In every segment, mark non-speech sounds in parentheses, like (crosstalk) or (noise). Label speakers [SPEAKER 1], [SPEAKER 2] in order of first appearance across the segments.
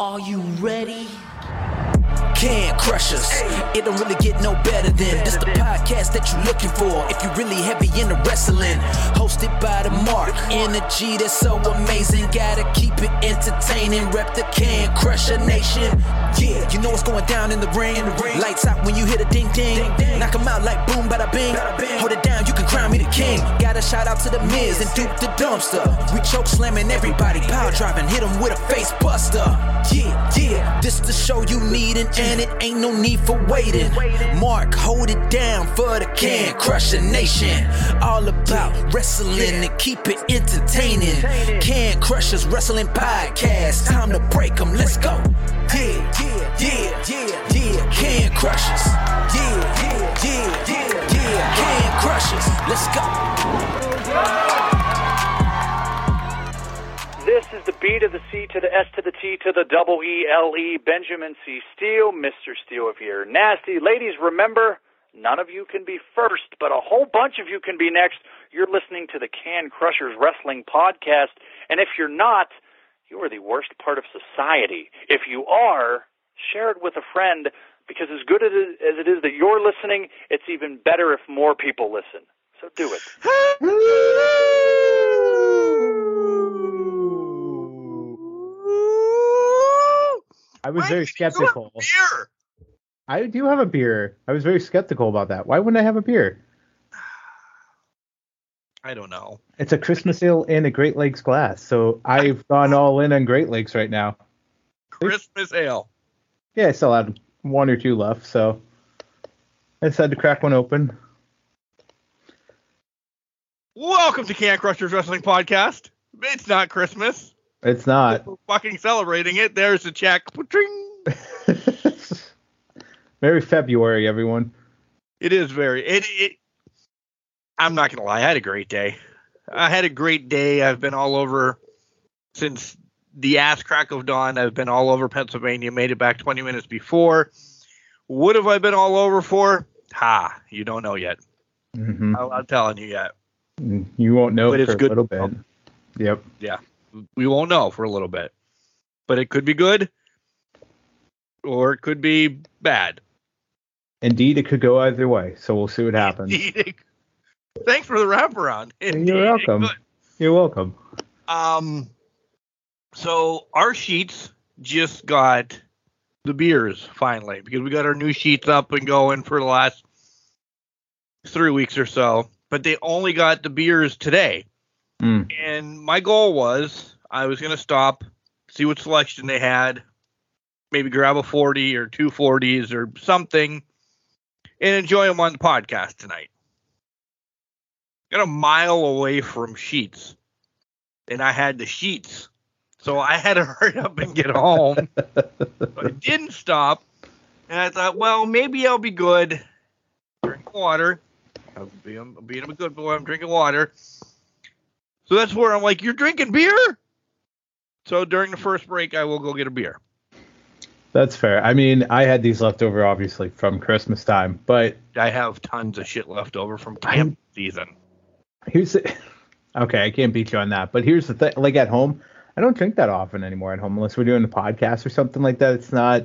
[SPEAKER 1] Are you ready? Can crush us. It don't really get no better than this the podcast that you're looking for. If you're really heavy into wrestling, hosted by the Mark. Energy that's so amazing. Gotta keep it entertaining. Rep the Can Crusher Nation. Yeah, you know what's going down in the ring. Lights out when you hit a ding ding. Knock 'em out like boom, bada bing. Hold it down, you can crown me the king. Gotta shout out to the Miz and Duke the Dumpster. We choke slamming everybody, power driving, hit 'em with a face buster. Yeah, yeah, this the show you needin', and it ain't no need for waiting. Mark, hold it down for the Can Crusher Nation. All about wrestling and keep it entertaining. Can Crushers Wrestling Podcast. Time to break 'em, let's go. Yeah, yeah, yeah, yeah, yeah. Can Crushers. Yeah, yeah, yeah, yeah, yeah. Can Crushers. Let's go.
[SPEAKER 2] This is the B to the C to the S to the T to the double E L E. Benjamin C. Steele, Mr. Steele if you're nasty. Ladies, remember, none of you can be first, but a whole bunch of you can be next. You're listening to the Can Crushers Wrestling Podcast, and if you're not, you are the worst part of society. If you are, share it with a friend because as good as as it is that you're listening, it's even better if more people listen. So do it. (laughs)
[SPEAKER 3] I was
[SPEAKER 4] Why
[SPEAKER 3] very
[SPEAKER 4] did you have
[SPEAKER 3] skeptical.
[SPEAKER 4] Beer.
[SPEAKER 3] I do have a beer. I was very skeptical about that. Why wouldn't I have a beer? (sighs)
[SPEAKER 4] I don't know.
[SPEAKER 3] It's a Christmas ale in a Great Lakes glass, so I've (laughs) gone all in on Great Lakes right now.
[SPEAKER 4] Christmas ale.
[SPEAKER 3] Yeah, I still have one or two left, so I decided to crack one open.
[SPEAKER 4] Welcome to Can Crushers Wrestling Podcast. It's not Christmas.
[SPEAKER 3] It's not.
[SPEAKER 4] We're fucking celebrating it. There's the check.
[SPEAKER 3] Merry (laughs) February, everyone.
[SPEAKER 4] It is very. It. It. I'm not gonna lie. I had a great day. I had a great day. I've been all over since the ass crack of dawn. I've been all over Pennsylvania. Made it back 20 minutes before. What have I been all over for? Ha! You don't know yet.
[SPEAKER 3] hmm
[SPEAKER 4] I'm not telling you yet.
[SPEAKER 3] You won't know
[SPEAKER 4] But it's good
[SPEAKER 3] a little bit. Yep.
[SPEAKER 4] We won't know for a little bit. But it could be good or it could be bad.
[SPEAKER 3] Indeed, it could go either way, so we'll see what happens.
[SPEAKER 4] Indeed. Thanks for the wraparound. Indeed,
[SPEAKER 3] You're welcome. You're welcome.
[SPEAKER 4] Um, so our sheets just got the beers finally because we got our new sheets up and going for the last three weeks or so, but they only got the beers today.
[SPEAKER 3] Mm.
[SPEAKER 4] And my goal was I was gonna stop, see what selection they had, maybe grab a 40 or two 40s or something, and enjoy them on the podcast tonight. Got a mile away from sheets, and I had the sheets, so I had to (laughs) hurry up and get home. (laughs) but I didn't stop, and I thought, well, maybe I'll be good. Drink water. I'll be, I'm being a good boy. I'm drinking water. So that's where I'm like, you're drinking beer? So during the first break, I will go get a beer.
[SPEAKER 3] That's fair. I mean, I had these left over obviously from Christmas time, but
[SPEAKER 4] I have tons of shit left over from camp season.
[SPEAKER 3] here's the, (laughs) okay, I can't beat you on that. But here's the thing: like at home, I don't drink that often anymore at home unless we're doing a podcast or something like that. It's not.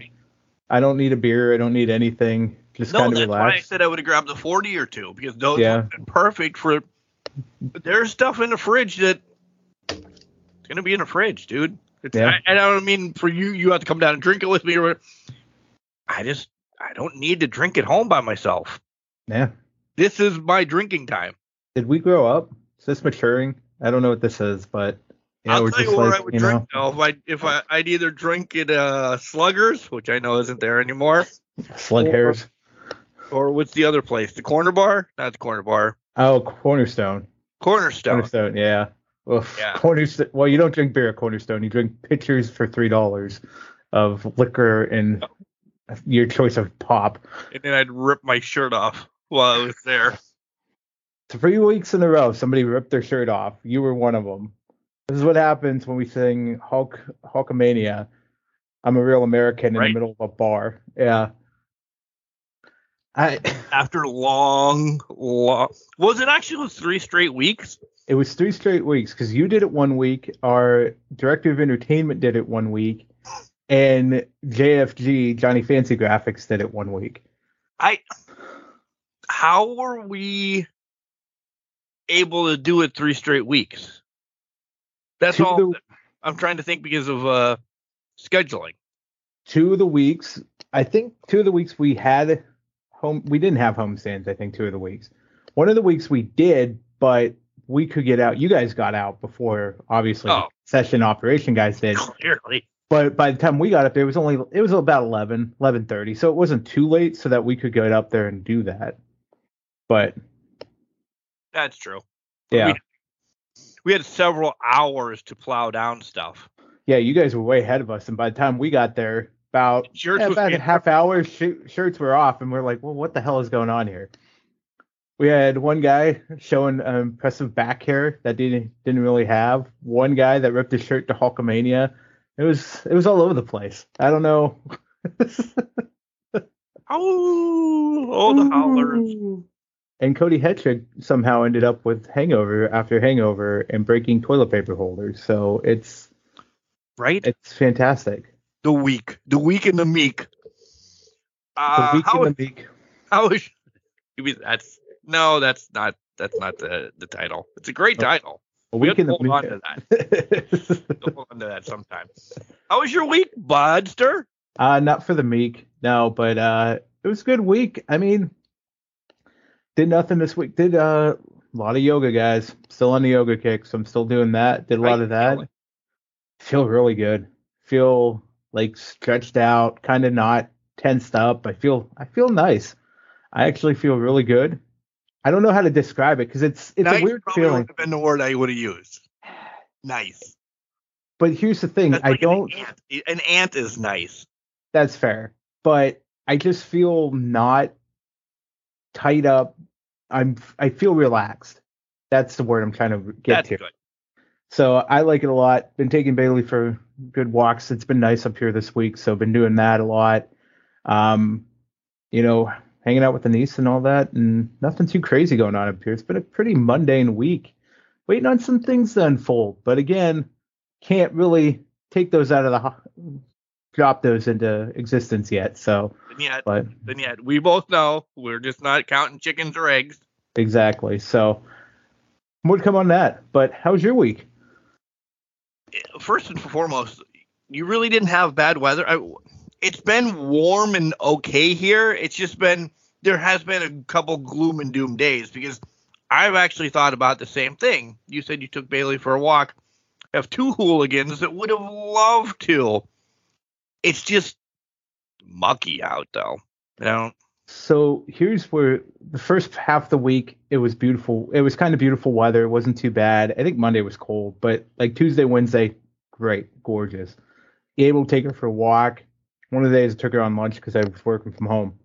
[SPEAKER 3] I don't need a beer. I don't need anything. Just
[SPEAKER 4] No,
[SPEAKER 3] kind of
[SPEAKER 4] that's why I said I would have grabbed a 40 or two because those
[SPEAKER 3] Yeah.
[SPEAKER 4] would have been perfect for. There's stuff in the fridge that it's gonna be in the fridge, dude. It's,
[SPEAKER 3] Yeah.
[SPEAKER 4] I, I don't mean for you. You have to come down and drink it with me, or whatever. I just I don't need to drink it home by myself.
[SPEAKER 3] Yeah.
[SPEAKER 4] This is my drinking time.
[SPEAKER 3] Did we grow up? Is this maturing? I don't know what this is, but yeah,
[SPEAKER 4] I'll tell you where
[SPEAKER 3] like
[SPEAKER 4] I would
[SPEAKER 3] you
[SPEAKER 4] drink
[SPEAKER 3] know,
[SPEAKER 4] though. If I if I I'd either drink it uh Sluggers, which I know isn't there anymore,
[SPEAKER 3] slug
[SPEAKER 4] or-
[SPEAKER 3] hairs.
[SPEAKER 4] or what's the other place? The Corner Bar? Not the Corner Bar.
[SPEAKER 3] Oh, Cornerstone.
[SPEAKER 4] Cornerstone.
[SPEAKER 3] Cornerstone. Yeah. Oof. (laughs)
[SPEAKER 4] Yeah.
[SPEAKER 3] Cornerstone. Well, you don't drink beer at Cornerstone. You drink pitchers for three dollars of liquor and your choice of pop.
[SPEAKER 4] And then I'd rip my shirt off while I was there.
[SPEAKER 3] Three weeks in a row, somebody ripped their shirt off. You were one of them. This is what happens when we sing Hulk Hulkamania. I'm a real American in
[SPEAKER 4] Right.
[SPEAKER 3] the middle of a bar. Yeah. I
[SPEAKER 4] After long, long was it actually was three straight weeks?
[SPEAKER 3] it was three straight weeks because you did it one week, our director of entertainment did it one week, and JFG Johnny Fancy Graphics did it one week.
[SPEAKER 4] I how were we able to do it three straight weeks? That's
[SPEAKER 3] Two
[SPEAKER 4] all
[SPEAKER 3] the-
[SPEAKER 4] I'm trying to think because of uh scheduling.
[SPEAKER 3] Two of the weeks, I think two of the weeks we had home we didn't have home stands, I think two of the weeks. One of the weeks we did, but we could get out. You guys got out before obviously
[SPEAKER 4] Oh.
[SPEAKER 3] session operation guys did. (laughs)
[SPEAKER 4] Clearly.
[SPEAKER 3] But by the time we got up there, it was only it was about 11, 11:30, so it wasn't too late, so that we could get up there and do that. But
[SPEAKER 4] That's true.
[SPEAKER 3] yeah,
[SPEAKER 4] We- We had several hours to plow down stuff.
[SPEAKER 3] yeah, you guys were way ahead of us, and by the time we got there, about
[SPEAKER 4] Shirts
[SPEAKER 3] about a half hour, sh- shirts were off, and we're like, well, what the hell is going on here? We had one guy showing um, impressive back hair that didn't didn't really have. One guy that ripped his shirt to Hulkamania. It was it was all over the place. I don't know. (laughs)
[SPEAKER 4] Oh, all the howlers.
[SPEAKER 3] And Cody Hetrick somehow ended up with hangover after hangover and breaking toilet paper holders. So it's
[SPEAKER 4] Right?
[SPEAKER 3] it's fantastic.
[SPEAKER 4] The week. The week and the meek.
[SPEAKER 3] The
[SPEAKER 4] Uh,
[SPEAKER 3] week
[SPEAKER 4] how,
[SPEAKER 3] in the meek.
[SPEAKER 4] how is that's no, that's not that's not the the title. It's a great title.
[SPEAKER 3] A
[SPEAKER 4] We
[SPEAKER 3] week
[SPEAKER 4] have
[SPEAKER 3] in
[SPEAKER 4] to
[SPEAKER 3] the
[SPEAKER 4] hold on to that. We'll hold on to that sometime. How was your week, Budster?
[SPEAKER 3] uh, not for the meek, no, but uh, it was a good week. I mean, did nothing this week. Did uh, a lot of yoga, guys. Still on the yoga kick, so I'm still doing that. Did a lot of that. Feel really good. Feel like stretched out, kind of not tensed up. I feel I feel nice. I actually feel really good. I don't know how to describe it because it's it's
[SPEAKER 4] nice
[SPEAKER 3] a weird
[SPEAKER 4] probably
[SPEAKER 3] feeling.
[SPEAKER 4] would have been the word I would have used. Nice.
[SPEAKER 3] But here's the thing,
[SPEAKER 4] That's
[SPEAKER 3] I
[SPEAKER 4] like
[SPEAKER 3] don't.
[SPEAKER 4] An ant. an ant is nice.
[SPEAKER 3] That's fair. But I just feel not tied up. I'm I feel relaxed. That's the word I'm trying to get
[SPEAKER 4] That's
[SPEAKER 3] to.
[SPEAKER 4] good.
[SPEAKER 3] So I like it a lot. Been taking Bailey for good walks. It's been nice up here this week, so been doing that a lot. Um, you know, hanging out with the niece and all that, and nothing too crazy going on up here. It's been a pretty mundane week. Waiting on some things to unfold, but again, can't really take those out of the ho- drop those into existence yet. So,
[SPEAKER 4] And yet,
[SPEAKER 3] but
[SPEAKER 4] and yet, we both know we're just not counting chickens or eggs.
[SPEAKER 3] exactly. So, more to come on that. But how's your week?
[SPEAKER 4] First and foremost, you really didn't have bad weather. I, it's been warm and okay here. It's just been there has been a couple gloom and doom days because I've actually thought about the same thing. You said you took Bailey for a walk. I have two hooligans that would have loved to. It's just mucky out though. You know,
[SPEAKER 3] So here's where the first half of the week it was beautiful. It was kind of beautiful weather. It wasn't too bad. I think Monday was cold, but like Tuesday, Wednesday, great, gorgeous. Able to take her for a walk. One of the days I took her on lunch because I was working from home.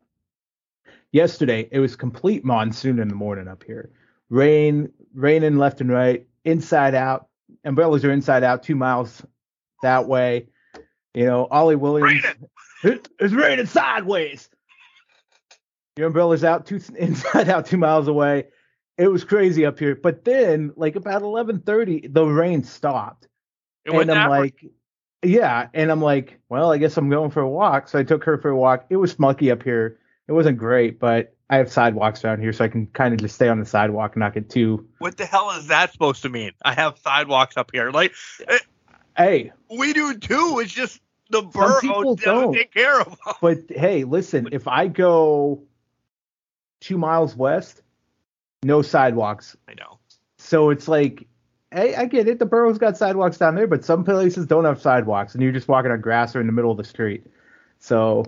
[SPEAKER 3] Yesterday it was complete monsoon in the morning up here. Rain, raining left and right, inside out. Umbrellas are inside out, two miles that way. You know, Ollie Williams. It- (laughs) it's raining sideways. Your umbrella's out two (laughs) inside out two miles away. It was crazy up here. But then, like about eleven thirty, the rain stopped.
[SPEAKER 4] it
[SPEAKER 3] and I'm
[SPEAKER 4] that way.
[SPEAKER 3] like, yeah. And I'm like, well, I guess I'm going for a walk. So I took her for a walk. It was smoky up here. It wasn't great, but I have sidewalks around here, so I can kind of just stay on the sidewalk and not get too.
[SPEAKER 4] what the hell is that supposed to mean? I have sidewalks up here. Like eh,
[SPEAKER 3] Hey,
[SPEAKER 4] we do too. It's just the borough doesn't
[SPEAKER 3] don't.
[SPEAKER 4] take care of them.
[SPEAKER 3] but hey, listen, (laughs) if I go two miles west, no sidewalks.
[SPEAKER 4] I know.
[SPEAKER 3] So it's like, hey, I get it. The borough's got sidewalks down there, but some places don't have sidewalks, and you're just walking on grass or in the middle of the street. So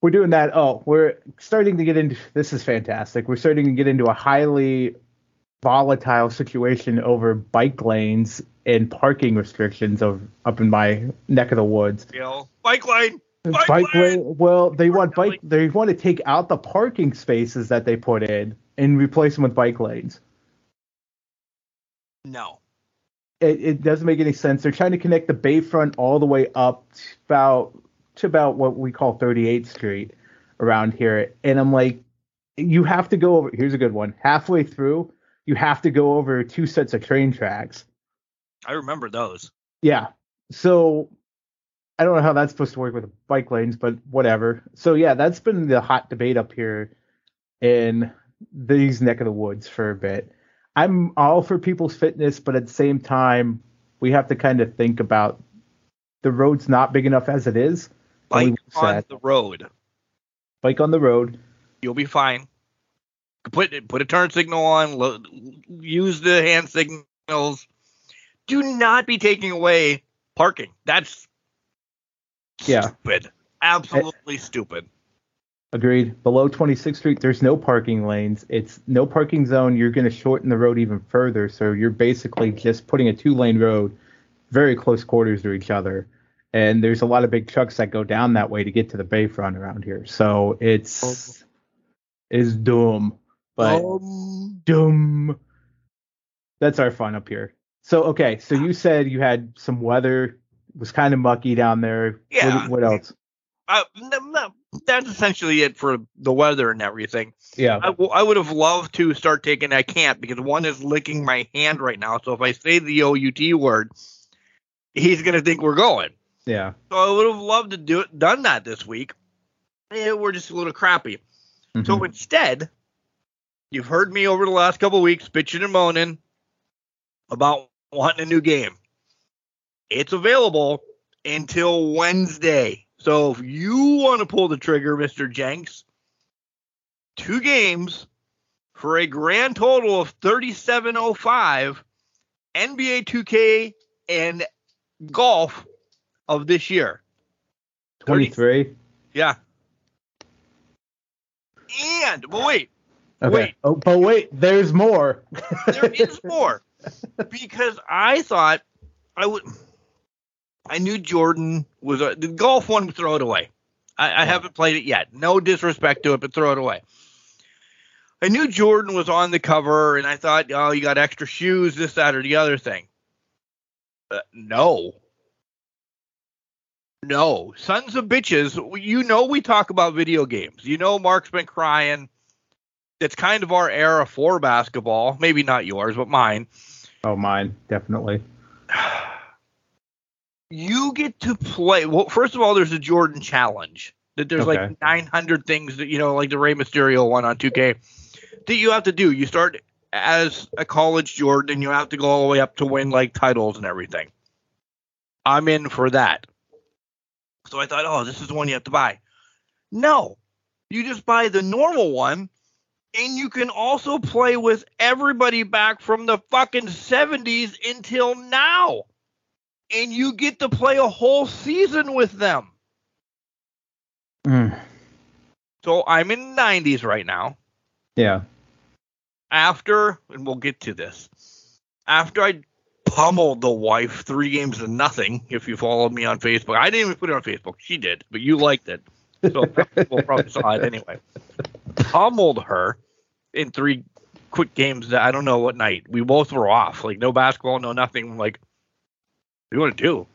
[SPEAKER 3] we're doing that. Oh, we're starting to get into this is fantastic. We're starting to get into a highly volatile situation over bike lanes and parking restrictions of up in my neck of the woods.
[SPEAKER 4] Know, bike lane. Bike
[SPEAKER 3] Bike
[SPEAKER 4] lane!
[SPEAKER 3] lane. Well, they want bike. They want to take out the parking spaces that they put in and replace them with bike lanes.
[SPEAKER 4] No.
[SPEAKER 3] It, it doesn't make any sense. They're trying to connect the Bayfront all the way up to about to about what we call 38th Street around here, and I'm like, you have to go over. Here's a good one. Halfway through, you have to go over two sets of train tracks.
[SPEAKER 4] I remember those.
[SPEAKER 3] Yeah. So I don't know how that's supposed to work with bike lanes, but whatever. So yeah, that's been the hot debate up here in these neck of the woods for a bit. I'm all for people's fitness, but at the same time, we have to kind of think about the road's not big enough as it is.
[SPEAKER 4] Bike on
[SPEAKER 3] said,
[SPEAKER 4] the road.
[SPEAKER 3] bike on the road.
[SPEAKER 4] You'll be fine. Put put a turn signal on. Lo- use the hand signals. Do not be taking away parking. That's
[SPEAKER 3] Yeah.
[SPEAKER 4] stupid. Absolutely stupid.
[SPEAKER 3] Agreed. Below 26th Street, there's no parking lanes. It's no parking zone. You're going to shorten the road even further. So you're basically just putting a two lane road very close quarters to each other. And there's a lot of big trucks that go down that way to get to the bayfront around here. So it's is dumb. But
[SPEAKER 4] Um,
[SPEAKER 3] dumb. That's our fun up here. So okay, so you said you had some weather. Was kind of mucky down there.
[SPEAKER 4] Yeah.
[SPEAKER 3] What, what else?
[SPEAKER 4] uh, no, no, that's essentially it for the weather and everything.
[SPEAKER 3] Yeah.
[SPEAKER 4] I, w- I would have loved to start taking. I can't because one is licking my hand right now. So if I say the OUT word, he's gonna think we're going.
[SPEAKER 3] Yeah.
[SPEAKER 4] So I would have loved to do it, done that this week. Eh, we're just a little crappy. So
[SPEAKER 3] Mhm.
[SPEAKER 4] instead, you've heard me over the last couple weeks bitching and moaning about wanting a new game. It's available until Wednesday. So if you want to pull the trigger, Mr. Jenks, two games for a grand total of 3705 NBA 2K and golf of this year.
[SPEAKER 3] 23.
[SPEAKER 4] Yeah. And but wait,
[SPEAKER 3] Okay.
[SPEAKER 4] Wait.
[SPEAKER 3] Oh, but wait, there's more.
[SPEAKER 4] there is (laughs) more because I thought I would. I knew Jordan was a the golf one. Throw it away. I, I haven't played it yet. No disrespect to it, but throw it away. I knew Jordan was on the cover, and I thought, oh, you got extra shoes, this, that, or the other thing. Uh, no. No. Sons of bitches, you know we talk about video games. You know Mark's been crying. It's kind of our era for basketball. Maybe not yours, but mine.
[SPEAKER 3] Oh, mine, definitely. (sighs) (sighs) (sighs)
[SPEAKER 4] You get to play. Well, first of all, there's a Jordan challenge. That there's
[SPEAKER 3] Okay.
[SPEAKER 4] like 900 things that you know, like the Rey Mysterio one on 2K, that you have to do. You start as a college Jordan, and you have to go all the way up to win like titles and everything. I'm in for that. So I thought, oh, this is the one you have to buy. No, you just buy the normal one, and you can also play with everybody back from the fucking 70s until now. And you get to play a whole season with them.
[SPEAKER 3] Mm,
[SPEAKER 4] So I'm in 90s right now.
[SPEAKER 3] yeah.
[SPEAKER 4] After, and we'll get to this, after I pummeled the wife three games to nothing, if you followed me on Facebook, I didn't even put it on Facebook. She did, but you liked it. So (laughs) people probably saw it anyway. Pummeled her in three quick games that I don't know what night. We both were off. Like no basketball, no nothing. Like, do you want to do?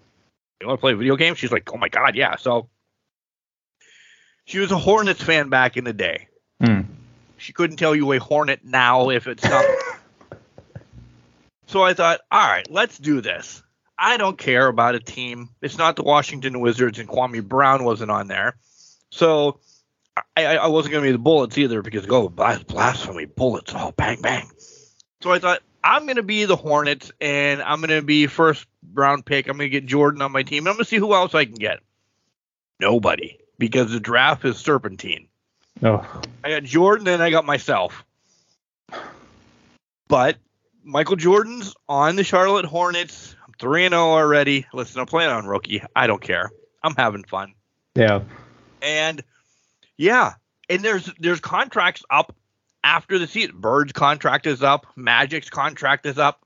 [SPEAKER 4] You want to play a video game? She's like, oh my God, yeah. So she was a Hornets fan back in the day.
[SPEAKER 3] Mm.
[SPEAKER 4] She couldn't tell you a Hornet now if it's not. (laughs) so I thought, all right, let's do this. I don't care about a team. It's not the Washington Wizards, and Kwame Brown wasn't on there. So I, I I wasn't going to be the Bullets either because go blas- blasphemy, Bullets, oh bang bang. So I thought I'm going to be the Hornets, and I'm going to be first round pick. I'm going to get Jordan on my team. I'm going to see who else I can get. Nobody, because the draft is serpentine.
[SPEAKER 3] Oh,
[SPEAKER 4] I got Jordan and I got myself. But Michael Jordan's on the Charlotte Hornets. I'm 3 0 already. Listen, I'm playing on rookie. I don't care. I'm having fun.
[SPEAKER 3] yeah.
[SPEAKER 4] And yeah, and there's there's contracts up after the season. Bird's contract is up, Magic's contract is up.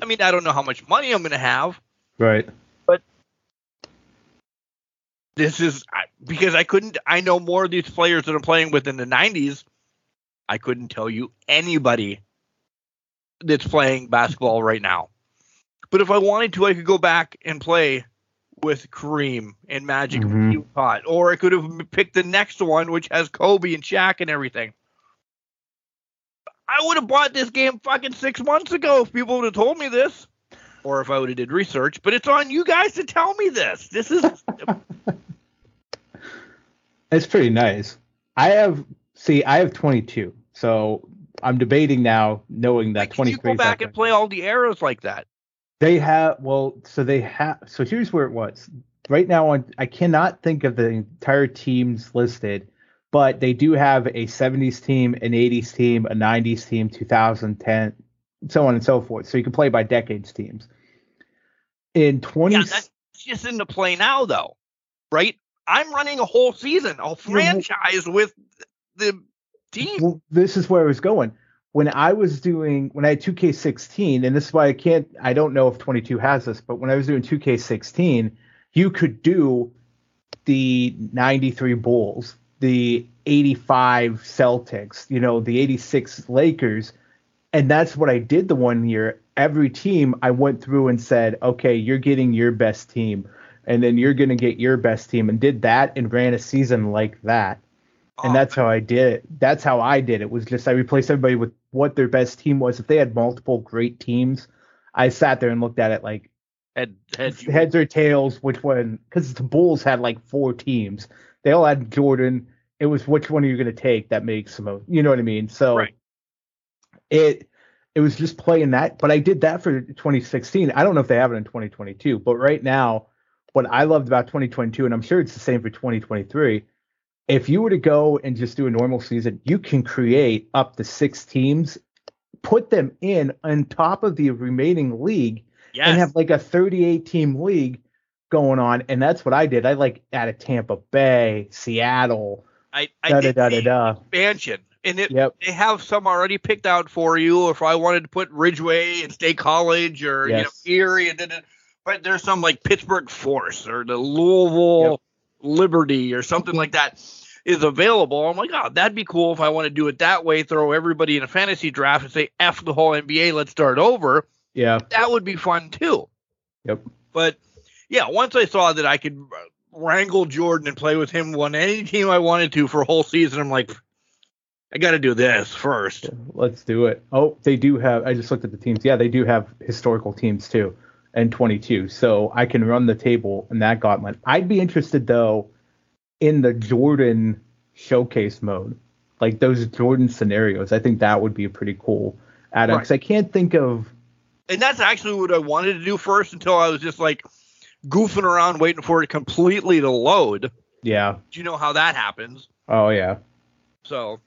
[SPEAKER 4] I mean, I don't know how much money I'm going to have.
[SPEAKER 3] Right.
[SPEAKER 4] But this is because I couldn't. I know more of these players that I'm playing with in the 90s. I couldn't tell you anybody that's playing basketball right now. But if I wanted to, I could go back and play with Kareem and Magic
[SPEAKER 3] Mhm.
[SPEAKER 4] and Hugh or I could have picked the next one, which has Kobe and Shaq and everything. I would have bought this game fucking six months ago if people would have told me this. or if I would have did research, but it's on you guys to tell me this. This is (laughs)
[SPEAKER 3] It's pretty nice. I have see, I have 22, so I'm debating now, knowing that
[SPEAKER 4] like, can you
[SPEAKER 3] 23.
[SPEAKER 4] go back and play all the arrows like that.
[SPEAKER 3] They have well, so they have. So here's where it was. Right now, on I cannot think of the entire teams listed, but they do have a 70s team, an 80s team, a 90s team, 2010, so on and so forth. So you can play by decades teams. In 20,
[SPEAKER 4] Yeah, that's just into play now though, right? I'm running a whole season, a franchise with the team.
[SPEAKER 3] well, this is where I was going. When I was doing when I had 2K16, and this is why I can't I don't know if 22 has this, but when I was doing 2K16, you could do the 93 Bulls, the 85 Celtics, you know, the 86 Lakers, and that's what I did the one year. Every team I went through and said, "Okay, you're getting your best team." And then you're going to get your best team and did that and ran a season like that and
[SPEAKER 4] Oh,
[SPEAKER 3] that's how I did it. That's how I did it. Was just I replaced everybody with what their best team was. If they had multiple great teams, I sat there and looked at it like
[SPEAKER 4] head, head,
[SPEAKER 3] heads or tails, which one? Because the Bulls had like four teams. They all had Jordan. It was which one are you going to take that makes the most? You know what I mean? So
[SPEAKER 4] Right.
[SPEAKER 3] it it was just playing that. But I did that for 2016. I don't know if they have it in 2022. But right now, what I loved about 2022, and I'm sure it's the same for 2023 if you were to go and just do a normal season, you can create up to six teams, put them in on top of the remaining league,
[SPEAKER 4] yes.
[SPEAKER 3] and have like a 38 team league going on. And that's what I did. I like added Tampa Bay, Seattle,
[SPEAKER 4] I, I
[SPEAKER 3] da
[SPEAKER 4] did
[SPEAKER 3] da da da.
[SPEAKER 4] expansion, and it,
[SPEAKER 3] Yep.
[SPEAKER 4] they have some already picked out for you. If I wanted to put Ridgway and State College or
[SPEAKER 3] Yes.
[SPEAKER 4] you know Erie, and then, but there's some like Pittsburgh Force or the Louisville Liberty or something like that is available. I'm like, oh, that'd be cool if I want to do it that way. Throw everybody in a fantasy draft and say f the whole NBA, let's start over.
[SPEAKER 3] Yeah.
[SPEAKER 4] That would be fun too.
[SPEAKER 3] Yep.
[SPEAKER 4] But yeah, once I saw that I could wrangle Jordan and play with him on any team I wanted to for a whole season, I'm like, I got to do this first.
[SPEAKER 3] Let's do it. Oh, they do have. I just looked at the teams. Yeah, they do have historical teams too, and 22. So I can run the table in that gauntlet. I'd be interested though in the Jordan showcase mode, like those Jordan scenarios. I think that would be a pretty cool add-on
[SPEAKER 4] Right.
[SPEAKER 3] because I can't think of.
[SPEAKER 4] And that's actually what I wanted to do first until I was just like goofing around waiting for it completely to load.
[SPEAKER 3] Yeah.
[SPEAKER 4] Do you know how that happens?
[SPEAKER 3] Oh yeah.
[SPEAKER 4] So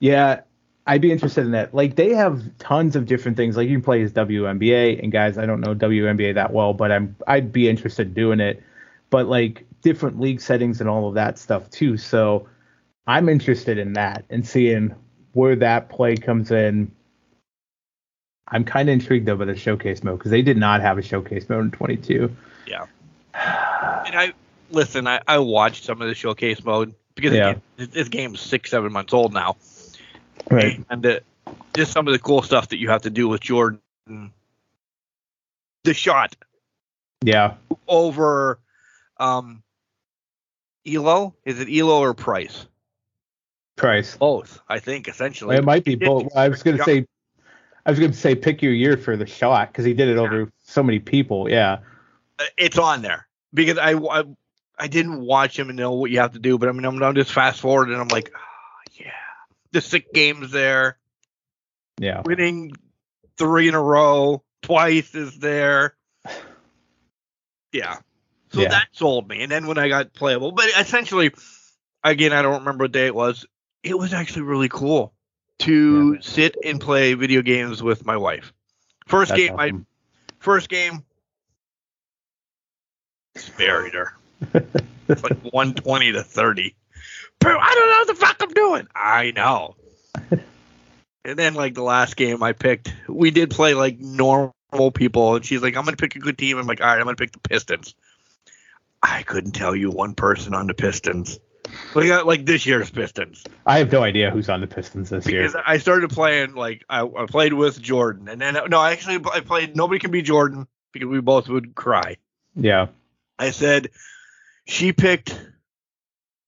[SPEAKER 3] Yeah, I'd be interested in that. Like they have tons of different things. Like you can play as WNBA, and guys, I don't know WNBA that well, but I'm I'd be interested in doing it. But like different league settings and all of that stuff too. So I'm interested in that and seeing where that play comes in. I'm kind of intrigued though by the showcase mode because they did not have a showcase mode in 22.
[SPEAKER 4] Yeah. And I listen. I, I watched some of the showcase mode because
[SPEAKER 3] Yeah.
[SPEAKER 4] this, this game's six seven months old now.
[SPEAKER 3] Right.
[SPEAKER 4] and the, just some of the cool stuff that you have to do with Jordan. The shot
[SPEAKER 3] Yeah.
[SPEAKER 4] over um Ehlo is it Ehlo or Price?
[SPEAKER 3] Price.
[SPEAKER 4] Both, I think, essentially.
[SPEAKER 3] It might be both. I was gonna say, I was gonna say pick your year for the shot because he did it over so many people. Yeah.
[SPEAKER 4] It's on there because I, I I didn't watch him and know what you have to do, but I mean I'm, I'm just fast forward and I'm like, ah, yeah, the sick games there,
[SPEAKER 3] Yeah.
[SPEAKER 4] winning three in a row twice is there. Yeah. So
[SPEAKER 3] Yeah.
[SPEAKER 4] that sold me. And then when I got playable, but essentially, again, I don't remember what day it was. It was actually really cool to sit and play video games with my wife. First
[SPEAKER 3] That's
[SPEAKER 4] game, I
[SPEAKER 3] awesome.
[SPEAKER 4] first game, just buried her. It's like 120 to 30. Bro, I don't know what the fuck I'm doing. I know. and then like the last game I picked, we did play like normal people, and she's like, "I'm gonna pick a good team." I'm like, "All right, I'm gonna pick the Pistons." I couldn't tell you one person on the Pistons. Like, uh, like this year's Pistons
[SPEAKER 3] I have no idea who's on the Pistons this year.
[SPEAKER 4] because I started playing like I, I played with Jordan, and then no, actually I played nobody can be Jordan because we both would cry.
[SPEAKER 3] Yeah.
[SPEAKER 4] I said she picked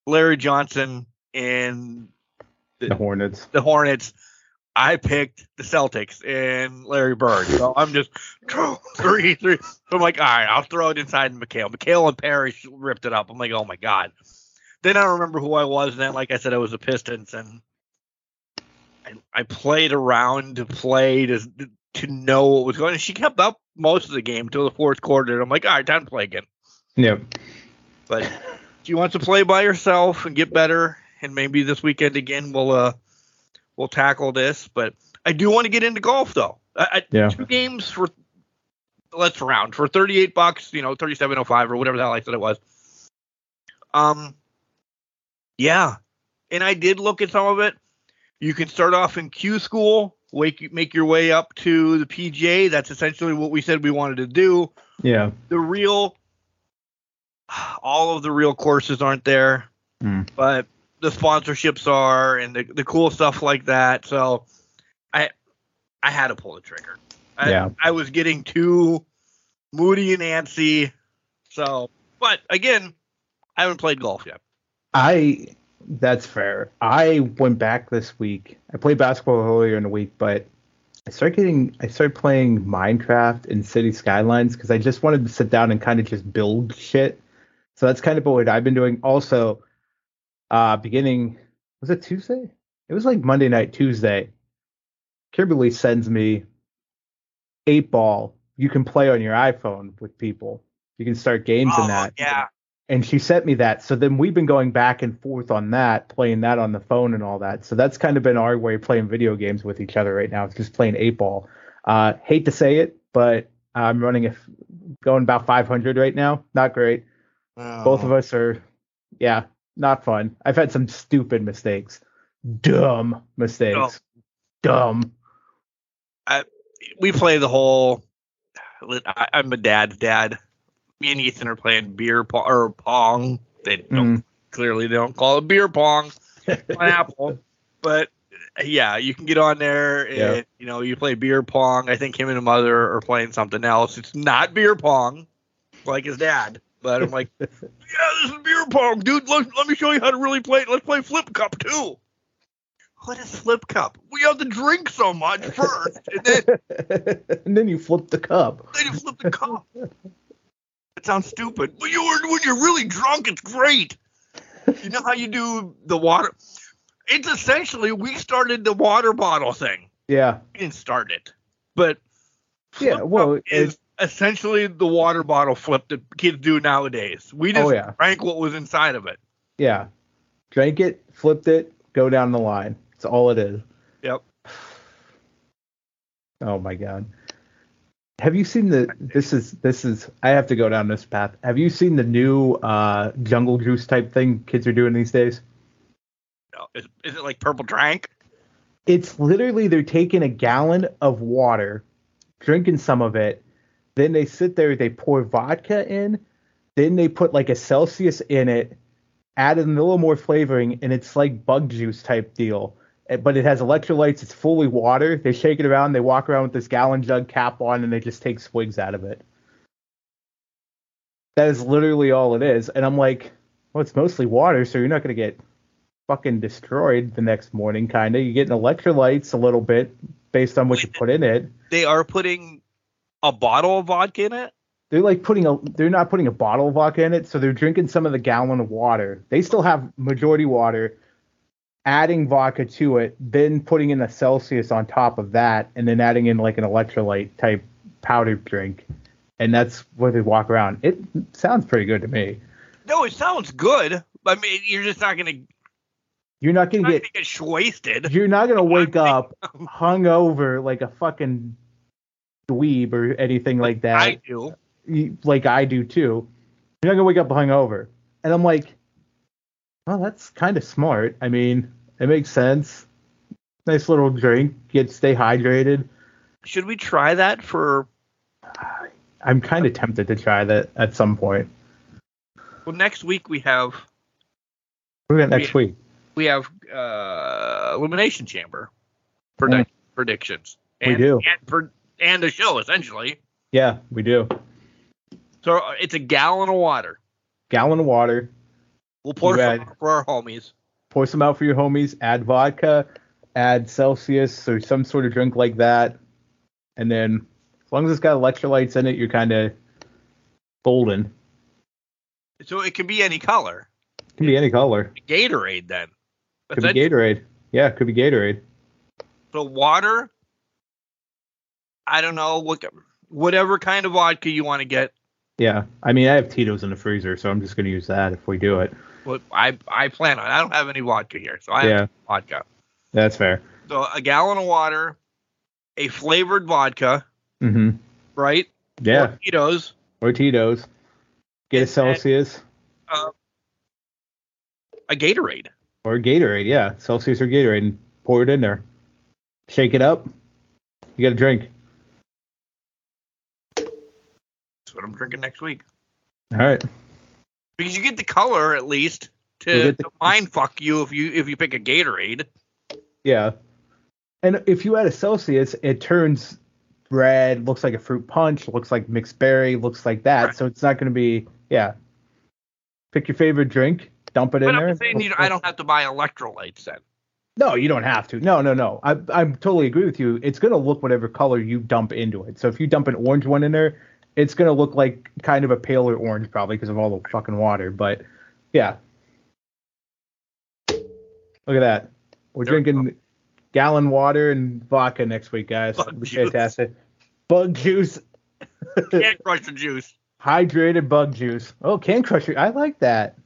[SPEAKER 4] Larry Johnson and
[SPEAKER 3] The Hornets.
[SPEAKER 4] the Hornets. I picked the Celtics and Larry Bird. So I'm just three, three. So I'm like, all right, I'll throw it inside McHale. McHale and Parish ripped it up. I'm like, oh my god. Then I don't remember who I was, and then like I said, I was the Pistons, and I, I played around to play to to know what was going. on. She kept up most of the game until the fourth quarter. And I'm like, all right, time to play again.
[SPEAKER 3] Yep.
[SPEAKER 4] But do you want to play by yourself and get better, and maybe this weekend again we'll uh we'll tackle this. But I do want to get into golf though. I, I,
[SPEAKER 3] Yeah.
[SPEAKER 4] Two games for let's round for 38 bucks, you know, 37.05 or whatever the hell I said it was. Um, yeah, and I did look at some of it. You can start off in Q school, wake make your way up to the PGA. That's essentially what we said we wanted to do
[SPEAKER 3] Yeah.
[SPEAKER 4] the real all of the real courses aren't there
[SPEAKER 3] Mm.
[SPEAKER 4] but the sponsorships are and the, the cool stuff like that so i i had to pull the trigger I,
[SPEAKER 3] Yeah.
[SPEAKER 4] I was getting too moody and antsy so but again i haven't played golf yet
[SPEAKER 3] I that's fair. I went back this week. I played basketball earlier in the week, but I started getting I started playing Minecraft and City Skylines because I just wanted to sit down and kind of just build shit. So that's kind of what I've been doing. Also, uh beginning was it Tuesday? It was like Monday night, Tuesday. Kimberly sends me eight ball. You can play on your iPhone with people. You can start games in
[SPEAKER 4] Oh,
[SPEAKER 3] that
[SPEAKER 4] yeah
[SPEAKER 3] and she sent me that. So then we've been going back and forth on that, playing that on the phone and all that. So that's kind of been our way of playing video games with each other right now. It's just playing eight ball. Uh, hate to say it, but I'm running a f- going about 500 right now. Not great. Both
[SPEAKER 4] Oh.
[SPEAKER 3] of us are, yeah, not fun. I've had some stupid mistakes, dumb mistakes, dumb.
[SPEAKER 4] I, we play the whole. I, I'm a dad's dad. Me and Ethan are playing beer pong or pong. They don't
[SPEAKER 3] Mm.
[SPEAKER 4] clearly they don't call it beer pong (laughs) on Apple, but yeah, you can get on there and
[SPEAKER 3] Yeah.
[SPEAKER 4] you know you play beer pong. I think him and his mother are playing something else. It's not beer pong, like his dad. But I'm like, yeah, this is beer pong, dude. Let, let me show you how to really play. Let's play flip cup too. What is flip cup? We have to drink so much first, and then (laughs)
[SPEAKER 3] and then you flip the cup.
[SPEAKER 4] then you flip the cup. That sounds stupid. but you were when you're really drunk, it's great. You know how you do the water? It's essentially we started the water bottle thing.
[SPEAKER 3] Yeah,
[SPEAKER 4] We didn't start it, but
[SPEAKER 3] Yeah, well,
[SPEAKER 4] is essentially the water bottle flip that kids do nowadays. We just
[SPEAKER 3] Oh, yeah.
[SPEAKER 4] drank what was inside of it.
[SPEAKER 3] yeah. Drank it, flipped it, go down the line. That's all it is.
[SPEAKER 4] Yep. (sighs)
[SPEAKER 3] Oh my god. Have you seen the this is this is I have to go down this path. Have you seen the new uh jungle juice type thing kids are doing these days?
[SPEAKER 4] No, Is, is it like purple drank?
[SPEAKER 3] It's literally they're taking a gallon of water, drinking some of it, then they sit there, they pour vodka in, then they put like a Celsius in it, add in a little more flavoring, and it's like bug juice type deal. Eh, But it has electrolytes, it's fully water. They shake it around, they walk around with this gallon jug cap on, and they just take swigs out of it. That is literally all it is. And I'm like, well, it's mostly water, so you're not going to get fucking destroyed the next morning, kind of. You're getting electrolytes a little bit based on what you put in it.
[SPEAKER 4] They are putting a bottle of vodka in it.
[SPEAKER 3] They're like putting a, they're not putting a bottle of vodka in it, so they're drinking some of the gallon of water. They still have majority water, adding vodka to it, then putting in a Celsius on top of that, and then adding in like an electrolyte type powdered drink. And that's what they walk around. It sounds pretty good to me.
[SPEAKER 4] No, it sounds good. I mean, you're just not gonna,
[SPEAKER 3] You're not gonna
[SPEAKER 4] not
[SPEAKER 3] get
[SPEAKER 4] gonna get wasted.
[SPEAKER 3] You're not gonna wake up hungover like a fucking dweeb or anything like that,
[SPEAKER 4] I do.
[SPEAKER 3] Like I do too. You're not gonna wake up hungover, and I'm like, well, that's kind of smart. I mean, it makes sense. Nice little drink, get stay hydrated.
[SPEAKER 4] Should we try that for (sighs)
[SPEAKER 3] I'm kind of tempted to try that at some point.
[SPEAKER 4] well next week we have
[SPEAKER 3] We're at next
[SPEAKER 4] We-
[SPEAKER 3] week.
[SPEAKER 4] we have uh elimination chamber predict- predictions.
[SPEAKER 3] We do.
[SPEAKER 4] And, and a show essentially.
[SPEAKER 3] Yeah, we do.
[SPEAKER 4] So uh, it's a gallon of water.
[SPEAKER 3] Gallon of water.
[SPEAKER 4] We'll pour
[SPEAKER 3] You
[SPEAKER 4] some
[SPEAKER 3] add-
[SPEAKER 4] for our homies.
[SPEAKER 3] Pour some out for your homies. Add vodka. add Celsius or some sort of drink like that, and then as long as it's got electrolytes in it, you're kind of golden.
[SPEAKER 4] So it can be any color.
[SPEAKER 3] It can be any color.
[SPEAKER 4] Gatorade then.
[SPEAKER 3] Could be Gatorade. Yeah, it could be Gatorade.
[SPEAKER 4] So water. I don't know what whatever kind of vodka you want to get.
[SPEAKER 3] Yeah, I mean I have Tito's in the freezer, so I'm just gonna use that if we do it.
[SPEAKER 4] Well, I I plan on. I don't have any vodka here, so I
[SPEAKER 3] Yeah.
[SPEAKER 4] have vodka.
[SPEAKER 3] That's fair.
[SPEAKER 4] So a gallon of water, a flavored vodka,
[SPEAKER 3] Mm-hmm.
[SPEAKER 4] right?
[SPEAKER 3] Yeah,
[SPEAKER 4] Or Tito's.
[SPEAKER 3] or Tito's. Get a Celsius
[SPEAKER 4] Uh, a Gatorade.
[SPEAKER 3] or Gatorade. Yeah, Celsius or Gatorade, and pour it in there. Shake it up. You got a drink.
[SPEAKER 4] That's what I'm drinking next week.
[SPEAKER 3] All right.
[SPEAKER 4] Because you get the color at least to,
[SPEAKER 3] the-
[SPEAKER 4] to mind fuck you if you if you pick a Gatorade.
[SPEAKER 3] Yeah. And if you add a Celsius, it turns red, looks like a fruit punch, looks like mixed berry, looks like that.
[SPEAKER 4] Right.
[SPEAKER 3] So it's not going to be, yeah. Pick your favorite drink, dump it
[SPEAKER 4] But
[SPEAKER 3] in there.
[SPEAKER 4] I'm saying you, I don't have to buy electrolytes then.
[SPEAKER 3] No, you don't have to. No, no, no. I I totally agree with you. It's going to look whatever color you dump into it. So if you dump an orange one in there, it's going to look like kind of a paler orange probably because of all the fucking water. But yeah. Look at that. We're
[SPEAKER 4] There we
[SPEAKER 3] drinking gallon water and vodka next week, guys.
[SPEAKER 4] Bug
[SPEAKER 3] It'll
[SPEAKER 4] juice.
[SPEAKER 3] fantastic. Bug juice,
[SPEAKER 4] Can't (laughs) crush the juice.
[SPEAKER 3] hydrated bug juice. Oh, can crusher. I like that.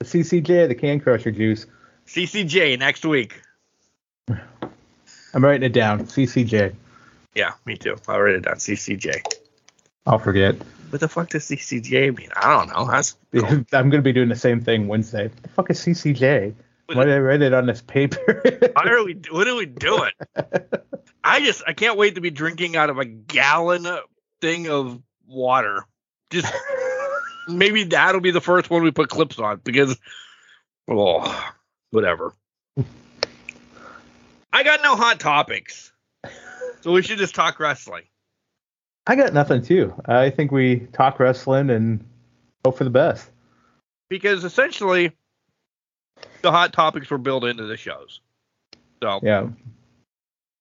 [SPEAKER 3] The CCJ, the can crusher juice.
[SPEAKER 4] CCJ next week. (sighs)
[SPEAKER 3] I'm writing it down. CCJ.
[SPEAKER 4] Yeah, me too. I'll write it down. CCJ.
[SPEAKER 3] I'll forget.
[SPEAKER 4] What the fuck does CCJ mean? I don't know. That's (laughs)
[SPEAKER 3] I'm gonna be doing the same thing Wednesday. What the fuck is CCJ? Why did I write it on this paper? (laughs)
[SPEAKER 4] Why are we? What are we doing? (laughs) I just I can't wait to be drinking out of a gallon thing of water. Just maybe that'll be the first one we put clips on because oh whatever. I got no hot topics, so we should just talk wrestling.
[SPEAKER 3] I got nothing too. I think we talk wrestling and hope for the best.
[SPEAKER 4] because essentially the hot topics were built into the shows. So
[SPEAKER 3] Yeah.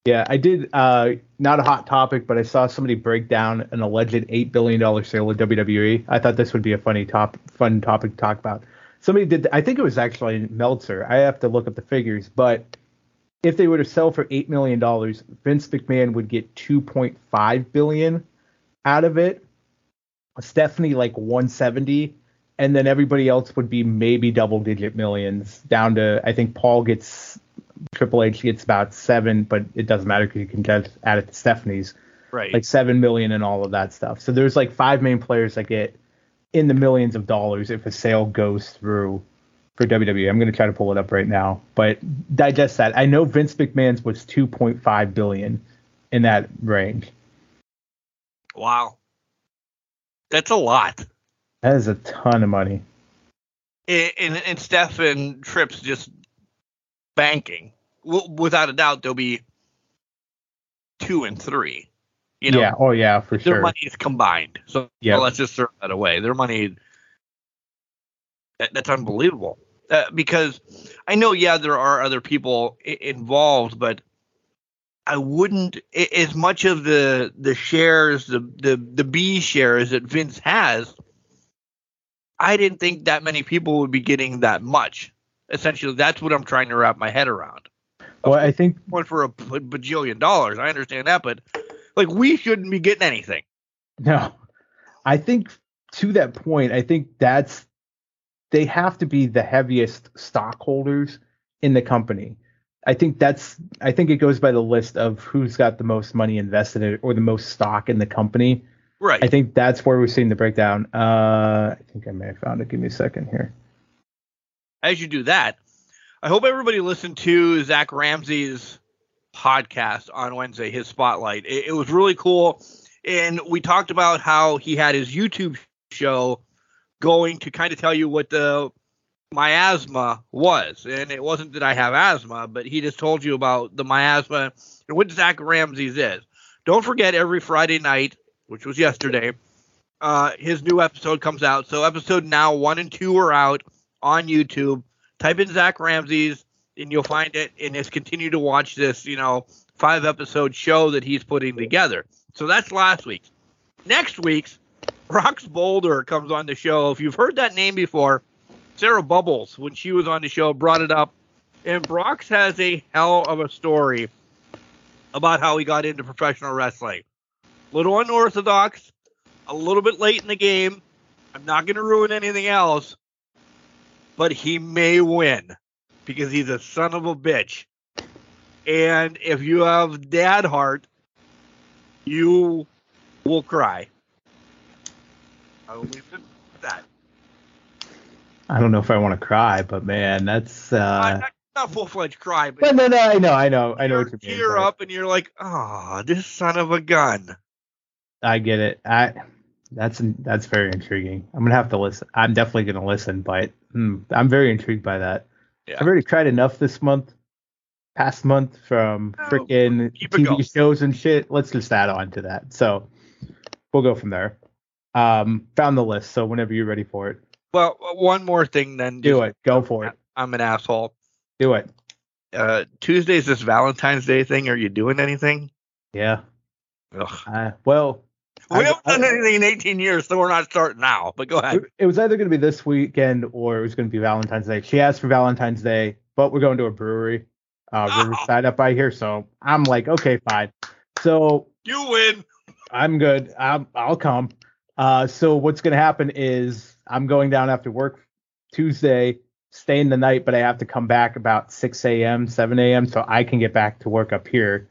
[SPEAKER 3] Yeah, I did uh not a hot topic, but I saw somebody break down an alleged eight billion dollar sale of WWE. I thought this would be a funny top fun topic to talk about. Somebody did I think it was actually Meltzer. I have to look up the figures, but if they were to sell for eight million dollars, Vince McMahon would get two point five billion out of it. Stephanie like one seventy, and then everybody else would be maybe double digit millions down to I think Paul gets Triple H gets about seven, but it doesn't matter because you can just add it to Stephanie's
[SPEAKER 4] right.
[SPEAKER 3] like seven million and all of that stuff. So there's like five main players that get in the millions of dollars if a sale goes through for WWE. I'm gonna try to pull it up right now, but digest that. I know Vince McMahon's was 2.5 billion in that range.
[SPEAKER 4] Wow. That's a lot.
[SPEAKER 3] That is a ton of money.
[SPEAKER 4] And, and, and Steph and Trips just banking. W- without a doubt, there'll be two and three. You know,
[SPEAKER 3] yeah. Oh yeah, for
[SPEAKER 4] their
[SPEAKER 3] sure.
[SPEAKER 4] money is combined. So
[SPEAKER 3] Yeah.
[SPEAKER 4] well, let's just throw that away. Their money, that, that's unbelievable. Uh, because I know, yeah, there are other people I- involved, but I wouldn't as much of the the shares, the the the B shares that Vince has. I didn't think that many people would be getting that much. Essentially, that's what I'm trying to wrap my head around.
[SPEAKER 3] Well, I think
[SPEAKER 4] One for a bajillion dollars, I understand that, but like we shouldn't be getting anything.
[SPEAKER 3] No. I think to that point, I think that's they have to be the heaviest stockholders in the company. I think that's I think it goes by the list of who's got the most money invested in it or the most stock in the company.
[SPEAKER 4] Right.
[SPEAKER 3] I think that's where we're seeing the breakdown. Uh I think I may have found it. Give me a second here.
[SPEAKER 4] as you do that, I hope everybody listened to Zach Ramsey's podcast on Wednesday, his spotlight. It, it was really cool. And we talked about how he had his YouTube show going to kind of tell you what the miasma was. And it wasn't that I have asthma, but he just told you about the miasma and what Zach Ramsey's is. Don't forget every Friday night, which was yesterday, uh, his new episode comes out. So episode now one and two are out on YouTube. Type in Zach Ramsey's and you'll find it and just continue to watch this, you know, five episode show that he's putting together. So that's last week's. Next week's, Brox Boulder comes on the show. If you've heard that name before, Sarah Bubbles, when she was on the show, brought it up. And Brox has a hell of a story about how he got into professional wrestling. A little unorthodox, a little bit late in the game. I'm not going to ruin anything else, but he may win because he's a son of a bitch. And if you have dad heart, you will cry. I will leave it.
[SPEAKER 3] I don't know if I want to cry, but man, that's uh
[SPEAKER 4] not, not full fledged cry, but
[SPEAKER 3] but no, no, I know, I know, I know what you mean.
[SPEAKER 4] tear up and you're like, oh, this son of a gun.
[SPEAKER 3] I get it. I that's that's very intriguing. I'm gonna have to listen. I'm definitely gonna listen, but hmm, I'm very intrigued by that.
[SPEAKER 4] Yeah.
[SPEAKER 3] I've already cried enough this month, past month from
[SPEAKER 4] Oh,
[SPEAKER 3] freaking
[SPEAKER 4] it going.
[SPEAKER 3] TV shows and shit. Let's just add on to that. So we'll go from there. Um, found the list. So whenever you're ready for it,
[SPEAKER 4] Well, one more thing then.
[SPEAKER 3] do it. Go for it.
[SPEAKER 4] I'm an asshole.
[SPEAKER 3] Do it.
[SPEAKER 4] Uh, Tuesday's this Valentine's Day thing. Are you doing anything?
[SPEAKER 3] Yeah.
[SPEAKER 4] Ugh.
[SPEAKER 3] Uh, well,
[SPEAKER 4] We
[SPEAKER 3] I-
[SPEAKER 4] haven't done
[SPEAKER 3] I-
[SPEAKER 4] anything in 18 years, so we're not starting now. But go ahead.
[SPEAKER 3] It, was either going to be this weekend or it was going to be Valentine's Day. She asked for Valentine's Day, but we're going to a brewery, uh,
[SPEAKER 4] Oh.
[SPEAKER 3] Riverside up by here. So I'm like, okay, fine. So
[SPEAKER 4] You win.
[SPEAKER 3] I'm good. I'm, I'll come. Uh, so what's going to happen is I'm going down after work Tuesday, staying the night, but I have to come back about 6 a.m., 7 a.m. so I can get back to work up here.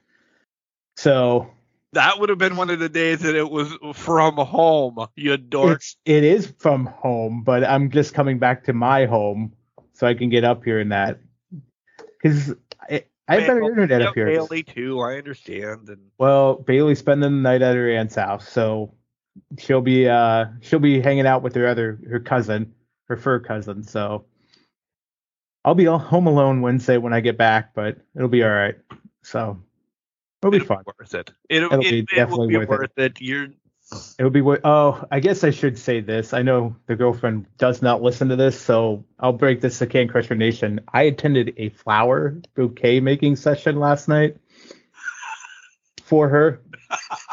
[SPEAKER 3] So
[SPEAKER 4] That would have been one of the days that it was from home. You dork.
[SPEAKER 3] It is from home, but I'm just coming back to my home so I can get up here in that. Because I, I have better internet up here.
[SPEAKER 4] Bailey too. I understand. And
[SPEAKER 3] Well, Bailey's spending the night at her aunt's house, so she'll be uh she'll be hanging out with her other her cousin, her fur cousin. So I'll be all home alone Wednesday when I get back, but it'll be all right. So it'll be fun.
[SPEAKER 4] worth it. It'll,
[SPEAKER 3] It'll
[SPEAKER 4] it,
[SPEAKER 3] be
[SPEAKER 4] it
[SPEAKER 3] definitely
[SPEAKER 4] be
[SPEAKER 3] worth
[SPEAKER 4] worth,
[SPEAKER 3] it.
[SPEAKER 4] it. You're
[SPEAKER 3] It would be oh, I guess I should say this. I know the girlfriend does not listen to this, so I'll break this to Can Crusher Nation. I attended a flower bouquet making session last night for her. (laughs)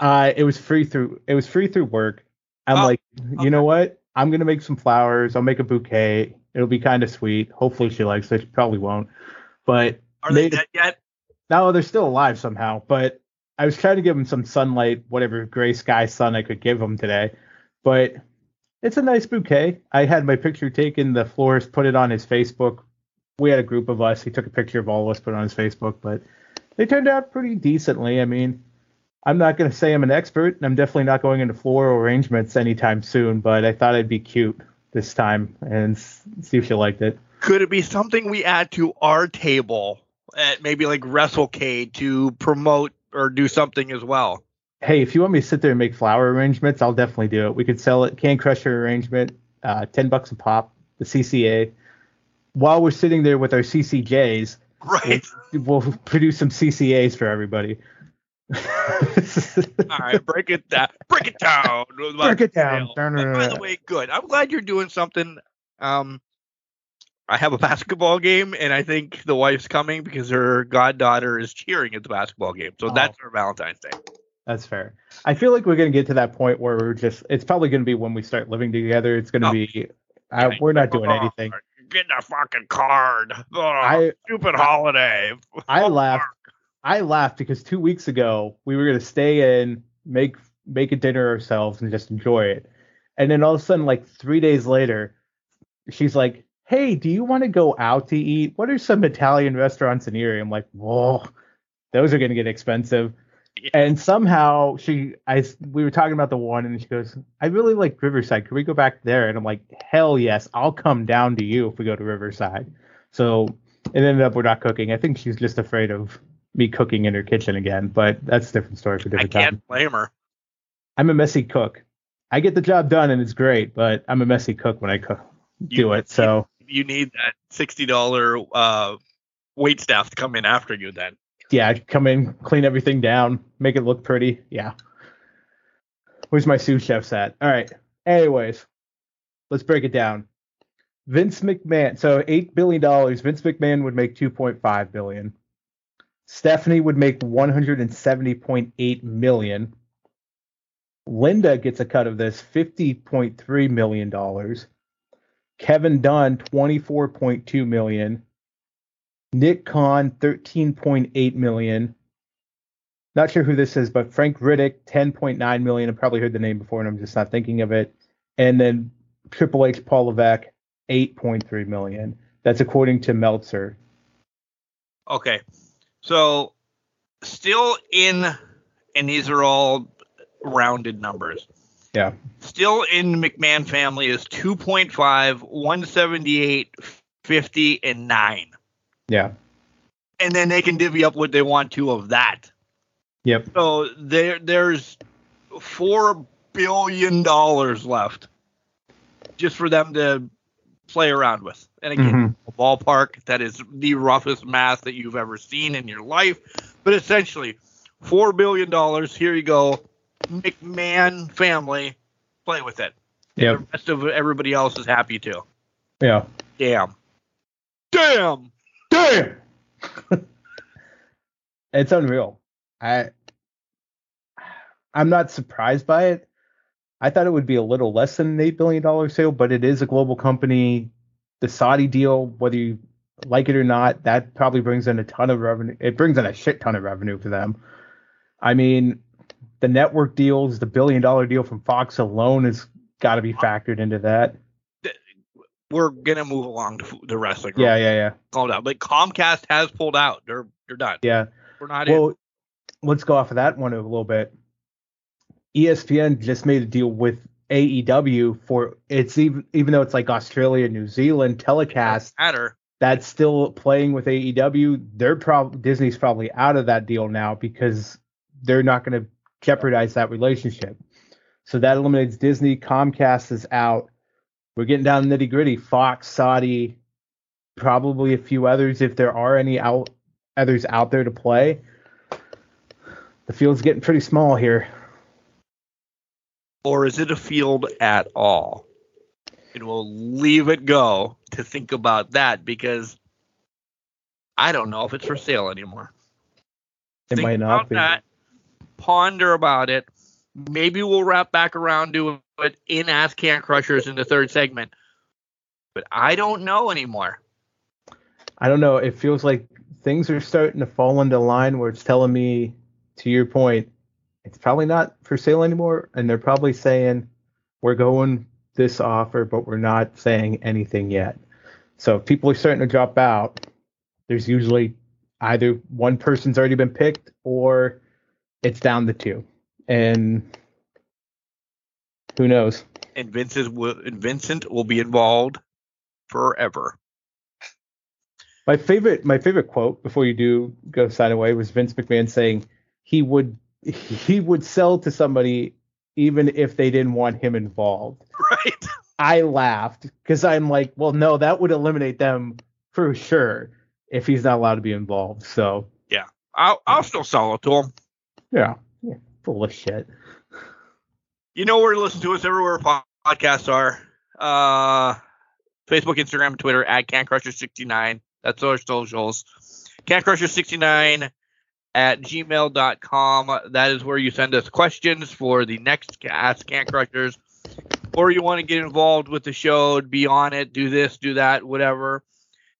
[SPEAKER 3] uh, it was free through it was free through work. I'm
[SPEAKER 4] Oh,
[SPEAKER 3] like, you know what? I'm gonna make some flowers. I'll make a bouquet. It'll be kind of sweet. Hopefully she likes it. She probably won't. But
[SPEAKER 4] are they
[SPEAKER 3] made-
[SPEAKER 4] dead yet?
[SPEAKER 3] no, they're still alive somehow. But I was trying to give them some sunlight, whatever gray sky sun I could give them today. But it's a nice bouquet. I had my picture taken. The florist put it on his Facebook. We had a group of us. He took a picture of all of us, put it on his Facebook. But they turned out pretty decently. I mean, I'm not going to say I'm an expert, and I'm definitely not going into floral arrangements anytime soon. But I thought I'd be cute this time and see if she liked it.
[SPEAKER 4] Could it be something we add to our table at maybe like WrestleCade to promote or do something as well?
[SPEAKER 3] hey, if you want me to sit there and make flower arrangements, I'll definitely do it. We could sell it, can crusher arrangement, uh, ten bucks a pop, the CCA. While we're sitting there with our CCJs,
[SPEAKER 4] Right.
[SPEAKER 3] we'll produce some CCAs for everybody.
[SPEAKER 4] All right, break it down. Break it down. (laughs)
[SPEAKER 3] Break it down.
[SPEAKER 4] By the way, good. I'm glad you're doing something. Um, I have a basketball game, and I think the wife's coming because her goddaughter is cheering at the basketball game. So
[SPEAKER 3] Oh.
[SPEAKER 4] that's our Valentine's Day.
[SPEAKER 3] That's fair. I feel like we're gonna get to that point where we're just. It's probably gonna be when we start living together. It's gonna
[SPEAKER 4] Oh.
[SPEAKER 3] be. Uh, we're not doing anything.
[SPEAKER 4] Get the fucking card. Oh,
[SPEAKER 3] I
[SPEAKER 4] stupid holiday.
[SPEAKER 3] I laughed. I laughed because two weeks ago we were gonna stay in, make make a dinner ourselves, and just enjoy it. And then all of a sudden, like three days later, she's like, "Hey, do you want to go out to eat? What are some Italian restaurants in Erie?" I'm like, "Whoa, those are gonna get expensive."
[SPEAKER 4] Yeah.
[SPEAKER 3] And somehow she, I, we were talking about the one, and she goes, "I really like Riverside. Can we go back there?" And I'm like, "Hell yes, I'll come down to you if we go to Riverside." So it ended up we're not cooking. I think she's just afraid of me cooking in her kitchen again, but that's a different story for different time.
[SPEAKER 4] I can't blame her.
[SPEAKER 3] I'm a messy cook. I get the job done and it's great, but I'm a messy cook when I cook, do
[SPEAKER 4] You-
[SPEAKER 3] it. So
[SPEAKER 4] You need that sixty dollar uh, wait staff to come in after you. Then
[SPEAKER 3] yeah, come in, clean everything down, make it look pretty. Yeah. Where's my sous chefs at? All right. Anyways, let's break it down. Vince McMahon. So eight billion dollars. Vince McMahon would make two point five billion. Stephanie would make one hundred and seventy point eight million. Linda gets a cut of this fifty point three million dollars. Kevin Dunn twenty four point two million. Nick point eight million. Not sure who this is, but Frank Riddick ten point nine million. I've probably heard the name before, and I'm just not thinking of it. And then Triple H Paul Levesque 8.3 million. That's according to Meltzer.
[SPEAKER 4] Okay. So still in and these are all rounded numbers.
[SPEAKER 3] Yeah.
[SPEAKER 4] Still in the McMahon family is 2.5, 178, 50 and 9.
[SPEAKER 3] Yeah.
[SPEAKER 4] And then they can divvy up what they want to of that.
[SPEAKER 3] Yep.
[SPEAKER 4] So there there's 4 billion dollars left just for them to play around with. And again,
[SPEAKER 3] Mhm.
[SPEAKER 4] a ballpark that is the roughest math that you've ever seen in your life. But essentially, four billion dollars. Here you go, McMahon family, play with it.
[SPEAKER 3] Yeah.
[SPEAKER 4] The rest of everybody else is happy too.
[SPEAKER 3] Yeah.
[SPEAKER 4] Damn. Damn.
[SPEAKER 3] Damn. (laughs) it's unreal. I I'm not surprised by it. I thought it would be a little less than an eight billion dollar sale, but it is a global company. The Saudi deal, whether you like it or not, that probably brings in a ton of revenue. It brings in a shit ton of revenue for them. I mean, the network deals, the billion dollar deal from Fox alone has got to be factored into that.
[SPEAKER 4] We're gonna move along to the wrestling.
[SPEAKER 3] Yeah, yeah, yeah,
[SPEAKER 4] Calm down. But Comcast has pulled out. They're they're done.
[SPEAKER 3] yeah.
[SPEAKER 4] We're not in.
[SPEAKER 3] Well, let's go off of that one a little bit. ESPN just made a deal with AEW for it's even even though it's like Australia, New Zealand telecast,
[SPEAKER 4] Matter.
[SPEAKER 3] that's still playing with AEW. They're probably Disney's probably out of that deal now because they're not going to jeopardize that relationship. So that eliminates Disney. Comcast is out. We're getting down nitty gritty. Fox, Saudi, probably a few others if there are any out others out there to play. The field's getting pretty small here.
[SPEAKER 4] Or is it a field at all? And we'll leave it go to think about that because I don't know if it's for sale anymore.
[SPEAKER 3] It
[SPEAKER 4] think
[SPEAKER 3] might
[SPEAKER 4] about
[SPEAKER 3] not be.
[SPEAKER 4] that. Ponder about it. Maybe we'll wrap back around to it in Ask Can Crushers in the third segment. But I don't know anymore.
[SPEAKER 3] I don't know. It feels like things are starting to fall into line where it's telling me, to your point, it's probably not for sale anymore. And they're probably saying, we're going this offer, but we're not saying anything yet. So if people are starting to drop out, there's usually either one person's already been picked or it's down to two. And who knows?
[SPEAKER 4] And Vincent will, and Vincent will be involved forever.
[SPEAKER 3] My favorite, my favorite quote before you do go sign away was Vince McMahon saying he would he would sell to somebody even if they didn't want him involved.
[SPEAKER 4] Right?
[SPEAKER 3] I laughed because I'm like, well, no, that would eliminate them for sure if he's not allowed to be involved. So yeah,
[SPEAKER 4] I'll, I'll still sell it to him.
[SPEAKER 3] yeah, yeah full of shit.
[SPEAKER 4] You know where to listen to us everywhere podcasts are. Uh, Facebook, Instagram, Twitter at CanCrusher69. That's our socials. CanCrusher69 at gmail.com. That is where you send us questions for the next Ask Can Crushers. Or you want to get involved with the show, be on it, do this, do that, whatever.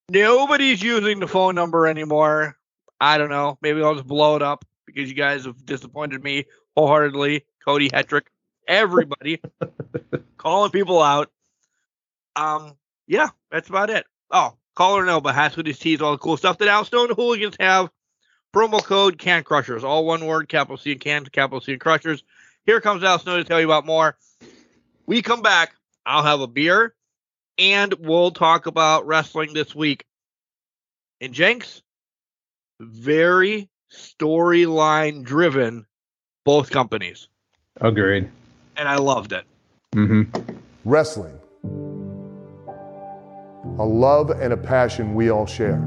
[SPEAKER 4] Nobody's using the phone number anymore. I don't know. Maybe I'll just blow it up because you guys have disappointed me wholeheartedly. Cody Hetrick, everybody (laughs) calling people out. Um, yeah, that's about it. Oh, call or no, but has with his teeth, all the cool stuff that Al Snow hooligans have. Promo code Can Crushers, all one word, capital C and Can, capital C and Crushers. Here comes Al Snow to tell you about more. We come back. I'll have a beer, and we'll talk about wrestling this week. And Jenks, very storyline driven, both companies,
[SPEAKER 3] Agreed.
[SPEAKER 4] and I loved it.
[SPEAKER 3] hmm
[SPEAKER 5] Wrestling. A love and a passion we all share.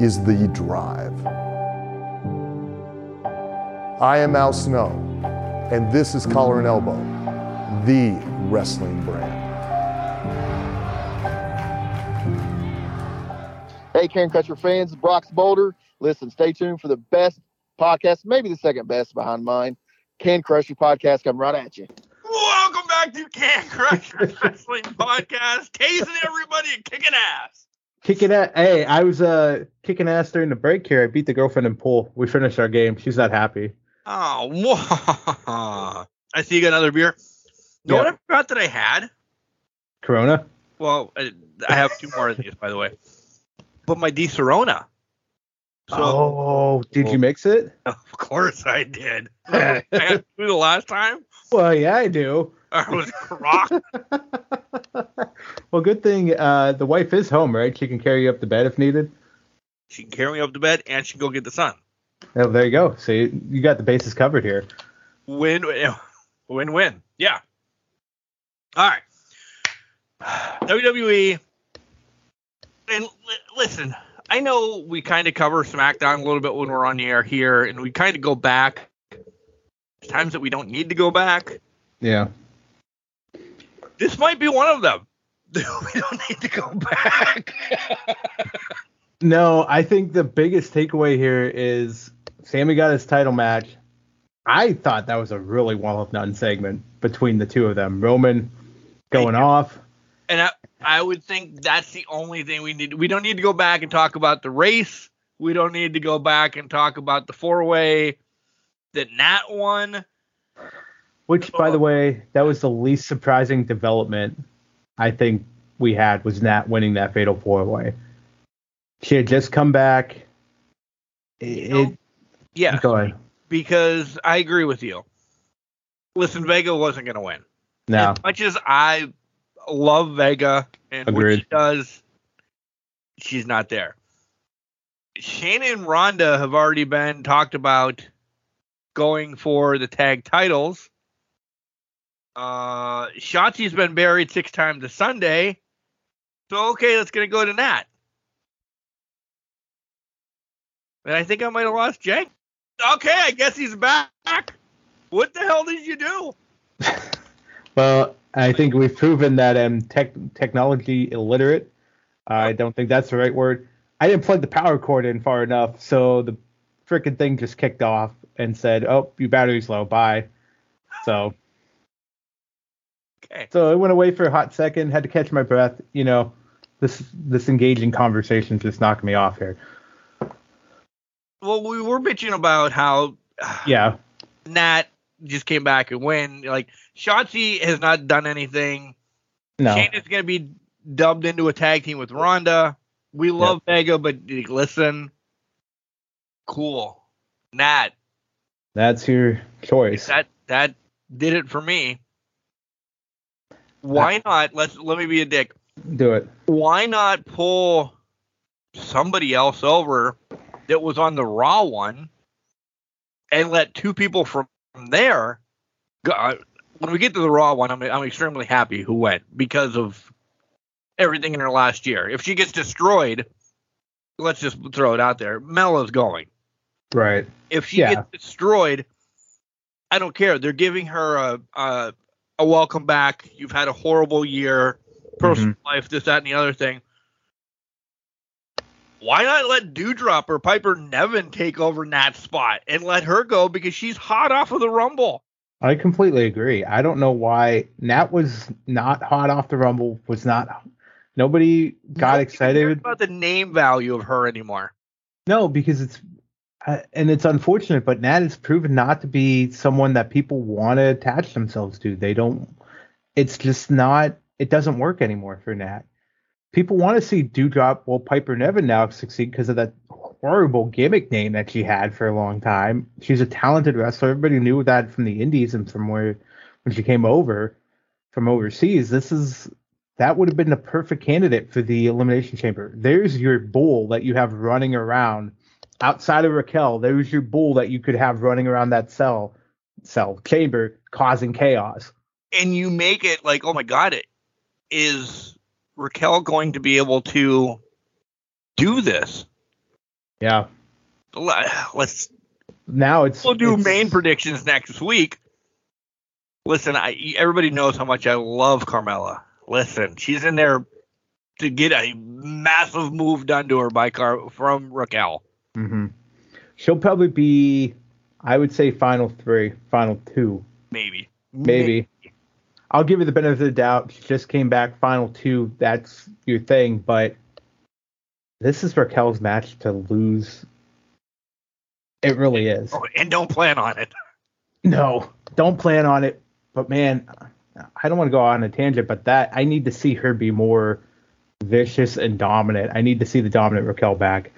[SPEAKER 5] is the drive. I am Al Snow, and this is Collar and Elbow, the wrestling brand.
[SPEAKER 6] Hey, Can Crusher fans, Brock's Boulder. Listen, stay tuned for the best podcast, maybe the second best behind mine. Can Crusher podcast coming right at you.
[SPEAKER 4] Welcome back to Can Crusher (laughs) Wrestling Podcast, tasing everybody and kicking ass.
[SPEAKER 3] Kicking ass. Hey, I was uh kicking ass during the break here. I beat the girlfriend in pool. We finished our game. She's not happy.
[SPEAKER 4] Oh, whoa. I see you got another beer. You know
[SPEAKER 3] Yeah.
[SPEAKER 4] what I forgot that I had?
[SPEAKER 3] Corona.
[SPEAKER 4] Well, I, I have two more of these, by the way. But my Disaronno. So,
[SPEAKER 3] oh, did
[SPEAKER 4] Well-
[SPEAKER 3] you mix it? (laughs)
[SPEAKER 4] of course I did. (laughs) I had two the last time.
[SPEAKER 3] Well, yeah, I do.
[SPEAKER 4] I was crocked. (laughs) (laughs)
[SPEAKER 3] well, good thing uh, the wife is home, right? She can carry you up to bed if needed.
[SPEAKER 4] She can carry me up to bed and she can go get the sun.
[SPEAKER 3] Oh, there you go. So you, you got the bases covered here.
[SPEAKER 4] Win, win, win. Yeah. All right. (sighs) WWE. And li- listen, I know we kind of cover SmackDown a little bit when we're on the air here, and we kind of go back. There's times that we don't need to go back.
[SPEAKER 3] Yeah.
[SPEAKER 4] This might be one of them. (laughs) we don't need to go back. (laughs)
[SPEAKER 3] No, I think the biggest takeaway here is Sami got his title match. I thought that was a really well done segment between the two of them. Roman going off.
[SPEAKER 4] and I, I would think that's the only thing we need. We don't need to go back and talk about the race. We don't need to go back and talk about the four way that Nat won.
[SPEAKER 3] Which, by the way, that was the least surprising development I think we had was Nat winning that fatal four way. She had just come back. It,
[SPEAKER 4] know,
[SPEAKER 3] it-
[SPEAKER 4] Yeah,
[SPEAKER 3] go ahead.
[SPEAKER 4] because I agree with you. Listen, Vega wasn't going to win.
[SPEAKER 3] No,
[SPEAKER 4] As much as I love Vega and what
[SPEAKER 3] Agreed.
[SPEAKER 4] she does, she's not there. Shayna and Ronda have already been talked about going for the tag titles. Uh, Shotzi's been buried six times a Sunday. So, okay, let's to go to Nat. And I think I might have lost Jake. Okay, I guess he's back. What the hell did you do? (laughs)
[SPEAKER 3] Well, I think we've proven that I'm tech, technology illiterate. I don't think that's the right word. I didn't plug the power cord in far enough, so the freaking thing just kicked off and said, "Oh, your battery's low. Bye." So,
[SPEAKER 4] Okay.
[SPEAKER 3] so it went away for a hot second. Had to catch my breath. You know, this this engaging conversation just knocked me off here.
[SPEAKER 4] Well, we were bitching about how (sighs)
[SPEAKER 3] Yeah,
[SPEAKER 4] Nat just came back and win. Like Shotzi has not done anything.
[SPEAKER 3] no,
[SPEAKER 4] Shayna's gonna be dubbed into a tag team with Ronda. We love Vega, but listen, cool. Nat,
[SPEAKER 3] that's your choice.
[SPEAKER 4] that that did it for me. Why not? Let's let me be a dick.
[SPEAKER 3] Do it.
[SPEAKER 4] Why not pull somebody else over that was on the Raw one and let two people from there go? uh, When we get to the Raw one, I'm I'm extremely happy who went because of everything in her last year. If she gets destroyed, let's just throw it out there. Mella's going.
[SPEAKER 3] Right.
[SPEAKER 4] If she
[SPEAKER 3] Yeah.
[SPEAKER 4] gets destroyed, I don't care. They're giving her a a, a welcome back. You've had a horrible year, personal mm-hmm. life, this, that, and the other thing. Why not let Doudrop or Piper Niven take over Nat's spot and let her go because she's hot off of the Rumble?
[SPEAKER 3] I completely agree. I don't know why Nat was not hot off the rumble. Was not. Nobody got
[SPEAKER 4] Nobody
[SPEAKER 3] excited.
[SPEAKER 4] about the name value of her anymore.
[SPEAKER 3] No, because it's Uh, and it's unfortunate, but Nat has proven not to be someone that people want to attach themselves to. They don't. It's just not. It doesn't work anymore for Nat. People want to see Doudrop, well, Piper Niven now succeed because of that horrible gimmick name that she had for a long time. She's a talented wrestler. Everybody knew that from the Indies and from where when she came over from overseas, this is that would have been the perfect candidate for the elimination chamber. There's your bull that you have running around outside of Raquel. There's your bull that you could have running around that cell cell chamber causing chaos.
[SPEAKER 4] And you make it like, oh my god, it is Raquel going to be able to do this?
[SPEAKER 3] Yeah.
[SPEAKER 4] Let's
[SPEAKER 3] now it's
[SPEAKER 4] we'll do
[SPEAKER 3] it's,
[SPEAKER 4] main predictions next week. Listen, I everybody knows how much I love Carmella. Listen, she's in there to get a massive move done to her by Car from Raquel.
[SPEAKER 3] Mm-hmm. She'll probably be, I would say, final three, final two,
[SPEAKER 4] maybe,
[SPEAKER 3] maybe. maybe. I'll give you the benefit of the doubt. She just came back, final two. That's your thing, but this is Raquel's match to lose. It really is.
[SPEAKER 4] Oh, and don't plan on it. (laughs)
[SPEAKER 3] No, don't plan on it. But man, I don't want to go on a tangent, but that I need to see her be more vicious and dominant. I need to see the dominant Raquel back.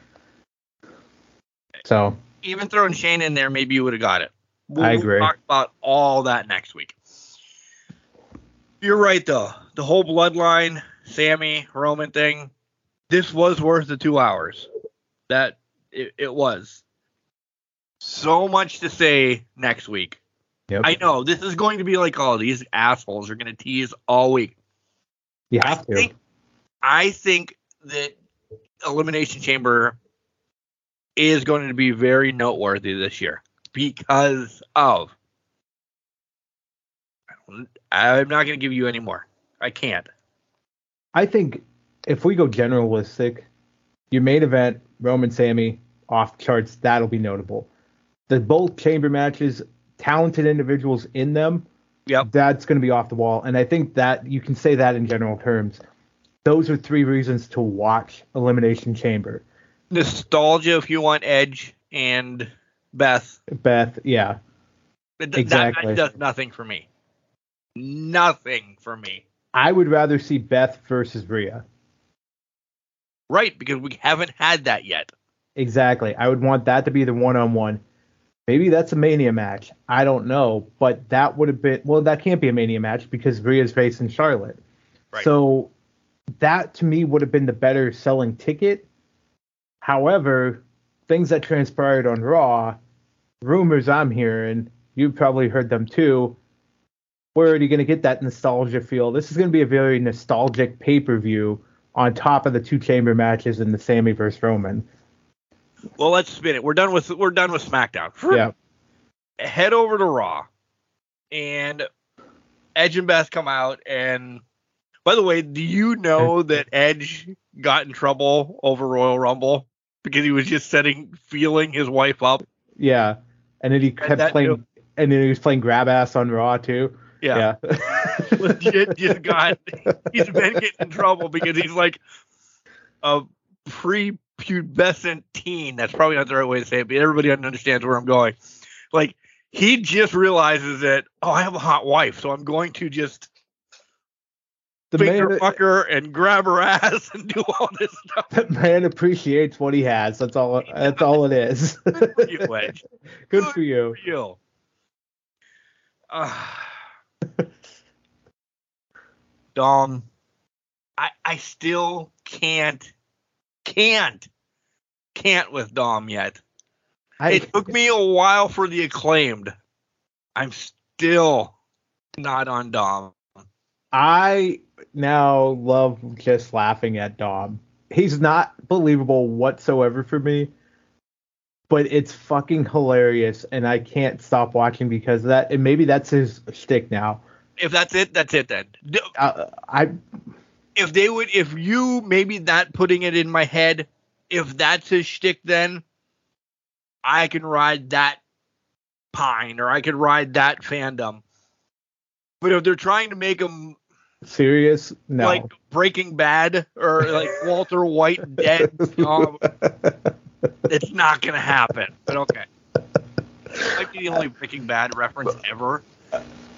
[SPEAKER 3] So
[SPEAKER 4] even throwing Shane in there, maybe you would have got it.
[SPEAKER 3] We'll I agree.
[SPEAKER 4] Talk about all that next week. You're right though. The whole bloodline, Sami Roman thing. This was worth the two hours. That it, it was. So much to say next week. Yep. I know this is going to be like all oh, these assholes are going to tease all week.
[SPEAKER 3] You have I to.
[SPEAKER 4] Think, I think that Elimination Chamber is going to be very noteworthy this year because of. I'm not going to give you any more. I can't.
[SPEAKER 3] I think if we go generalistic, your main event, Roman Sami, off charts, that'll be notable. The both chamber matches, talented individuals in them,
[SPEAKER 4] yep.
[SPEAKER 3] that's going to be off the wall. And I think that you can say that in general terms. Those are three reasons to watch Elimination Chamber.
[SPEAKER 4] Nostalgia, if you want Edge and Beth.
[SPEAKER 3] Beth, yeah.
[SPEAKER 4] exactly. That does nothing for me. Nothing for me.
[SPEAKER 3] I would rather see Beth versus Rhea.
[SPEAKER 4] Right, because we haven't had that yet.
[SPEAKER 3] Exactly. I would want that to be the one on one. Maybe that's a Mania match. I don't know, but that would have been well. That can't be a Mania match because Rhea's facing Charlotte. Right. So that to me would have been the better selling ticket. However, things that transpired on Raw, rumors I'm hearing, you probably heard them too. Where are you going to get that nostalgia feel? This is going to be a very nostalgic pay per view on top of the two chamber matches and the Sami versus Roman.
[SPEAKER 4] Well, let's spin it. We're done with we're done with SmackDown.
[SPEAKER 3] Yeah.
[SPEAKER 4] Head over to Raw, and Edge and Beth come out. And by the way, do you know (laughs) that Edge got in trouble over Royal Rumble because he was just setting feeling his wife up?
[SPEAKER 3] Yeah, and then he kept playing, and then he was playing grab ass on Raw too.
[SPEAKER 4] Yeah. yeah. (laughs) Legit just got he's been getting in trouble because he's like a pre pubescent teen. That's probably not the right way to say it, but everybody understands where I'm going. Like he just realizes that oh, I have a hot wife, so I'm going to just the finger man, fuck her and grab her ass and do all this stuff.
[SPEAKER 3] That (laughs) man appreciates what he has. That's all. That's all it is. (laughs) (laughs) Good for you. Good, Good for you. For you.
[SPEAKER 4] Uh, Dom, I I still can't can't can't with Dom yet. I, it took me a while for the acclaimed. I'm still not on Dom.
[SPEAKER 3] I now love just laughing at Dom. He's not believable whatsoever for me, but it's fucking hilarious, and I can't stop watching because of that. And maybe that's his shtick now.
[SPEAKER 4] If that's it, that's it then.
[SPEAKER 3] Uh, I
[SPEAKER 4] if they would, if you maybe not putting it in my head, if that's his shtick, then I can ride that pine or I could ride that fandom. But if they're trying to make him
[SPEAKER 3] serious, no.
[SPEAKER 4] like Breaking Bad or like (laughs) Walter White dead, um, (laughs) it's not gonna happen. But okay, might be the only Breaking Bad reference ever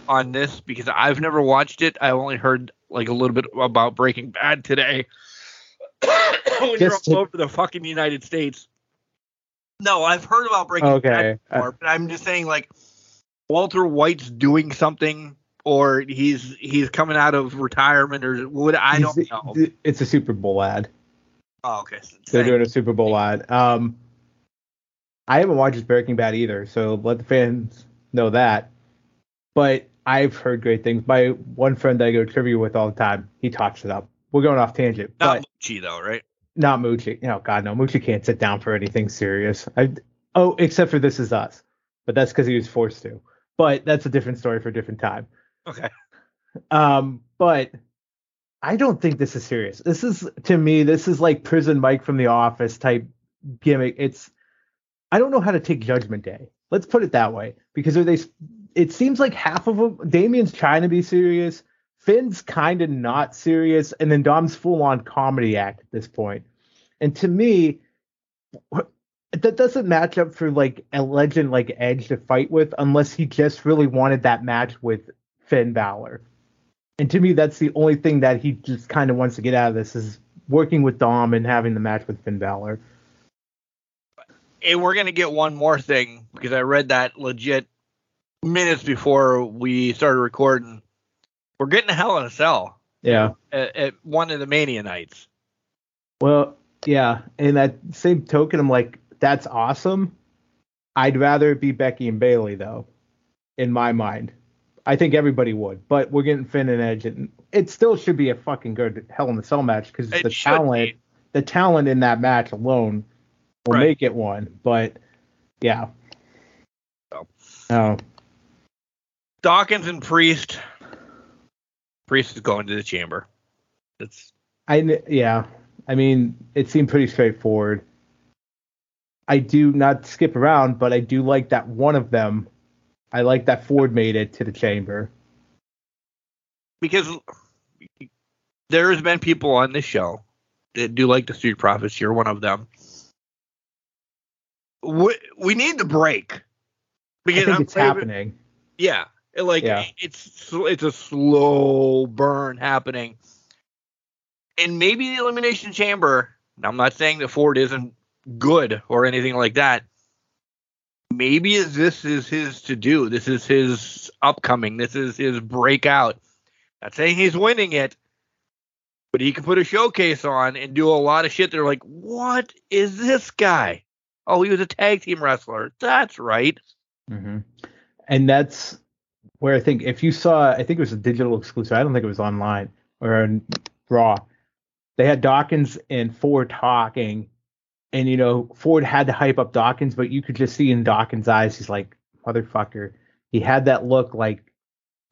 [SPEAKER 4] on this because I've never watched it. I only heard like a little bit about Breaking Bad today. (coughs) when Just you're all over the fucking United States. No, I've heard about Breaking
[SPEAKER 3] okay. Bad
[SPEAKER 4] before, but I'm just saying like Walter White's doing something or he's he's coming out of retirement, or what? I
[SPEAKER 3] He's-
[SPEAKER 4] don't know.
[SPEAKER 3] It's a Super Bowl ad.
[SPEAKER 4] Oh, okay.
[SPEAKER 3] They're doing a Super Bowl ad. Um, I haven't watched Breaking Bad either, so let the fans know that. But I've heard great things. My one friend that I go trivia with all the time, he talks it up. We're going off tangent,
[SPEAKER 4] Not
[SPEAKER 3] but
[SPEAKER 4] Moochie though, right?
[SPEAKER 3] not Moochie. No, God, no. Moochie can't sit down for anything serious. I, oh, except for This Is Us, but that's because he was forced to. But that's a different story for a different time.
[SPEAKER 4] Okay.
[SPEAKER 3] Um, but I don't think this is serious. This is to me, this is like prison Mike from the office type gimmick. It's I don't know how to take Judgment Day. Let's put it that way. Because they it seems like half of them Damian's trying to be serious, Finn's kind of not serious, and then Dom's full on comedy act at this point. And to me, that doesn't match up for like a legend like Edge to fight with unless he just really wanted that match with Finn Balor. And to me, that's the only thing that he just kind of wants to get out of this is working with Dom and having the match with Finn Balor.
[SPEAKER 4] And we're gonna get one more thing because I read that legit minutes before we started recording. We're getting a Hell in a Cell
[SPEAKER 3] Yeah.
[SPEAKER 4] at, at one of the Mania nights.
[SPEAKER 3] Well, yeah. And that same token, I'm like, that's awesome. I'd rather it be Becky and Bailey though, in my mind. I think everybody would, but we're getting Finn and Edge, and it still should be a fucking good Hell in a Cell match because the talent,
[SPEAKER 4] be.
[SPEAKER 3] the talent in that match alone will
[SPEAKER 4] Right.
[SPEAKER 3] make it one. But yeah,
[SPEAKER 4] So.
[SPEAKER 3] oh,
[SPEAKER 4] Dawkins and Priest. Priest is going to the chamber. It's
[SPEAKER 3] I yeah. I mean, it seemed pretty straightforward. I do not skip around, but I do like that one of them. I like that Ford made it to the chamber.
[SPEAKER 4] because there has been people on this show that do like the Street Profits. You're one of them. We, we need the break
[SPEAKER 3] I
[SPEAKER 4] because
[SPEAKER 3] think
[SPEAKER 4] I'm
[SPEAKER 3] it's
[SPEAKER 4] waving-
[SPEAKER 3] happening.
[SPEAKER 4] Yeah, like
[SPEAKER 3] Yeah.
[SPEAKER 4] it's it's a slow burn happening, and maybe the elimination chamber. I'm not saying that Ford isn't good or anything like that. Maybe this is his to do. This is his upcoming. This is his breakout. Not saying he's winning it, but he can put a showcase on and do a lot of shit. They're like, what is this guy? Oh, he was a tag team wrestler. That's right.
[SPEAKER 3] hmm And that's where I think if you saw, I think it was a digital exclusive. I don't think it was online or Raw. They had Dawkins and Ford talking, and you know Ford had to hype up Dawkins, but you could just see in Dawkins' eyes, he's like, "Motherfucker." He had that look like,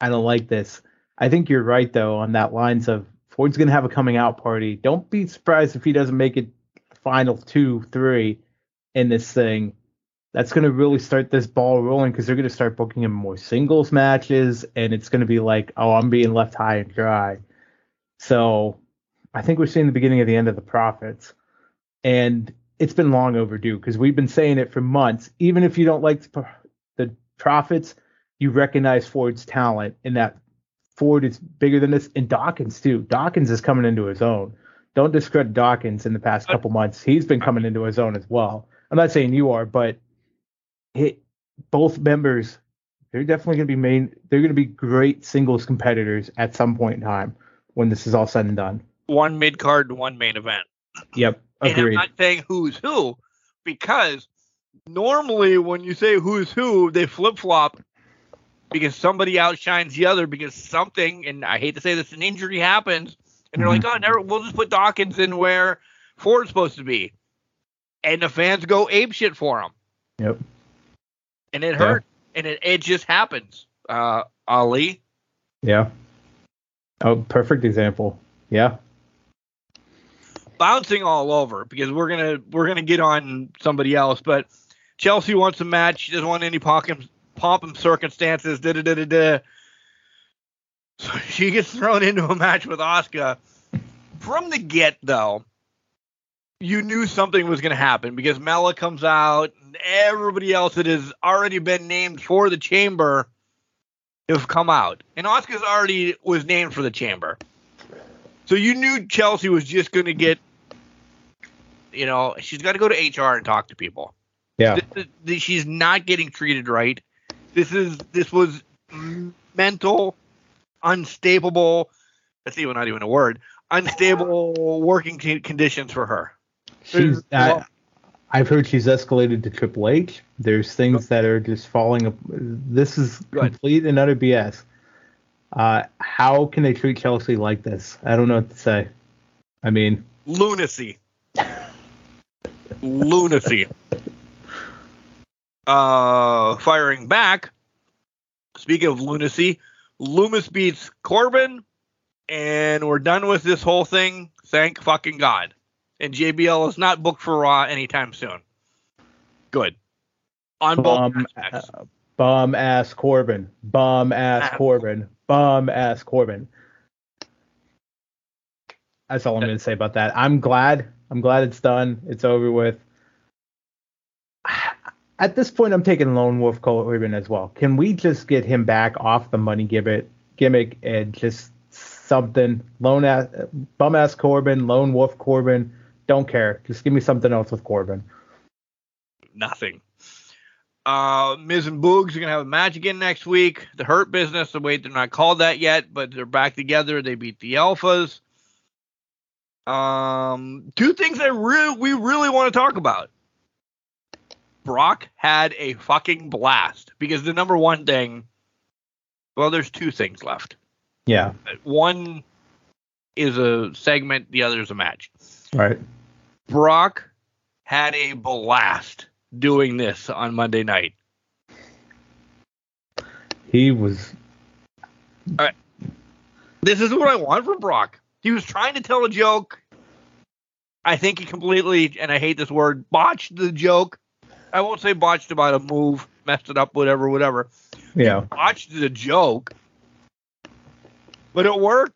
[SPEAKER 3] "I don't like this." I think you're right though on that lines of Ford's gonna have a coming out party. Don't be surprised if he doesn't make it final two, three in this thing that's going to really start this ball rolling because they're going to start booking him more singles matches and it's going to be like oh i'm being left high and dry so i think we're seeing the beginning of the end of the profits and it's been long overdue because we've been saying it for months. Even if you don't like the, the profits you recognize ford's talent and that ford is bigger than this and dawkins too. Dawkins is coming into his own. Don't discredit dawkins in the past couple months. He's been coming into his own as well. I'm not saying you are but hit both members they're definitely going to be main they're going to be great singles competitors at some point in time when this is all said and done.
[SPEAKER 4] One mid card, one main event.
[SPEAKER 3] yep
[SPEAKER 4] And I'm not saying who's who because normally when you say who's who, they flip flop because somebody outshines the other because something, and I hate to say this, an injury happens, and they're like, oh, never, we'll just put Dawkins in where Ford's supposed to be, and the fans go ape shit for him,
[SPEAKER 3] yep.
[SPEAKER 4] And it
[SPEAKER 3] Yeah.
[SPEAKER 4] hurt, and it it just happens. Uh, Ali,
[SPEAKER 3] yeah. Oh perfect example. Yeah
[SPEAKER 4] bouncing all over because we're gonna we're gonna get on somebody else. But Chelsea wants a match. She doesn't want any pomp pomp and circumstances. Da da da da da. So (laughs) she gets thrown into a match with Asuka. From the get, though, you knew something was going to happen because Mela comes out and everybody else that has already been named for the chamber have come out. And Asuka's already was named for the chamber. So you knew Chelsea was just going to get, you know, she's got to go to HR and talk to people.
[SPEAKER 3] yeah
[SPEAKER 4] This is- this- she's not getting treated right. This is this was mental unstable. That's even not even a word. Unstable working con- conditions for her.
[SPEAKER 3] She's. I, I've heard she's escalated to Triple H. There's things that are just falling. ap- This is complete and utter BS. Uh, how can they treat Chelsea like this? I don't know what to say. I mean,
[SPEAKER 4] lunacy. Lunacy. Uh, firing back. Speaking of lunacy, Loomis beats Corbin, and we're done with this whole thing. Thank fucking God. And JBL is not booked for Raw anytime soon. Good. On both
[SPEAKER 3] bum,
[SPEAKER 4] aspects.
[SPEAKER 3] uh, bum ass Corbin, bum ass
[SPEAKER 4] Ah.
[SPEAKER 3] Corbin, bum ass Corbin. That's all I'm going to say about that. I'm glad. I'm glad it's done. It's over with. At this point, I'm taking Lone Wolf Corbin as well. Can we just get him back off the money gimmick, gimmick and just something? Lone ass, bum ass Corbin, Lone Wolf Corbin. Don't care. Just give me something else with Corbin.
[SPEAKER 4] nothing. Uh, Miz and Boogs are gonna have a match again next week. The Hurt Business, the way they're not called that yet, but they're back together. They beat the Alphas. Um, two things that really we really want to talk about. Brock had a fucking blast because the number one thing. Well, there's two things left.
[SPEAKER 3] Yeah.
[SPEAKER 4] One is a segment, the other is a match.
[SPEAKER 3] Right.
[SPEAKER 4] Brock had a blast doing this on Monday night.
[SPEAKER 3] He was All right.
[SPEAKER 4] This is what I want from Brock. He was trying to tell a joke. I think he completely, and I hate this word, botched the joke. I won't say botched about a move, messed it up, whatever, whatever.
[SPEAKER 3] yeah.
[SPEAKER 4] Botched the joke, but it worked.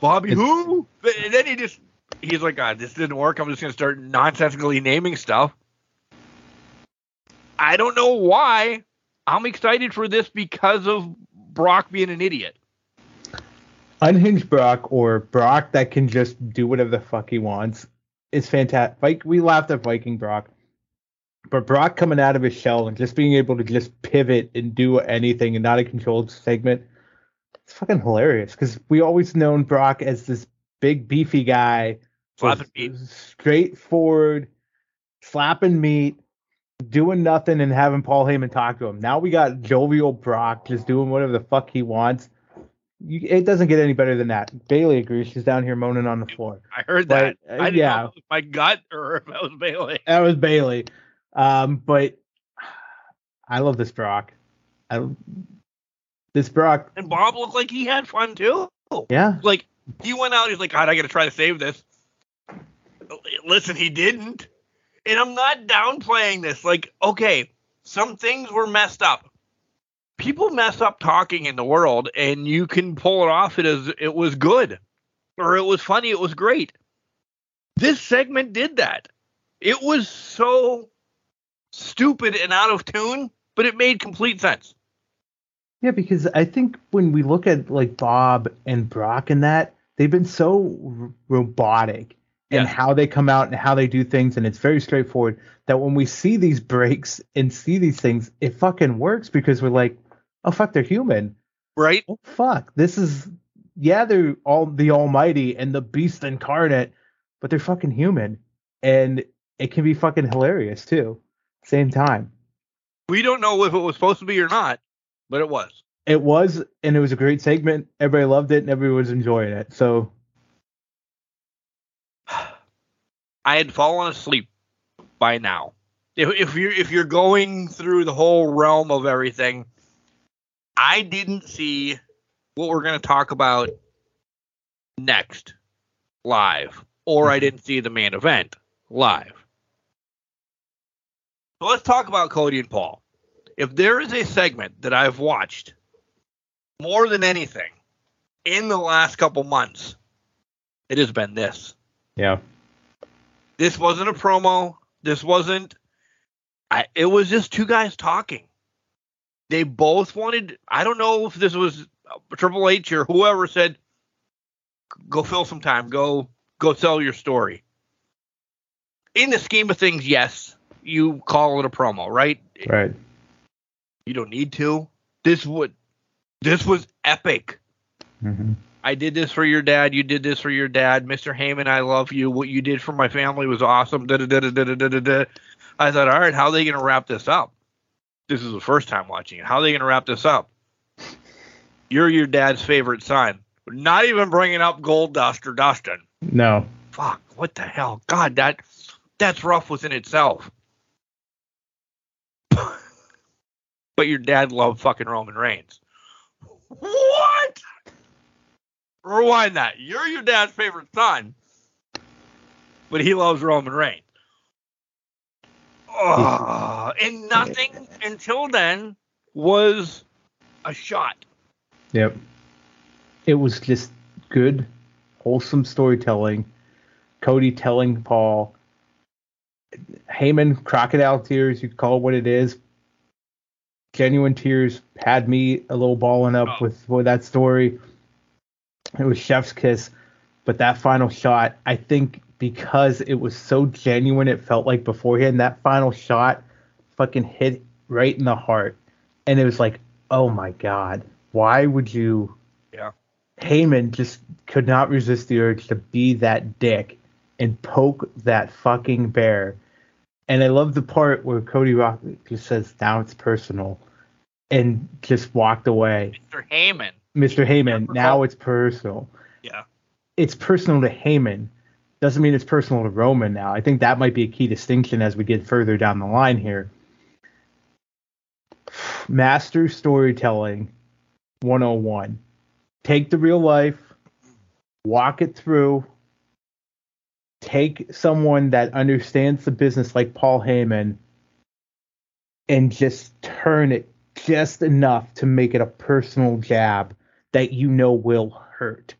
[SPEAKER 4] Bobby
[SPEAKER 3] It's-
[SPEAKER 4] who? And then he just, he's like, God, this didn't work. I'm just going to start nonsensically naming stuff. I don't know why. I'm excited for this because of Brock being an idiot.
[SPEAKER 3] Unhinged Brock or Brock that can just do whatever the fuck he wants is fantastic. Like we laughed at Viking Brock, but Brock coming out of his shell and just being able to just pivot and do anything and not a controlled segment, it's fucking hilarious. Because we always known Brock as this big beefy guy,
[SPEAKER 4] Slapping meat.
[SPEAKER 3] straightforward, slapping meat, doing nothing and having Paul Heyman talk to him. Now we got jovial Brock just doing whatever the fuck he wants. You, it doesn't get any better than that. Bailey agrees. She's down here moaning on the floor.
[SPEAKER 4] I heard that.
[SPEAKER 3] But, uh,
[SPEAKER 4] I
[SPEAKER 3] yeah.
[SPEAKER 4] know if it my gut or if that was Bailey.
[SPEAKER 3] That was Bailey. Um, but I love this Brock. I this Brock.
[SPEAKER 4] And Bob looked like he had fun too.
[SPEAKER 3] Yeah,
[SPEAKER 4] Like he went out, he's like, God, I gotta try to save this. Listen, he didn't. And I'm not downplaying this. Like, okay, some things were messed up. People mess up talking in the world, and you can pull it off it as it was good. Or it was funny, it was great. This segment did that. It was so stupid and out of tune, but it made complete sense.
[SPEAKER 3] yeah. Because I think when we look at like Bob and Brock and that, they've been so r- robotic in
[SPEAKER 4] Yes.
[SPEAKER 3] how they come out and how they do things, and it's very straightforward. That when we see these breaks and see these things, it fucking works because we're like, oh fuck, they're human.
[SPEAKER 4] Right?
[SPEAKER 3] oh fuck, this is yeah, they're all the Almighty and the Beast incarnate, but they're fucking human, and it can be fucking hilarious too. Same time,
[SPEAKER 4] We don't know if it was supposed to be or not, but it was.
[SPEAKER 3] it was, and it was a great segment. Everybody loved it, and everybody was enjoying it. So (sighs)
[SPEAKER 4] I had fallen asleep by now. If, if you're if you're going through the whole realm of everything, I didn't see what we're going to talk about next live, or I didn't see the main event live. So let's talk about Cody and Paul. If there is a segment that I've watched more than anything in the last couple months, it has been this
[SPEAKER 3] yeah,
[SPEAKER 4] this wasn't a promo. This wasn't. I, it was just two guys talking. They both wanted. I don't know if this was Triple H or whoever said, "Go fill some time. Go go tell your story." In the scheme of things, yes, you call it a promo, right?
[SPEAKER 3] right.
[SPEAKER 4] You don't need to. This would. This was epic.
[SPEAKER 3] Mm-hmm.
[SPEAKER 4] I did this for your dad. You did this for your dad, Mr. Heyman. I love you. What you did for my family was awesome. Da da da da da da da da. I thought, all right, how are they going to wrap this up? This is the first time watching it. How are they going to wrap this up? You're your dad's favorite son. Not even bringing up Goldust or Dustin.
[SPEAKER 3] No.
[SPEAKER 4] Fuck. What the hell? God, that that's rough within itself. (laughs) but your dad loved fucking Roman Reigns. What? Rewind that. You're your dad's favorite son, but he loves Roman Reigns. Oh, and nothing until then was a shot.
[SPEAKER 3] Yep. It was just good, wholesome storytelling. Cody telling Paul, Heyman, crocodile tears, you call it what it is. Genuine tears had me a little balling up
[SPEAKER 4] Oh.
[SPEAKER 3] with, with that story. It was chef's kiss, but that final shot, I think because it was so genuine, it felt like beforehand, that final shot fucking hit right in the heart. And it was like, oh my God, why would you?
[SPEAKER 4] Yeah.
[SPEAKER 3] Heyman just could not resist the urge to be that dick and poke that fucking bear. And I love the part where Cody Rock just says, now it's personal, and just walked away.
[SPEAKER 4] Mr. Heyman.
[SPEAKER 3] Mr. Heyman, now it's personal.
[SPEAKER 4] Yeah.
[SPEAKER 3] It's personal to Heyman. Doesn't mean it's personal to Roman now. I think that might be a key distinction as we get further down the line here. Master storytelling 101. Take the real life, walk it through, take someone that understands the business like Paul Heyman and just turn it just enough to make it a personal jab that you know will hurt.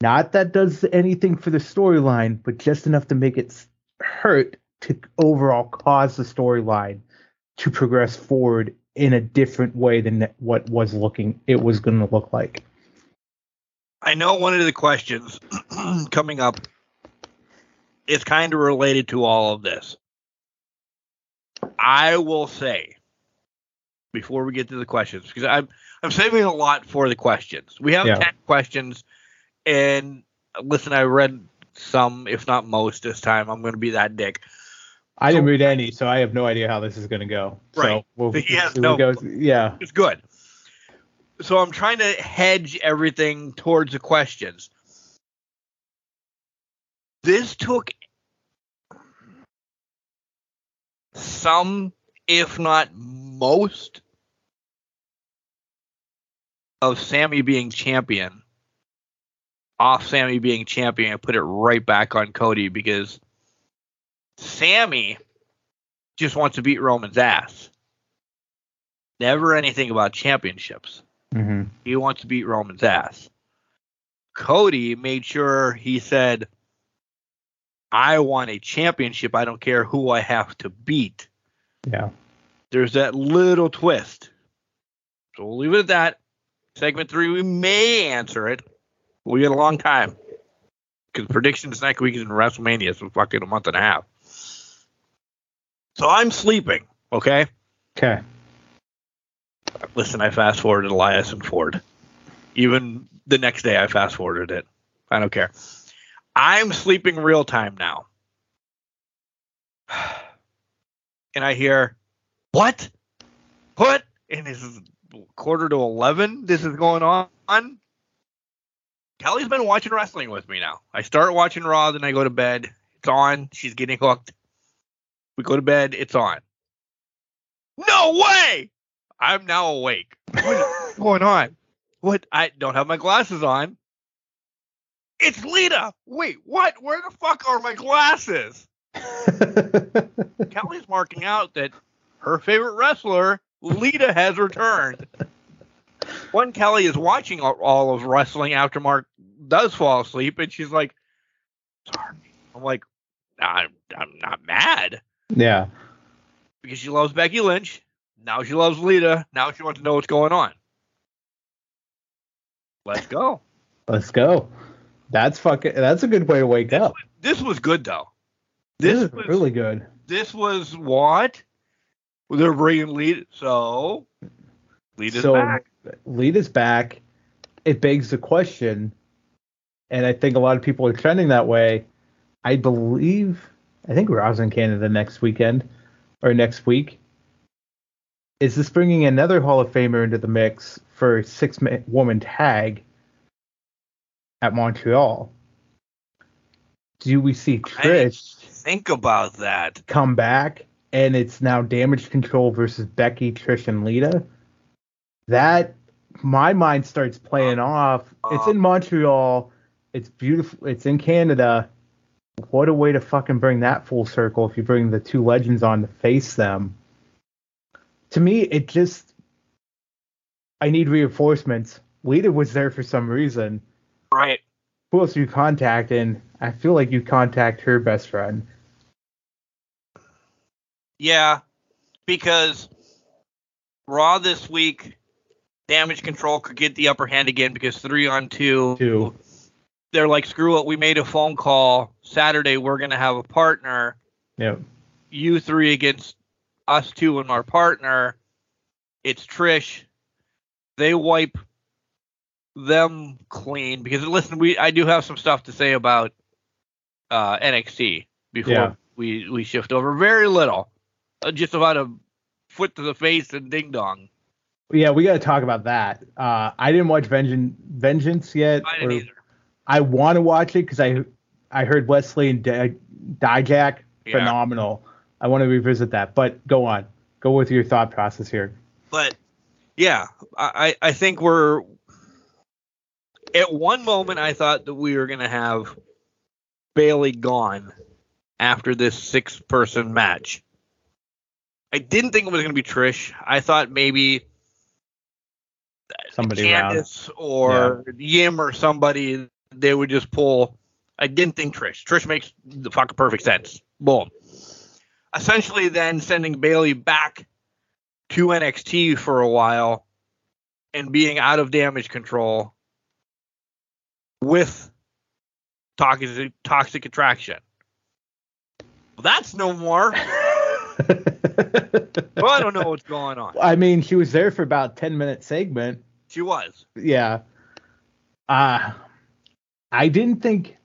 [SPEAKER 3] Not that does anything for the storyline, but just enough to make it hurt to overall cause the storyline to progress forward in a different way than what was looking it was going to look like.
[SPEAKER 4] I know one of the questions (clears throat) coming up is kind of related to all of this. I will say before we get to the questions because I'm I'm saving a lot for the questions. We have
[SPEAKER 3] Yeah.
[SPEAKER 4] 10 questions and listen, I read some if not most this time. I'm going to be that dick.
[SPEAKER 3] I didn't
[SPEAKER 4] So-
[SPEAKER 3] read any, so I have no idea how this is going to go. So
[SPEAKER 4] Right.
[SPEAKER 3] we'll (laughs)
[SPEAKER 4] He has no-.
[SPEAKER 3] Yeah.
[SPEAKER 4] It's good. So I'm trying to hedge everything towards the questions. This took some, if not most, of Sami being champion off Sami being champion and put it right back on Cody because Sami just wants to beat Roman's ass. Never anything about championships.
[SPEAKER 3] hmm
[SPEAKER 4] He wants to beat Roman's ass. Cody made sure he said, I want a championship. I don't care who I have to beat.
[SPEAKER 3] Yeah.
[SPEAKER 4] There's that little twist. So we'll leave it at that. Segment three, we may answer it. We got a long time. Because predictions next week is in WrestleMania, so fucking a month and a half. So I'm sleeping, okay?
[SPEAKER 3] Okay.
[SPEAKER 4] Listen, I fast forwarded Elias and Ford. Even the next day, I fast forwarded it. I don't care. I'm sleeping real time now. (sighs) And I hear, what? What? And this is quarter to 11. This is going on. Kelly's been watching wrestling with me now. I start watching Raw, then I go to bed. It's on. She's getting hooked. We go to bed. It's on. No way! I'm now awake. What's (laughs) going on? What? I don't have my glasses on. It's Lita. Wait, what? Where the fuck are my glasses? (laughs) Kelly's marking out that her favorite wrestler, Lita, has returned. When Kelly is watching all- all of wrestling after Mark does fall asleep, and she's like, "Sorry." I'm like, "I'm I'm not mad
[SPEAKER 3] yeah.
[SPEAKER 4] because she loves Becky Lynch. Now she loves Lita. Now she wants to know what's going on. Let's go.
[SPEAKER 3] Let's go. That's fucking. That's a good way to wake up.
[SPEAKER 4] This was good though.
[SPEAKER 3] This,
[SPEAKER 4] This
[SPEAKER 3] is
[SPEAKER 4] was
[SPEAKER 3] really good.
[SPEAKER 4] this was what they're bringing Lita. So Lita's
[SPEAKER 3] so
[SPEAKER 4] back.
[SPEAKER 3] Lita's back, it begs the question, and I think a lot of people are trending that way. I believe, I think Raw's in Canada next weekend or next week. Is this bringing another Hall of Famer into the mix for six woman tag at Montreal? Do we see Trish
[SPEAKER 4] think about that?
[SPEAKER 3] come back and it's now Damage Control versus Becky, Trish, and Lita? That my mind starts playing uh, off. It's uh. in Montreal. It's beautiful. It's in Canada. What a way to fucking bring that full circle if you bring the two legends on to face them. To me, it just I need reinforcements. Lita was there for some reason.
[SPEAKER 4] Right.
[SPEAKER 3] Who else you contacting? I feel like you contact her best friend.
[SPEAKER 4] Yeah, because Raw this week, Damage Control could get the upper hand again because three on two.
[SPEAKER 3] Two.
[SPEAKER 4] They're like, screw it. We made a phone call Saturday. We're gonna have a partner.
[SPEAKER 3] Yep.
[SPEAKER 4] You three against us two and our partner. It's Trish. They wipe them clean because listen, we I do have some stuff to say about uh, NXT before
[SPEAKER 3] Yeah.
[SPEAKER 4] we we shift over. Very little, uh, just about a foot to the face and ding dong.
[SPEAKER 3] Yeah, we got to talk about that. Uh, I didn't watch Vengeance, Vengeance yet.
[SPEAKER 4] I didn't either.
[SPEAKER 3] I want to watch it because I I heard Wes Lee and Di- Dijak
[SPEAKER 4] Yeah.
[SPEAKER 3] phenomenal. I want to revisit that. But go on, go with your thought process here.
[SPEAKER 4] But yeah, I I I think we're at one moment I thought that we were gonna have Bayley gone after this six person match. I didn't think it was gonna be Trish. I thought maybe
[SPEAKER 3] Somebody around.
[SPEAKER 4] Candice or Yim or somebody they would just pull. I didn't think Trish. Trish makes the fucking perfect sense. Boom. Essentially, then sending Bayley back to NXT for a while and being out of damage control with toxic toxic attraction. Well, that's no more. (laughs) (laughs) well, I don't know what's going on.
[SPEAKER 3] I mean, she was there for about ten minute segment.
[SPEAKER 4] She was.
[SPEAKER 3] Yeah. Uh I didn't think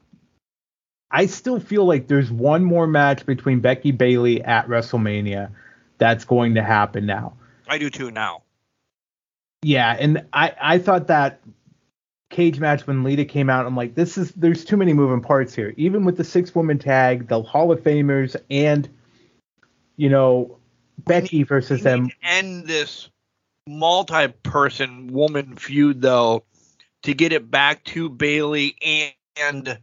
[SPEAKER 3] I still feel like there's one more match between Becky Bayley at WrestleMania that's going to happen now.
[SPEAKER 4] I do too now.
[SPEAKER 3] Yeah, and I I thought that cage match when Lita came out, I'm like, this is there's too many moving parts here. Even with the six woman tag, the Hall of Famers, and you know Becky versus
[SPEAKER 4] We
[SPEAKER 3] them.
[SPEAKER 4] end this multi-person woman feud though to get it back to Bayley and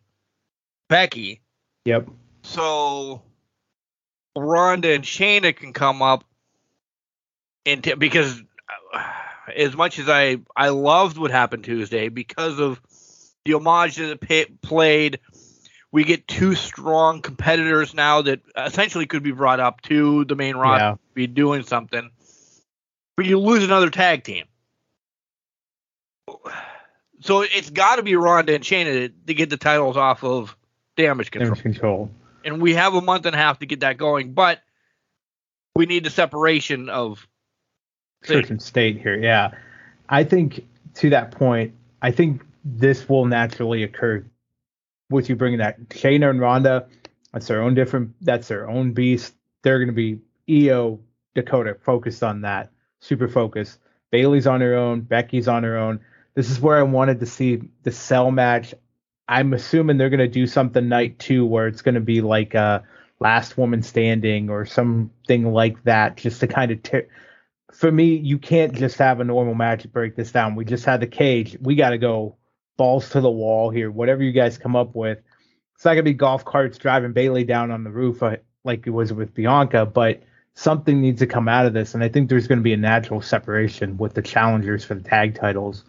[SPEAKER 4] Becky.
[SPEAKER 3] Yep.
[SPEAKER 4] So Ronda and Shayna can come up and t- because uh, as much as I I loved what happened Tuesday because of the homage that it played, we get two strong competitors now that essentially could be brought up to the main roster
[SPEAKER 3] Yeah.
[SPEAKER 4] be doing something. But you lose another tag team. So it's got to be Ronda and Shayna to, to get the titles off of Damage Control
[SPEAKER 3] Damage control.
[SPEAKER 4] and we have a month and a half to get that going, but we need the separation of
[SPEAKER 3] church and state here. Yeah, I think to that point, I think this will naturally occur with you bringing that Shayna and Ronda. That's their own different. That's their own beast. They're going to be Iyo Dakota focused on that, super focused. Bayley's on her own. Becky's on her own. This is where I wanted to see the cell match. I'm assuming they're going to do something night two where it's going to be like a last woman standing or something like that, just to kind of for me, you can't just have a normal match break this down. We just had the cage. We got to go balls to the wall here. Whatever you guys come up with. It's not gonna be golf carts driving Bayley down on the roof uh, like it was with Bianca, but something needs to come out of this. And I think there's going to be a natural separation with the challengers for the tag titles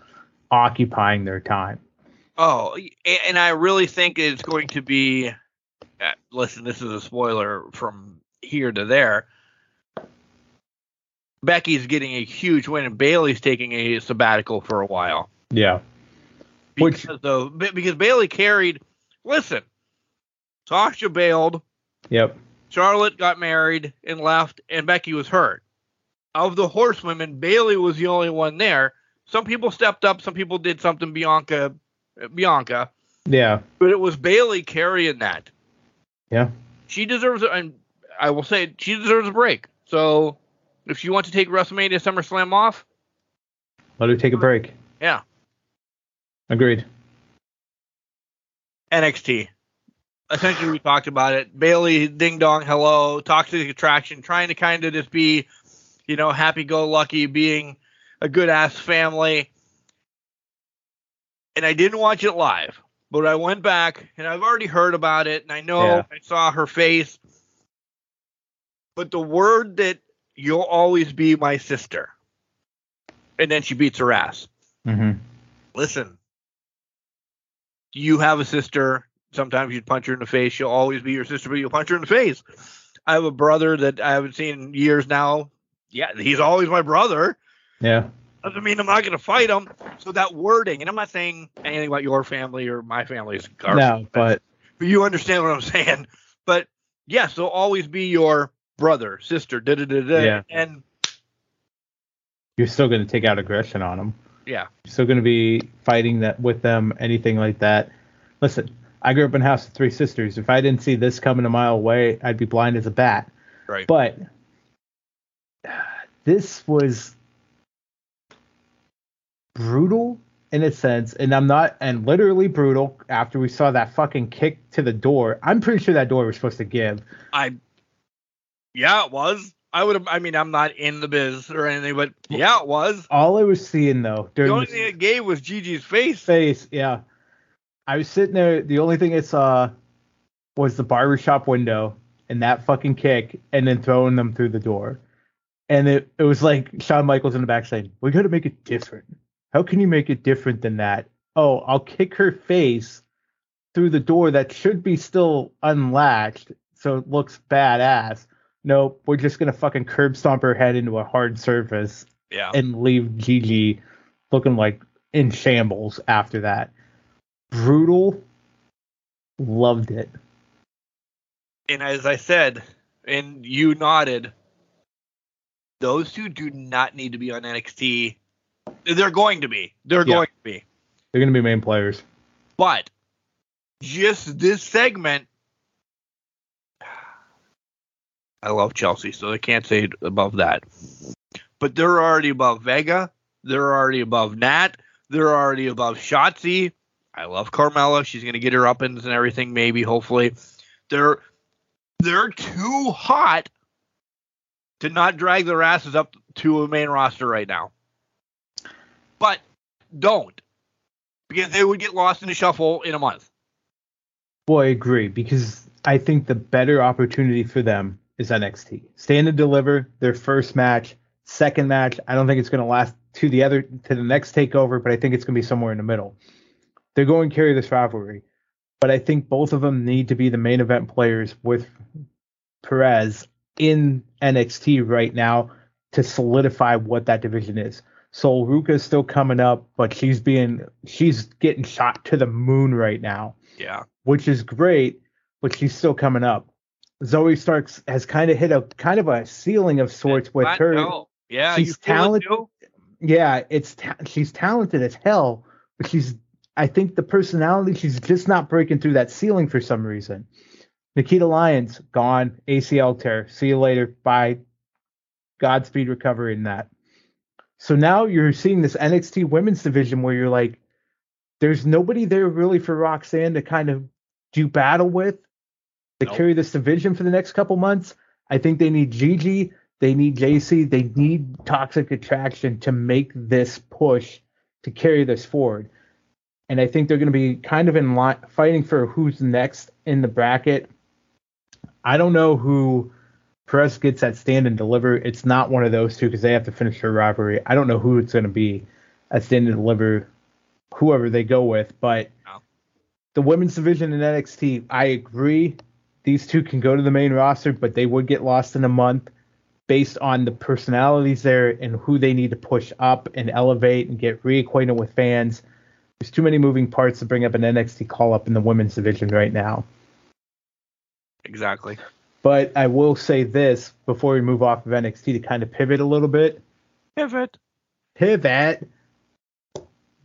[SPEAKER 3] occupying their time.
[SPEAKER 4] oh, and I really think it's going to be. uh, Listen, this is a spoiler from here to there. Becky's getting a huge win, and Bayley's taking a sabbatical for a while
[SPEAKER 3] Yeah. Which-
[SPEAKER 4] because of because Bayley carried. Listen, Sasha bailed.
[SPEAKER 3] Yep.
[SPEAKER 4] Charlotte got married and left, and Becky was hurt. Of the horsewomen, Bayley was the only one there, some people stepped up, some people did something Bianca, Bianca,
[SPEAKER 3] Yeah.
[SPEAKER 4] but it was Bayley carrying that.
[SPEAKER 3] Yeah.
[SPEAKER 4] She deserves it, and I will say she deserves a break. So if she wants to take WrestleMania SummerSlam off,
[SPEAKER 3] Let her take a break.
[SPEAKER 4] yeah,
[SPEAKER 3] Agreed.
[SPEAKER 4] NXT. Essentially, we talked about it. Bayley, ding dong, hello, toxic attraction, trying to kind of just be, you know, happy go lucky, being a good ass family. And I didn't watch it live, but I went back and I've already heard about it, and I know
[SPEAKER 3] Yeah.
[SPEAKER 4] I saw her face. But the word that you'll always be my sister, and then she beats her ass
[SPEAKER 3] hmm
[SPEAKER 4] listen, you have a sister. Sometimes you'd punch her in the face. She'll always be your sister, but you'll punch her in the face. I have a brother that I haven't seen in years now. Yeah, he's always my brother.
[SPEAKER 3] Yeah.
[SPEAKER 4] Doesn't mean I'm not going to fight him. So that wording, and I'm not saying anything about your family or my family's garbage,
[SPEAKER 3] No, but
[SPEAKER 4] but you understand what I'm saying. But yes, they'll always be your brother, sister, da da da da.
[SPEAKER 3] Yeah.
[SPEAKER 4] And
[SPEAKER 3] you're still going to take out aggression on them.
[SPEAKER 4] Yeah,
[SPEAKER 3] still going to be fighting that with them, anything like that. Listen, I grew up in a house of three sisters. If I didn't see this coming a mile away, I'd be blind as a bat.
[SPEAKER 4] right.
[SPEAKER 3] But (sighs) this was brutal in a sense, and I'm not, and literally brutal after we saw that fucking kick to the door. I'm pretty sure that door was supposed to give.
[SPEAKER 4] I, yeah, it was. I would have. I mean, I'm not in the biz or anything, but yeah, it was.
[SPEAKER 3] All I was seeing though
[SPEAKER 4] The
[SPEAKER 3] during
[SPEAKER 4] only
[SPEAKER 3] this
[SPEAKER 4] thing it gave was Gigi's face.
[SPEAKER 3] face, yeah. I was sitting there. The only thing I saw was the barbershop window and that fucking kick, and then throwing them through the door. And it, it was like Shawn Michaels in the back saying, "We got to make it different. How can you make it different than that? Oh, I'll kick her face through the door that should be still unlatched, so it looks badass. Nope, we're just gonna fucking curb stomp her head into a hard surface
[SPEAKER 4] Yeah.
[SPEAKER 3] and leave Gigi looking like in shambles after that. Brutal. Loved it.
[SPEAKER 4] And as I said, and you nodded, those two do not need to be on NXT. They're going to be. They're
[SPEAKER 3] Yeah.
[SPEAKER 4] going to be.
[SPEAKER 3] They're gonna be main players.
[SPEAKER 4] But just this segment, I love Chelsea, so I can't say above that. But they're already above Vega. They're already above Nat. They're already above Shotzi. I love Carmella. She's gonna get her up ins and everything, maybe, hopefully. They're they're too hot to not drag their asses up to a main roster right now. But don't because they would get lost in the shuffle in a month.
[SPEAKER 3] Boy, I agree because I think the better opportunity for them is NXT. Stand and deliver their first match, second match. I don't think it's going to last to the other to the next takeover, but I think it's going to be somewhere in the middle. They're going to carry this rivalry, but I think both of them need to be the main event players with Perez in NXT right now to solidify what that division is. So is still coming up, but she's being she's getting shot to the moon right now
[SPEAKER 4] Yeah.
[SPEAKER 3] which is great, but she's still coming up. Zoey Starks has kind of hit a kind of a ceiling of sorts with her.
[SPEAKER 4] Yeah,
[SPEAKER 3] she's talented. Yeah, it's ta- she's talented as hell, but she's I think the personality she's just not breaking through that ceiling for some reason. Nikita Lyons gone, ACL tear. See you later. Bye. Godspeed recovery in that. So now you're seeing this NXT women's division where you're like, there's nobody there really for Roxanne to kind of do battle with to
[SPEAKER 4] Nope.
[SPEAKER 3] carry this division for the next couple months. I think they need Gigi, they need Jacy, they need Toxic Attraction to make this push to carry this forward. And I think they're going to be kind of in line fighting for who's next in the bracket. I don't know who Perez gets at stand and deliver. It's not one of those two because they have to finish their rivalry. I don't know who it's going to be at stand and deliver, whoever they go with. But the women's division in NXT, I agree. These two can go to the main roster, but they would get lost in a month based on the personalities there and who they need to push up and elevate and get reacquainted with fans. There's too many moving parts to bring up an NXT call up in the women's division right now.
[SPEAKER 4] Exactly.
[SPEAKER 3] But I will say this before we move off of NXT to kind of pivot a little bit.
[SPEAKER 4] Pivot.
[SPEAKER 3] Pivot.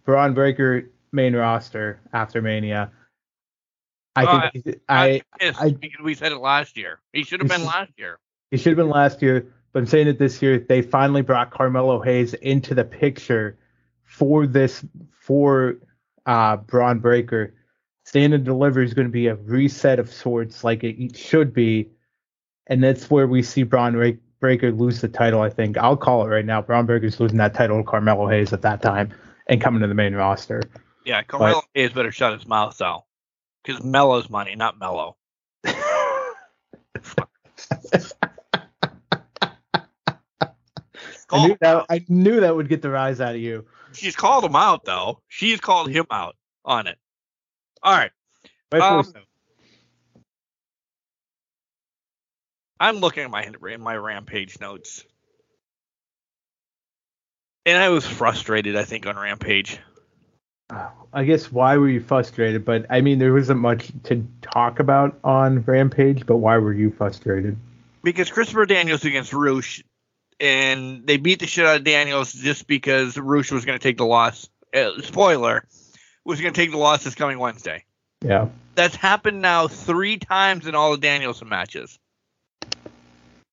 [SPEAKER 3] Bron Breakker main roster after Mania. I
[SPEAKER 4] Uh,
[SPEAKER 3] think he's- I I-
[SPEAKER 4] because we said it last year. He should have been last year.
[SPEAKER 3] he should have been last year, but I'm saying it this year. They finally brought Carmelo Hayes into the picture for this for uh Bron Breakker. Stand and Deliver is going to be a reset of sorts, like it should be, and that's where we see Bron Ra- Breakker lose the title. I think I'll call it right now. Bron Breakker's losing that title to Carmelo Hayes at that time and coming to the main roster.
[SPEAKER 4] Yeah, Carmelo Hayes better shut his mouth though, because Mello's money, not Mello. (laughs)
[SPEAKER 3] I knew that I knew that would get the rise out of you.
[SPEAKER 4] She's called him out though. She's called him out on it. All right. Um. I'm looking at my in my rampage notes. And I was frustrated, I think, on Rampage.
[SPEAKER 3] I guess why were you frustrated? But I mean, there wasn't much to talk about on Rampage. But why were you frustrated?
[SPEAKER 4] Because Christopher Daniels against Rush, and they beat the shit out of Daniels just because Rush was going to take the loss. Uh, spoiler, was going to take the loss this coming Wednesday.
[SPEAKER 3] Yeah,
[SPEAKER 4] That's happened now three times in all the Danielson matches.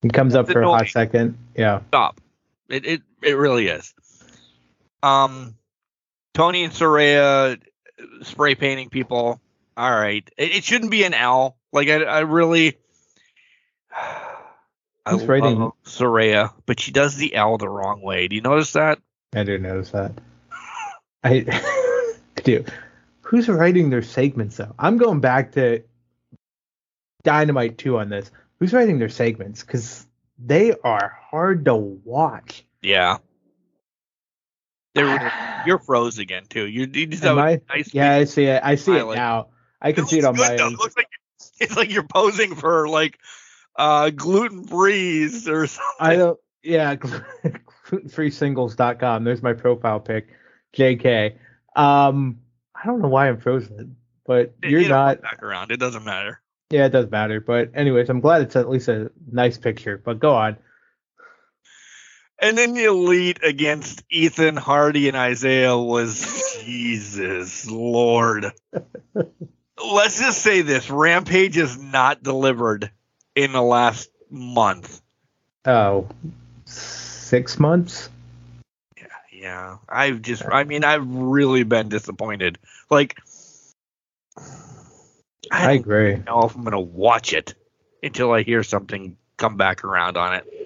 [SPEAKER 3] he comes up
[SPEAKER 4] That's
[SPEAKER 3] for a hot second. Yeah,
[SPEAKER 4] Stop. It it it really is. Um, Tony and Saraya uh, spray painting people. All right, it, it shouldn't be an L. Like I I really. (sighs) I
[SPEAKER 3] Who's writing?
[SPEAKER 4] love Saraya, but she does the L the wrong way. Do you notice that?
[SPEAKER 3] I did notice that. (laughs) I, (laughs) I do. Who's writing their segments though? I'm going back to Dynamite 2 on this. Who's writing their segments? Because they are hard to watch.
[SPEAKER 4] Yeah. (sighs) You're froze again too. You, you just
[SPEAKER 3] Am I?
[SPEAKER 4] nice
[SPEAKER 3] Yeah, I see it. I see it now. I can
[SPEAKER 4] It
[SPEAKER 3] see it on my
[SPEAKER 4] though.
[SPEAKER 3] end.
[SPEAKER 4] It looks like (laughs) it's like you're posing for like uh gluten freeze or (laughs) something.
[SPEAKER 3] I don't. Yeah, (laughs) glutenfreesingles.com. There's my profile pic, JK. Um, I don't know why I'm frozen, but
[SPEAKER 4] It-
[SPEAKER 3] you're not.
[SPEAKER 4] back around. It doesn't matter.
[SPEAKER 3] Yeah, it does matter. But anyways, I'm glad it's at least a nice picture. But go on.
[SPEAKER 4] And then the elite against Ethan Hardy and Isiah was Jesus Lord. Let's just say this: Rampage is not delivered in the last month.
[SPEAKER 3] Oh, six months.
[SPEAKER 4] Yeah, yeah. I've just, I mean, I've really been disappointed. Like,
[SPEAKER 3] I
[SPEAKER 4] I don't
[SPEAKER 3] agree.
[SPEAKER 4] know if I'm gonna watch it until I hear something come back around on it.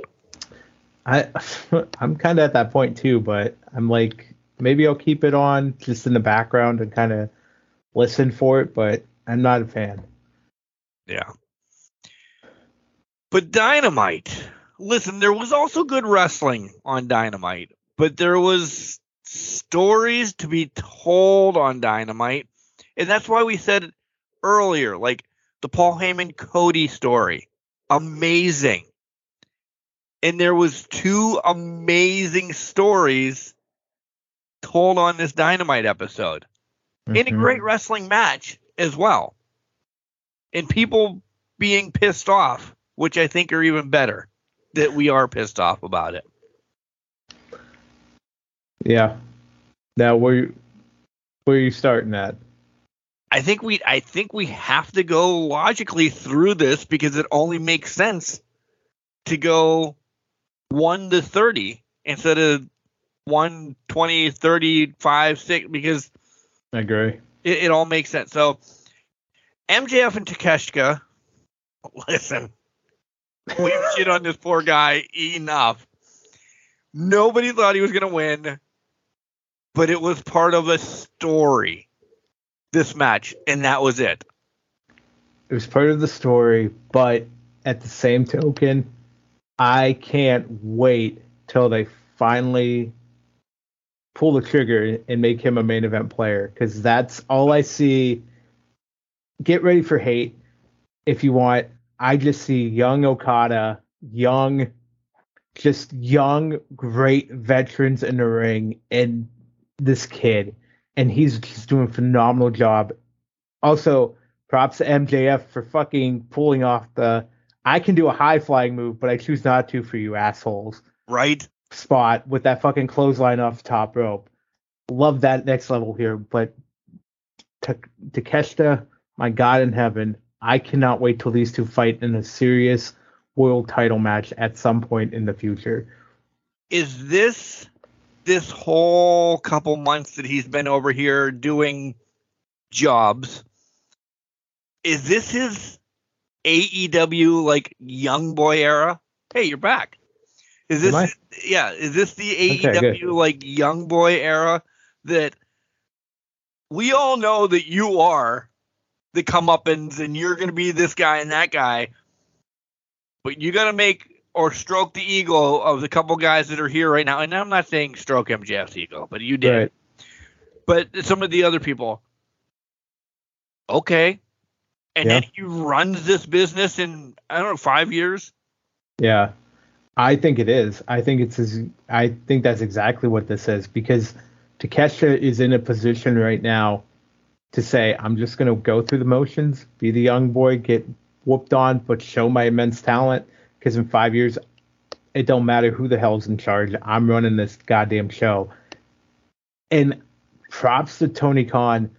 [SPEAKER 3] I (laughs) I'm kind of at that point too, but I'm like maybe I'll keep it on just in the background and kind of listen for it, but I'm not a fan.
[SPEAKER 4] Yeah. But Dynamite. Listen, there was also good wrestling on Dynamite, but there was stories to be told on Dynamite. And that's why we said earlier, like the Paul Heyman Cody story. Amazing. And there was two amazing stories told on this Dynamite episode in a
[SPEAKER 3] Mhm.
[SPEAKER 4] great wrestling match as well. And people being pissed off, which I think are even better that we are pissed off about it.
[SPEAKER 3] Yeah. Now where you, where are you starting at?
[SPEAKER 4] I think we I think we have to go logically through this because it only makes sense to go 1 to 30 instead of 1 20 35 6 because
[SPEAKER 3] I agree.
[SPEAKER 4] it, it all makes sense. So MJF and Takeshita, listen, we've (laughs) shit on this poor guy enough. Nobody thought he was gonna win, but it was part of a story. This match, and that was it.
[SPEAKER 3] It was part of the story, but at the same token, I can't wait till they finally pull the trigger and make him a main event player because that's all I see. Get ready for hate if you want. I just see young Okada, young, just young, great veterans in the ring, and this kid, and he's just doing a phenomenal job. Also, props to MJF for fucking pulling off the I can do a high flying move, but I choose not to for you assholes
[SPEAKER 4] Right?
[SPEAKER 3] spot with that fucking clothesline off the top rope. love that next level here, but Takeshita, my God in heaven, I cannot wait till these two fight in a serious world title match at some point in the future.
[SPEAKER 4] Is this this whole couple months that he's been over here doing jobs? Is this his AEW like young boy era? Hey, you're back. Is this yeah? Is this the AEW okay, like young boy era that we all know that you are the comeuppance and you're going to be this guy and that guy, but you got to make or stroke the ego of the couple guys that are here right now. And I'm not saying stroke MJF's ego, but you did. Right. But some of the other people, okay, and yeah. then he runs this business in I don't know five years.
[SPEAKER 3] Yeah, I think it is. I think it's. I think that's exactly what this is because Takeshita is in a position right now to say, I'm just going to go through the motions, be the young boy, get whooped on, but show my immense talent. Because in five years, it don't matter who the hell's in charge. I'm running this goddamn show. And props to Tony Khan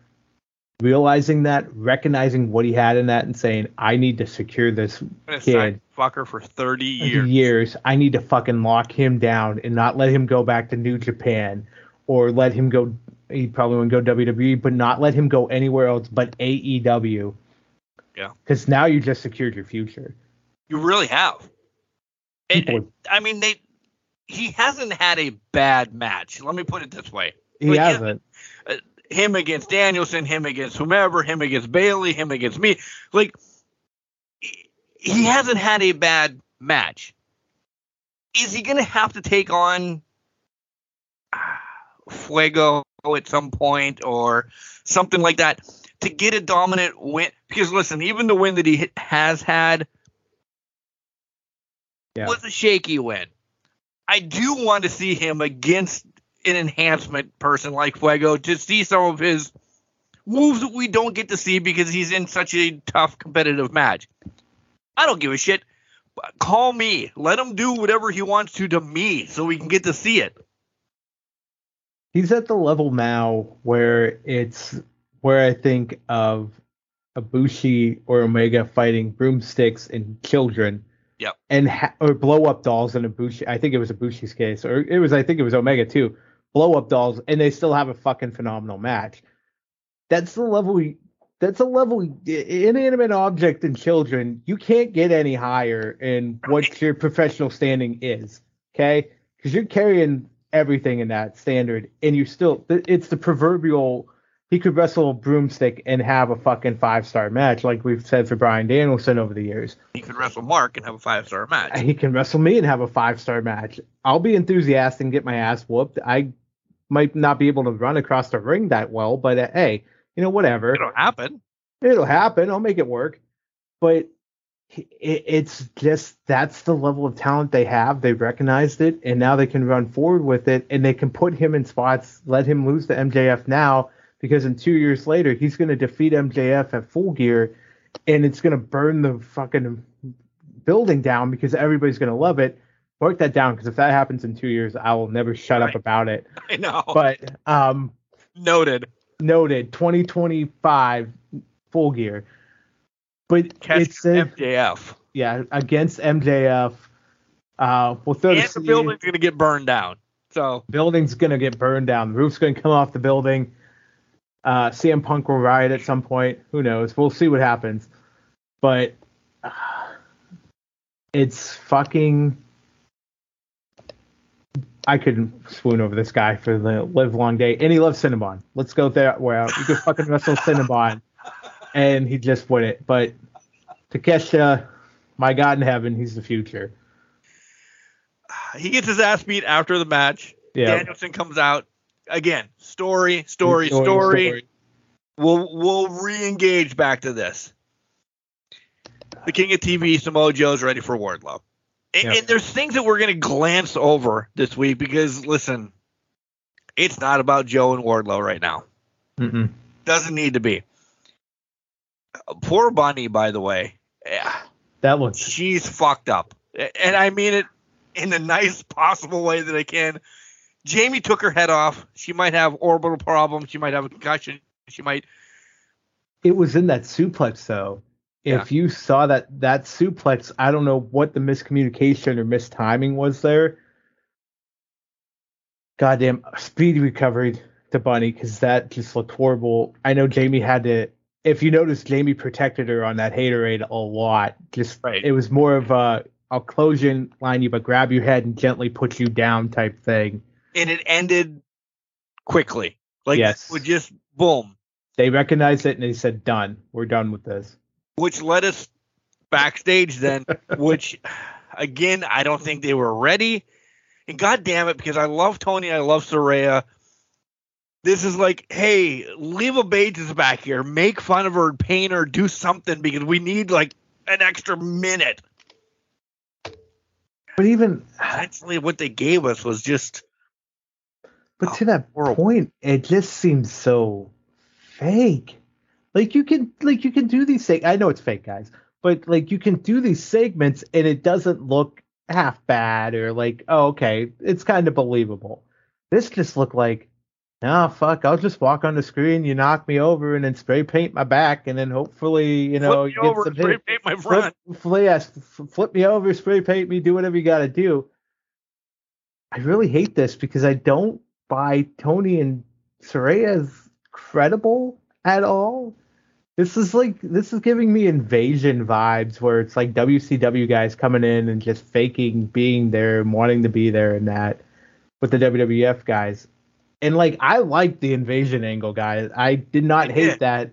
[SPEAKER 3] realizing that, recognizing what he had in that, and saying, "I need to secure this kid."
[SPEAKER 4] Fucker for thirty years.
[SPEAKER 3] Years. I need to fucking lock him down and not let him go back to New Japan or let him go. He probably wouldn't go WWE, but not let him go anywhere else but AEW.
[SPEAKER 4] Yeah.
[SPEAKER 3] Because now you just secured your future.
[SPEAKER 4] You really have. And, I mean, they. He hasn't had a bad match. Let me put it this way.
[SPEAKER 3] He like, hasn't.
[SPEAKER 4] Uh, him against Danielson, him against whomever, him against Bailey, him against me. Like, he hasn't had a bad match. Is he going to have to take on Fuego at some point or something like that to get a dominant win. Because listen, even the win that he has had yeah. was a shaky win. I do want to see him against an enhancement person like Fuego to see some of his moves that we don't get to see because he's in such a tough competitive match. I don't give a shit. Call me. Let him do whatever he wants to to me so we can get to see it
[SPEAKER 3] he's at the level now where it's where I think of Ibushi or Omega fighting broomsticks and children.
[SPEAKER 4] Yep.
[SPEAKER 3] And ha- or blow up dolls in Ibushi. I think it was Ibushi's case, or it was I think it was Omega too. Blow up dolls, and they still have a fucking phenomenal match. That's the level. We, that's a level inanimate object in children. You can't get any higher in what your professional standing is. Okay, because you're carrying everything in that standard, and you still it's the proverbial he could wrestle a broomstick and have a fucking five star match, like we've said for Bryan Danielson over the years.
[SPEAKER 4] He could wrestle Mark and have a five star match.
[SPEAKER 3] He can wrestle me and have a five star match. I'll be enthusiastic and get my ass whooped. I might not be able to run across the ring that well, but uh, hey, you know, whatever.
[SPEAKER 4] It'll happen.
[SPEAKER 3] It'll happen. I'll make it work. But it's just that's the level of talent they have. They've recognized it, and now they can run forward with it, and they can put him in spots, let him lose to MJF now, because in two years later he's going to defeat MJF at Full Gear, and it's going to burn the fucking building down because everybody's going to love it. Work that down because if that happens in two years, I will never shut right. up about it. (laughs)
[SPEAKER 4] I know.
[SPEAKER 3] But um,
[SPEAKER 4] noted.
[SPEAKER 3] Noted. 2025 Full Gear but
[SPEAKER 4] Catch
[SPEAKER 3] it's
[SPEAKER 4] MJF.
[SPEAKER 3] Yeah, against MJF. Uh, we'll throw
[SPEAKER 4] and the, the building's gonna get burned down. So
[SPEAKER 3] building's gonna get burned down. The roof's gonna come off the building. Uh, CM Punk will riot at some point. Who knows? We'll see what happens. But uh, it's fucking. I couldn't swoon over this guy for the live long day, and he loves Cinnabon. Let's go there. Well, you could fucking wrestle (laughs) Cinnabon and he just won it. But Takeshita, my God in heaven, he's the future.
[SPEAKER 4] He gets his ass beat after the match. Yeah. Danielson comes out again. Story, story, story. story. story. We'll we'll re-engage back to this. The King of TV, Samoa Joe's ready for Wardlow. And, and there's things that we're going to glance over this week because, listen, it's not about Joe and Wardlow right now.
[SPEAKER 3] Mm-mm.
[SPEAKER 4] Doesn't need to be poor Bunny, by the way. Yeah,
[SPEAKER 3] that looks.
[SPEAKER 4] She's fucked up, and I mean it in the nice possible way that I can. Jamie took her head off. She might have orbital problems. She might have a concussion. She might.
[SPEAKER 3] It was in that suplex though. If you saw that that suplex, I don't know what the miscommunication or mistiming was there. Goddamn speedy recovery to Bunny because that just looked horrible. I know Jamie had to. If you notice, Jamie protected her on that Hayterade a lot. Just
[SPEAKER 4] Right.
[SPEAKER 3] it was more of a I'll close you and line you, but grab your head and gently put you down type thing.
[SPEAKER 4] And it ended quickly. Like
[SPEAKER 3] Yes.
[SPEAKER 4] would just boom.
[SPEAKER 3] They recognized it and they said, "Done. We're done with this."
[SPEAKER 4] Which led us backstage then, (laughs) which again, I don't think they were ready. And god damn it, because I love Tony, I love Saraya. This is like, hey, Leva Bates is back here. Make fun of her, paint her, do something because we need like an extra minute.
[SPEAKER 3] But even
[SPEAKER 4] Essentially, what they gave us was just
[SPEAKER 3] But to that
[SPEAKER 4] horrible.
[SPEAKER 3] point, it just seems so fake. Like you can like you can do these things. I know it's fake, guys, but like you can do these segments and it doesn't look half bad or like, oh, okay, it's kind of believable. This just looked like, nah, fuck, I'll just walk on the screen, you knock me over, and then spray paint my back, and then hopefully, you know,
[SPEAKER 4] flip
[SPEAKER 3] you
[SPEAKER 4] me
[SPEAKER 3] get
[SPEAKER 4] over,
[SPEAKER 3] some
[SPEAKER 4] spray
[SPEAKER 3] hit-
[SPEAKER 4] paint my front.
[SPEAKER 3] flip, yes, flip me over, spray paint me, do whatever you got to do. I really hate this because I don't buy Tony and Saraya as credible at all. This is like this is giving me invasion vibes where it's like WCW guys coming in and just faking being there and wanting to be there and that with the WWF guys. And like I like the invasion angle, guys. I did not hate that.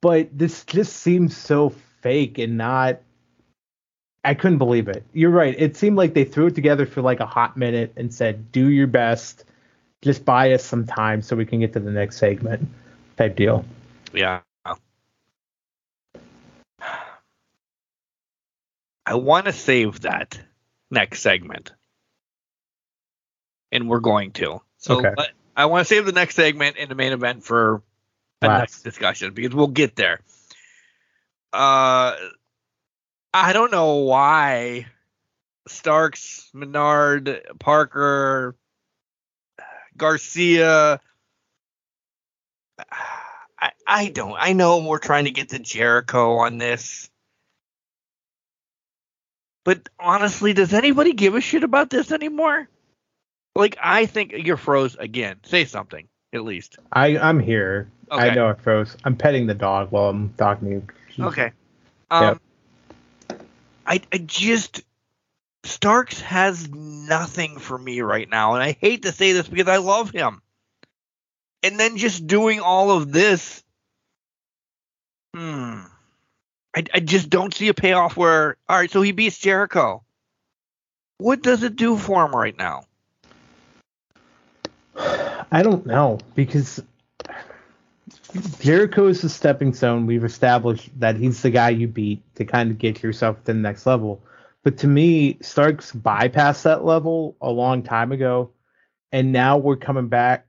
[SPEAKER 3] But this just seems so fake and not I couldn't believe it. You're right. It seemed like they threw it together for like a hot minute and said, "Do your best. Just buy us some time so we can get to the next segment." Type deal.
[SPEAKER 4] Yeah. I want to save that next segment. And we're going to. So
[SPEAKER 3] Okay.
[SPEAKER 4] I want to save the next segment in the main event for a
[SPEAKER 3] Last.
[SPEAKER 4] next discussion because we'll get there. Uh I don't know why Starks, Menard, Parker, Garcia I, I don't. I know we're trying to get to Jericho on this. But honestly, does anybody give a shit about this anymore? Like, I think you're froze again. Say something, at least.
[SPEAKER 3] I I'm here.
[SPEAKER 4] Okay.
[SPEAKER 3] I know it froze. I'm petting the dog while I'm talking to you.
[SPEAKER 4] Okay. Um, I, I just Starks has nothing for me right now, and I hate to say this because I love him. And then just doing all of this, hmm, I, I just don't see a payoff. Where all right, so he beats Jericho. What does it do for him right now?
[SPEAKER 3] I don't know because Jericho is the stepping stone. We've established that he's the guy you beat to kind of get yourself to the next level. But to me, Starks bypassed that level a long time ago, and now we're coming back.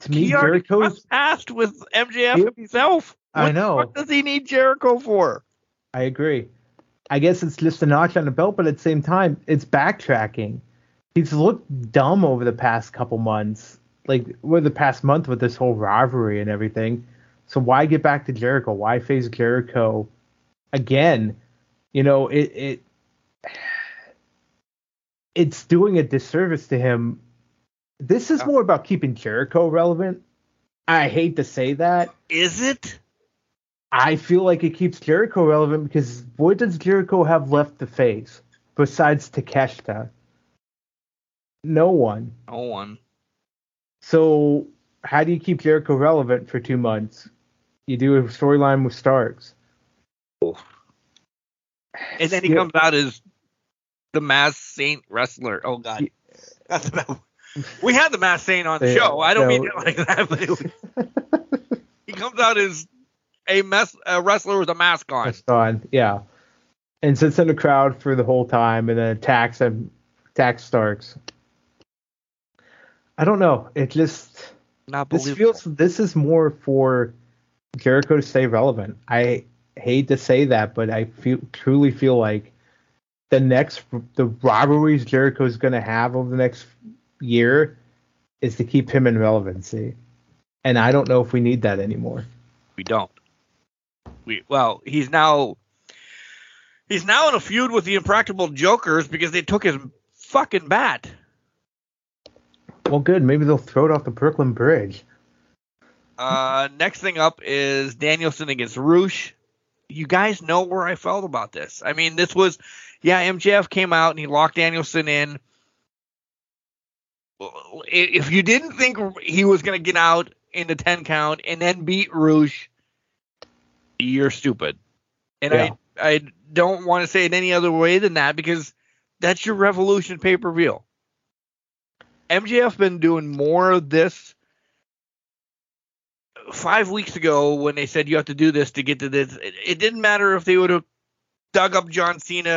[SPEAKER 3] To me, Jericho's.
[SPEAKER 4] passed with MJF himself.
[SPEAKER 3] I
[SPEAKER 4] What the
[SPEAKER 3] know.
[SPEAKER 4] What does he need Jericho for?
[SPEAKER 3] I agree. I guess it's just a notch on the belt, but at the same time, it's backtracking. He's looked dumb over the past couple months, like with the past month with this whole rivalry and everything. So why get back to Jericho? Why face Jericho again? You know, it it it's doing a disservice to him. This is more about keeping Jericho relevant. I hate to say that.
[SPEAKER 4] Is it?
[SPEAKER 3] I feel like it keeps Jericho relevant because what does Jericho have left to face besides Takeshita? No one.
[SPEAKER 4] No one.
[SPEAKER 3] So how do you keep Jericho relevant for two months? You do a storyline with Starks.
[SPEAKER 4] And then he
[SPEAKER 3] Yeah.
[SPEAKER 4] comes out as the Mass Saint wrestler. Oh God, that's about. We had the Mass Saint on the
[SPEAKER 3] Yeah,
[SPEAKER 4] show. I don't mean
[SPEAKER 3] so-
[SPEAKER 4] it like that, but was, (laughs) he comes out as a mess a wrestler with a mask on.
[SPEAKER 3] That's on, yeah. And sits in the crowd for the whole time and then attacks him, attacks Starks. I don't know. It just
[SPEAKER 4] Not
[SPEAKER 3] this feels this is more for Jericho to stay relevant. I hate to say that, but I feel truly feel like the next the rivalries is going to have over the next year is to keep him in relevancy. And I don't know if we need that anymore.
[SPEAKER 4] We don't. We well, he's now he's now in a feud with the Impractical Jokers because they took his fucking bat.
[SPEAKER 3] Well, good. Maybe they'll throw it off the Brooklyn Bridge.
[SPEAKER 4] Uh, next thing up is Danielson against Rush. You guys know where I felt about this. I mean, this was, yeah, MJF came out and he locked Danielson in. If you didn't think he was going to get out in the 10 count and then beat Rush, you're stupid. And
[SPEAKER 3] Yeah.
[SPEAKER 4] I, I don't want to say it any other way than that because that's your Revolution pay per view. MJF been doing more of this five weeks ago when they said you have to do this to get to this. It, it didn't matter if they would have dug up John Cena,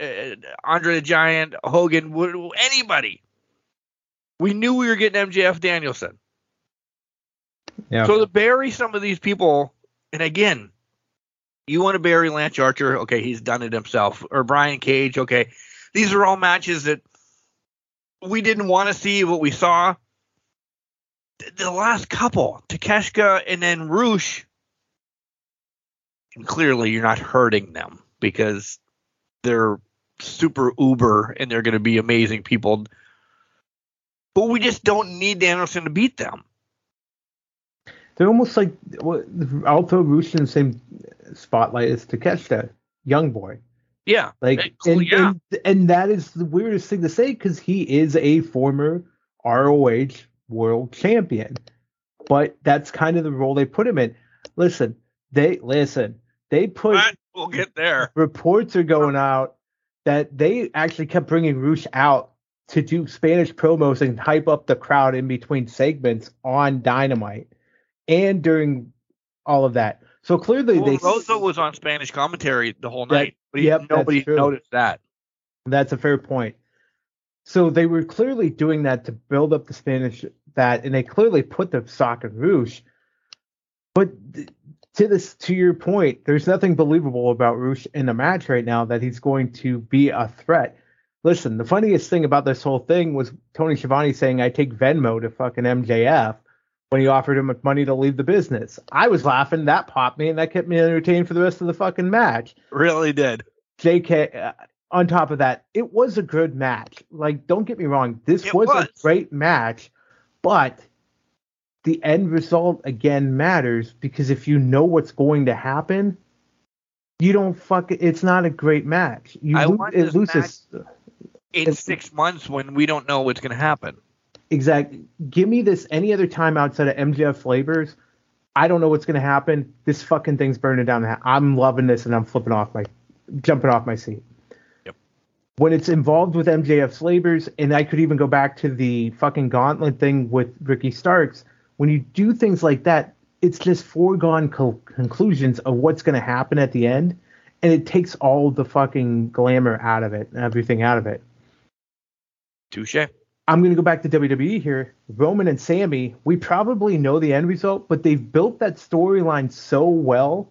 [SPEAKER 4] uh, Andre the Giant, Hogan, anybody. We knew we were getting MJF Danielson.
[SPEAKER 3] Yeah.
[SPEAKER 4] So to bury some of these people, and again, you want to bury Lance Archer, okay, he's done it himself, or Brian Cage, okay. These are all matches that we didn't want to see what we saw. The- last couple, Takeshita and then Rush, and clearly you're not hurting them because they're super uber and they're going to be amazing people. But we just don't need Danielson to beat them.
[SPEAKER 3] They're almost like what I'll throw Rush in the same spotlight as Takeshita, young boy.
[SPEAKER 4] Yeah.
[SPEAKER 3] Like, and,
[SPEAKER 4] yeah.
[SPEAKER 3] and and that is the weirdest thing to say because he is a former ROH world champion, but that's kind of the role they put him in. Listen, they listen. They put
[SPEAKER 4] But we'll get there.
[SPEAKER 3] reports are going out that they actually kept bringing Rush out to do Spanish promos and hype up the crowd in between segments on Dynamite and during all of that. So clearly
[SPEAKER 4] Well,
[SPEAKER 3] they
[SPEAKER 4] Rosa was on Spanish commentary the whole
[SPEAKER 3] That-
[SPEAKER 4] night, but
[SPEAKER 3] yep,
[SPEAKER 4] nobody noticed that.
[SPEAKER 3] That's a fair point. So they were clearly doing that to build up the Spanish that, and they clearly put the sock in Rush. But to this, to your point, there's nothing believable about Rush in the match right now that he's going to be a threat. Listen, the funniest thing about this whole thing was Tony Schiavone saying, "I take Venmo to fucking MJF." When he offered him money to leave the business, I was laughing. That popped me, and that kept me entertained for the rest of the fucking match.
[SPEAKER 4] Really did.
[SPEAKER 3] JK, uh, on top of that, it was a good match. Like, don't get me wrong, this was,
[SPEAKER 4] was.
[SPEAKER 3] a great match, but the end result again matters because if you know what's going to happen, you don't fuck it. It's not a great match. You
[SPEAKER 4] I
[SPEAKER 3] lo-
[SPEAKER 4] want
[SPEAKER 3] it loses.
[SPEAKER 4] In
[SPEAKER 3] It's-
[SPEAKER 4] six months when we don't know what's going to happen.
[SPEAKER 3] Exactly. Give me this any other time outside of MJF flavors. I don't know what's gonna happen. This fucking thing's burning down the. Ha- I'm loving this and I'm flipping off my, jumping off my seat.
[SPEAKER 4] Yep.
[SPEAKER 3] When it's involved with MJF flavors, and I could even go back to the fucking gauntlet thing with Ricky Starks. When you do things like that, it's just foregone co- conclusions of what's gonna happen at the end, and it takes all the fucking glamour out of it and everything out of it.
[SPEAKER 4] Touche.
[SPEAKER 3] I'm going to go back to WWE here. Roman and Sami, we probably know the end result, but they've built that storyline so well,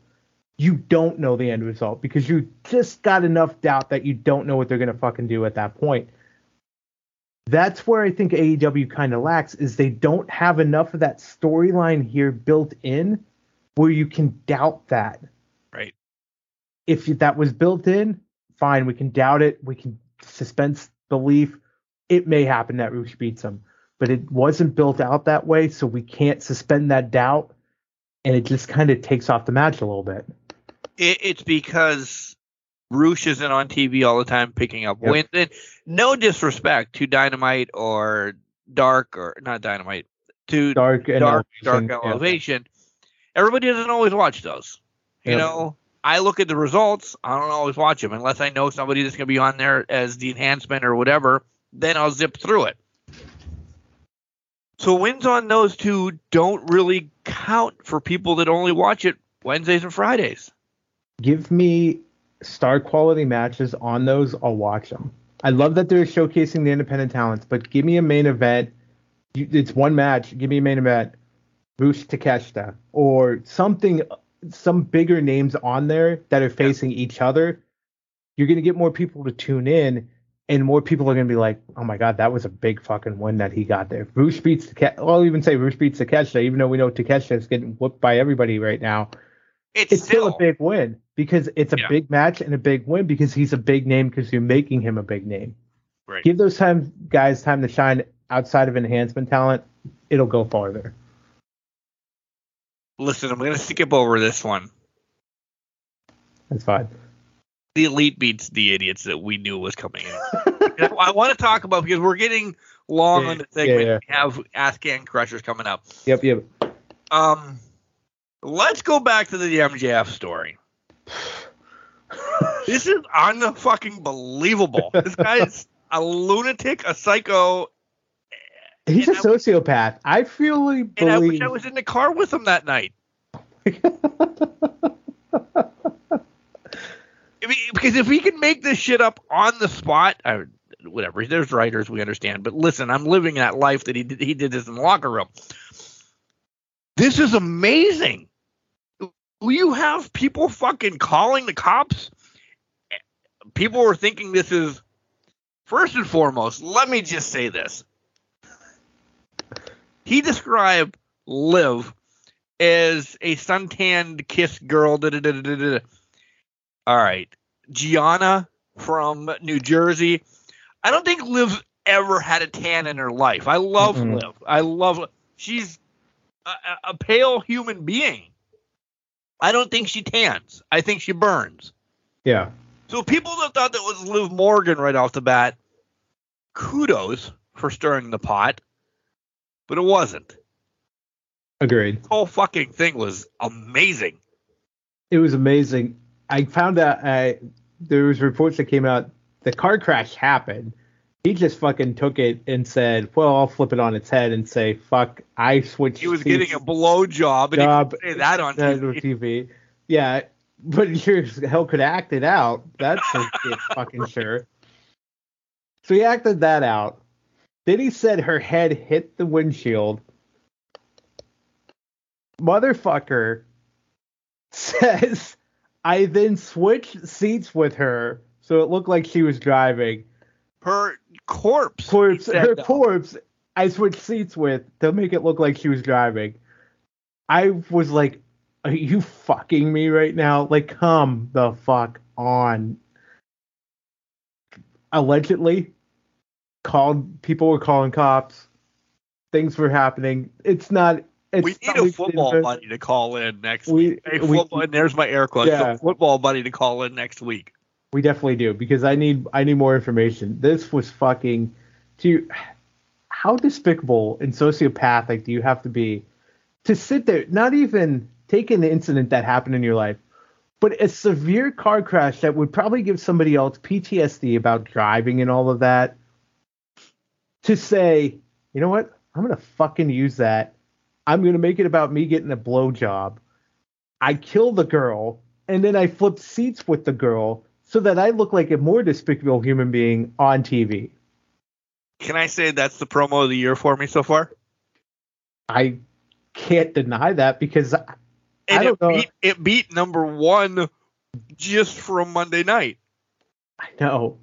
[SPEAKER 3] you don't know the end result because you just got enough doubt that you don't know what they're going to fucking do at that point. That's where I think AEW kind of lacks is they don't have enough of that storyline here built in where you can doubt that.
[SPEAKER 4] Right.
[SPEAKER 3] If that was built in, fine, we can doubt it. We can suspense belief it may happen that Rush beats him, but it wasn't built out that way, so we can't suspend that doubt, and it just kind of takes off the match a little bit.
[SPEAKER 4] It, it's because Rush isn't on TV all the time picking up
[SPEAKER 3] Yep.
[SPEAKER 4] wins. And no disrespect to Dynamite or Dark or not Dynamite to
[SPEAKER 3] Dark and
[SPEAKER 4] Dark,
[SPEAKER 3] Elevation,
[SPEAKER 4] Dark
[SPEAKER 3] yeah.
[SPEAKER 4] Elevation. Everybody doesn't always watch those. You
[SPEAKER 3] Yep.
[SPEAKER 4] know, I look at the results. I don't always watch them unless I know somebody that's going to be on there as the enhancement or whatever. Then I'll zip through it. So wins on those two don't really count for people that only watch it Wednesdays and Fridays.
[SPEAKER 3] Give me star quality matches on those. I'll watch them. I love that they're showcasing the independent talents, but give me a main event. It's one match. Give me a main event. Rush Takeshita or something, some bigger names on there that are facing each other. You're going to get more people to tune in and more people are going to be like, "Oh my god, that was a big fucking win that he got there." Rush beats Take- well, I'll even say Rush beats Takeshita, even though we know Takeshita is getting whooped by everybody right now.
[SPEAKER 4] It's,
[SPEAKER 3] It's still a big win because it's a
[SPEAKER 4] Yeah.
[SPEAKER 3] big match and a big win because he's a big name because you're making him a big name.
[SPEAKER 4] Right.
[SPEAKER 3] Give those time guys time to shine outside of enhancement talent, it'll go farther.
[SPEAKER 4] Listen, I'm gonna skip over this one.
[SPEAKER 3] That's fine.
[SPEAKER 4] The elite beats the idiots that we knew was coming in. (laughs) I want to talk about because we're getting long
[SPEAKER 3] Yeah,
[SPEAKER 4] on the segment.
[SPEAKER 3] yeah, yeah.
[SPEAKER 4] We have Ask Can Crushers coming up.
[SPEAKER 3] Yep, yep.
[SPEAKER 4] Um, let's go back to the MJF story. (sighs) This is unfucking believable. This guy's a lunatic, a psycho,
[SPEAKER 3] He's a
[SPEAKER 4] I-
[SPEAKER 3] sociopath. I fully
[SPEAKER 4] and I wish
[SPEAKER 3] believe.
[SPEAKER 4] I was in the car with him that night. (laughs) I because if he can make this shit up on the spot, or whatever, there's writers we understand. But listen, I'm living that life that he did. He did this in the locker room. This is amazing. You have people fucking calling the cops. People were thinking this is first and foremost. Let me just say this. He described Liv as a suntanned kiss girl. Da, da, da. All right. Gianna from New Jersey. I don't think Liv's ever had a tan in her life. I love
[SPEAKER 3] Mm-mm.
[SPEAKER 4] Liv. I love she's a, a- a pale human being. I don't think she tans. I think she burns.
[SPEAKER 3] yeah.
[SPEAKER 4] So people that thought that was Liv Morgan right off the bat, kudos for stirring the pot, but it wasn't.
[SPEAKER 3] Agreed.
[SPEAKER 4] The whole fucking thing was amazing.
[SPEAKER 3] It was amazing. I found out I there was reports that came out the car crash happened. He just fucking took it and said, "Well, I'll flip it on its head and say, fuck, I switched."
[SPEAKER 4] He was
[SPEAKER 3] seats."
[SPEAKER 4] getting a blow job, and
[SPEAKER 3] Job.
[SPEAKER 4] he could say that on TV.
[SPEAKER 3] TV. Yeah, but (laughs) as hell could act it out. That's (laughs) fucking sure. So he acted that out. Then he said her head hit the windshield. Motherfucker (laughs) says, I then switched seats with her so it looked like she was driving.
[SPEAKER 4] Her corpse.
[SPEAKER 3] Corpse, her
[SPEAKER 4] that.
[SPEAKER 3] corpse, I switched seats with to make it look like she was driving. I was like, are you fucking me right now? Like, come the fuck on. Allegedly, called people were calling cops. Things were happening. It's not.
[SPEAKER 4] We need a football buddy to call in next
[SPEAKER 3] We-
[SPEAKER 4] week. A
[SPEAKER 3] we-
[SPEAKER 4] football, and there's my air quotes.
[SPEAKER 3] Yeah.
[SPEAKER 4] Football buddy to call in next week.
[SPEAKER 3] We definitely do because I need I need more information. This was fucking. To how despicable and sociopathic do you have to be to sit there, not even take an incident that happened in your life, but a severe car crash that would probably give somebody else PTSD about driving and all of that, to say, you know what, I'm gonna fucking use that. I'm gonna make it about me getting a blowjob. I kill the girl, and then I flip seats with the girl so that I look like a more despicable human being on TV.
[SPEAKER 4] Can I say that's the promo of the year for me so far?
[SPEAKER 3] I can't deny that because I,
[SPEAKER 4] And
[SPEAKER 3] I don't
[SPEAKER 4] it
[SPEAKER 3] know.
[SPEAKER 4] beat it beat number one just from Monday night.
[SPEAKER 3] I know.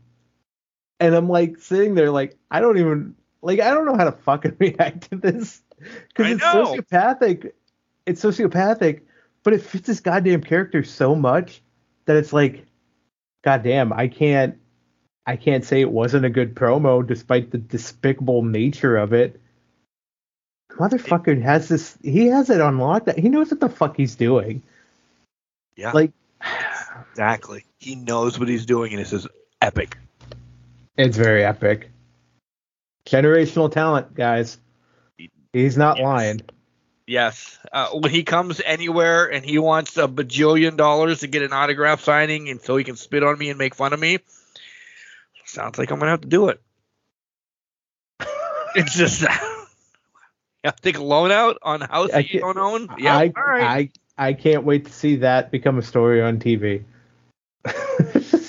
[SPEAKER 3] And I'm like sitting there like I don't even like I don't know how to fucking (laughs) react to this because it's
[SPEAKER 4] know.
[SPEAKER 3] sociopathic. It's sociopathic, but it fits this goddamn character so much that it's like, goddamn, I can't, I can't say it wasn't a good promo despite the despicable nature of it. Motherfucker has this. He has it unlocked. He knows what the fuck he's doing.
[SPEAKER 4] Yeah.
[SPEAKER 3] Like,
[SPEAKER 4] Exactly. He knows what he's doing, and this is epic.
[SPEAKER 3] It's very epic. Generational talent, guys. He's not
[SPEAKER 4] Yes.
[SPEAKER 3] lying.
[SPEAKER 4] Yes. Uh, when he comes anywhere and he wants a bajillion dollars to get an autograph signing and so he can spit on me and make fun of me, sounds like I'm going to have to do it. (laughs) it's just, you (laughs) have to take a loan out on a house
[SPEAKER 3] I
[SPEAKER 4] that you don't own? Yeah.
[SPEAKER 3] I,
[SPEAKER 4] all right.
[SPEAKER 3] I I can't wait to see that become a story on TV. (laughs)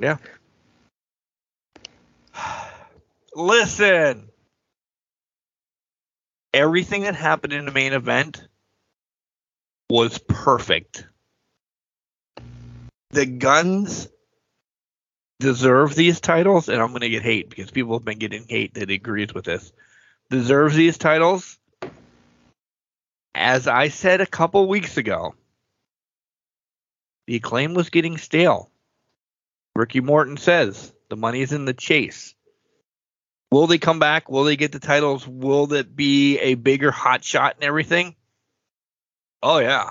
[SPEAKER 3] Yeah.
[SPEAKER 4] Listen. Everything that happened in the main event was perfect. The Gunns deserve these titles, and I'm going to get hate because people have been getting hate that agrees with this, deserves these titles. As I said a couple weeks ago, the acclaim was getting stale. Ricky Morton says the money's in the chase. Will they come back? Will they get the titles? Will it be a bigger hot shot and everything? Oh yeah.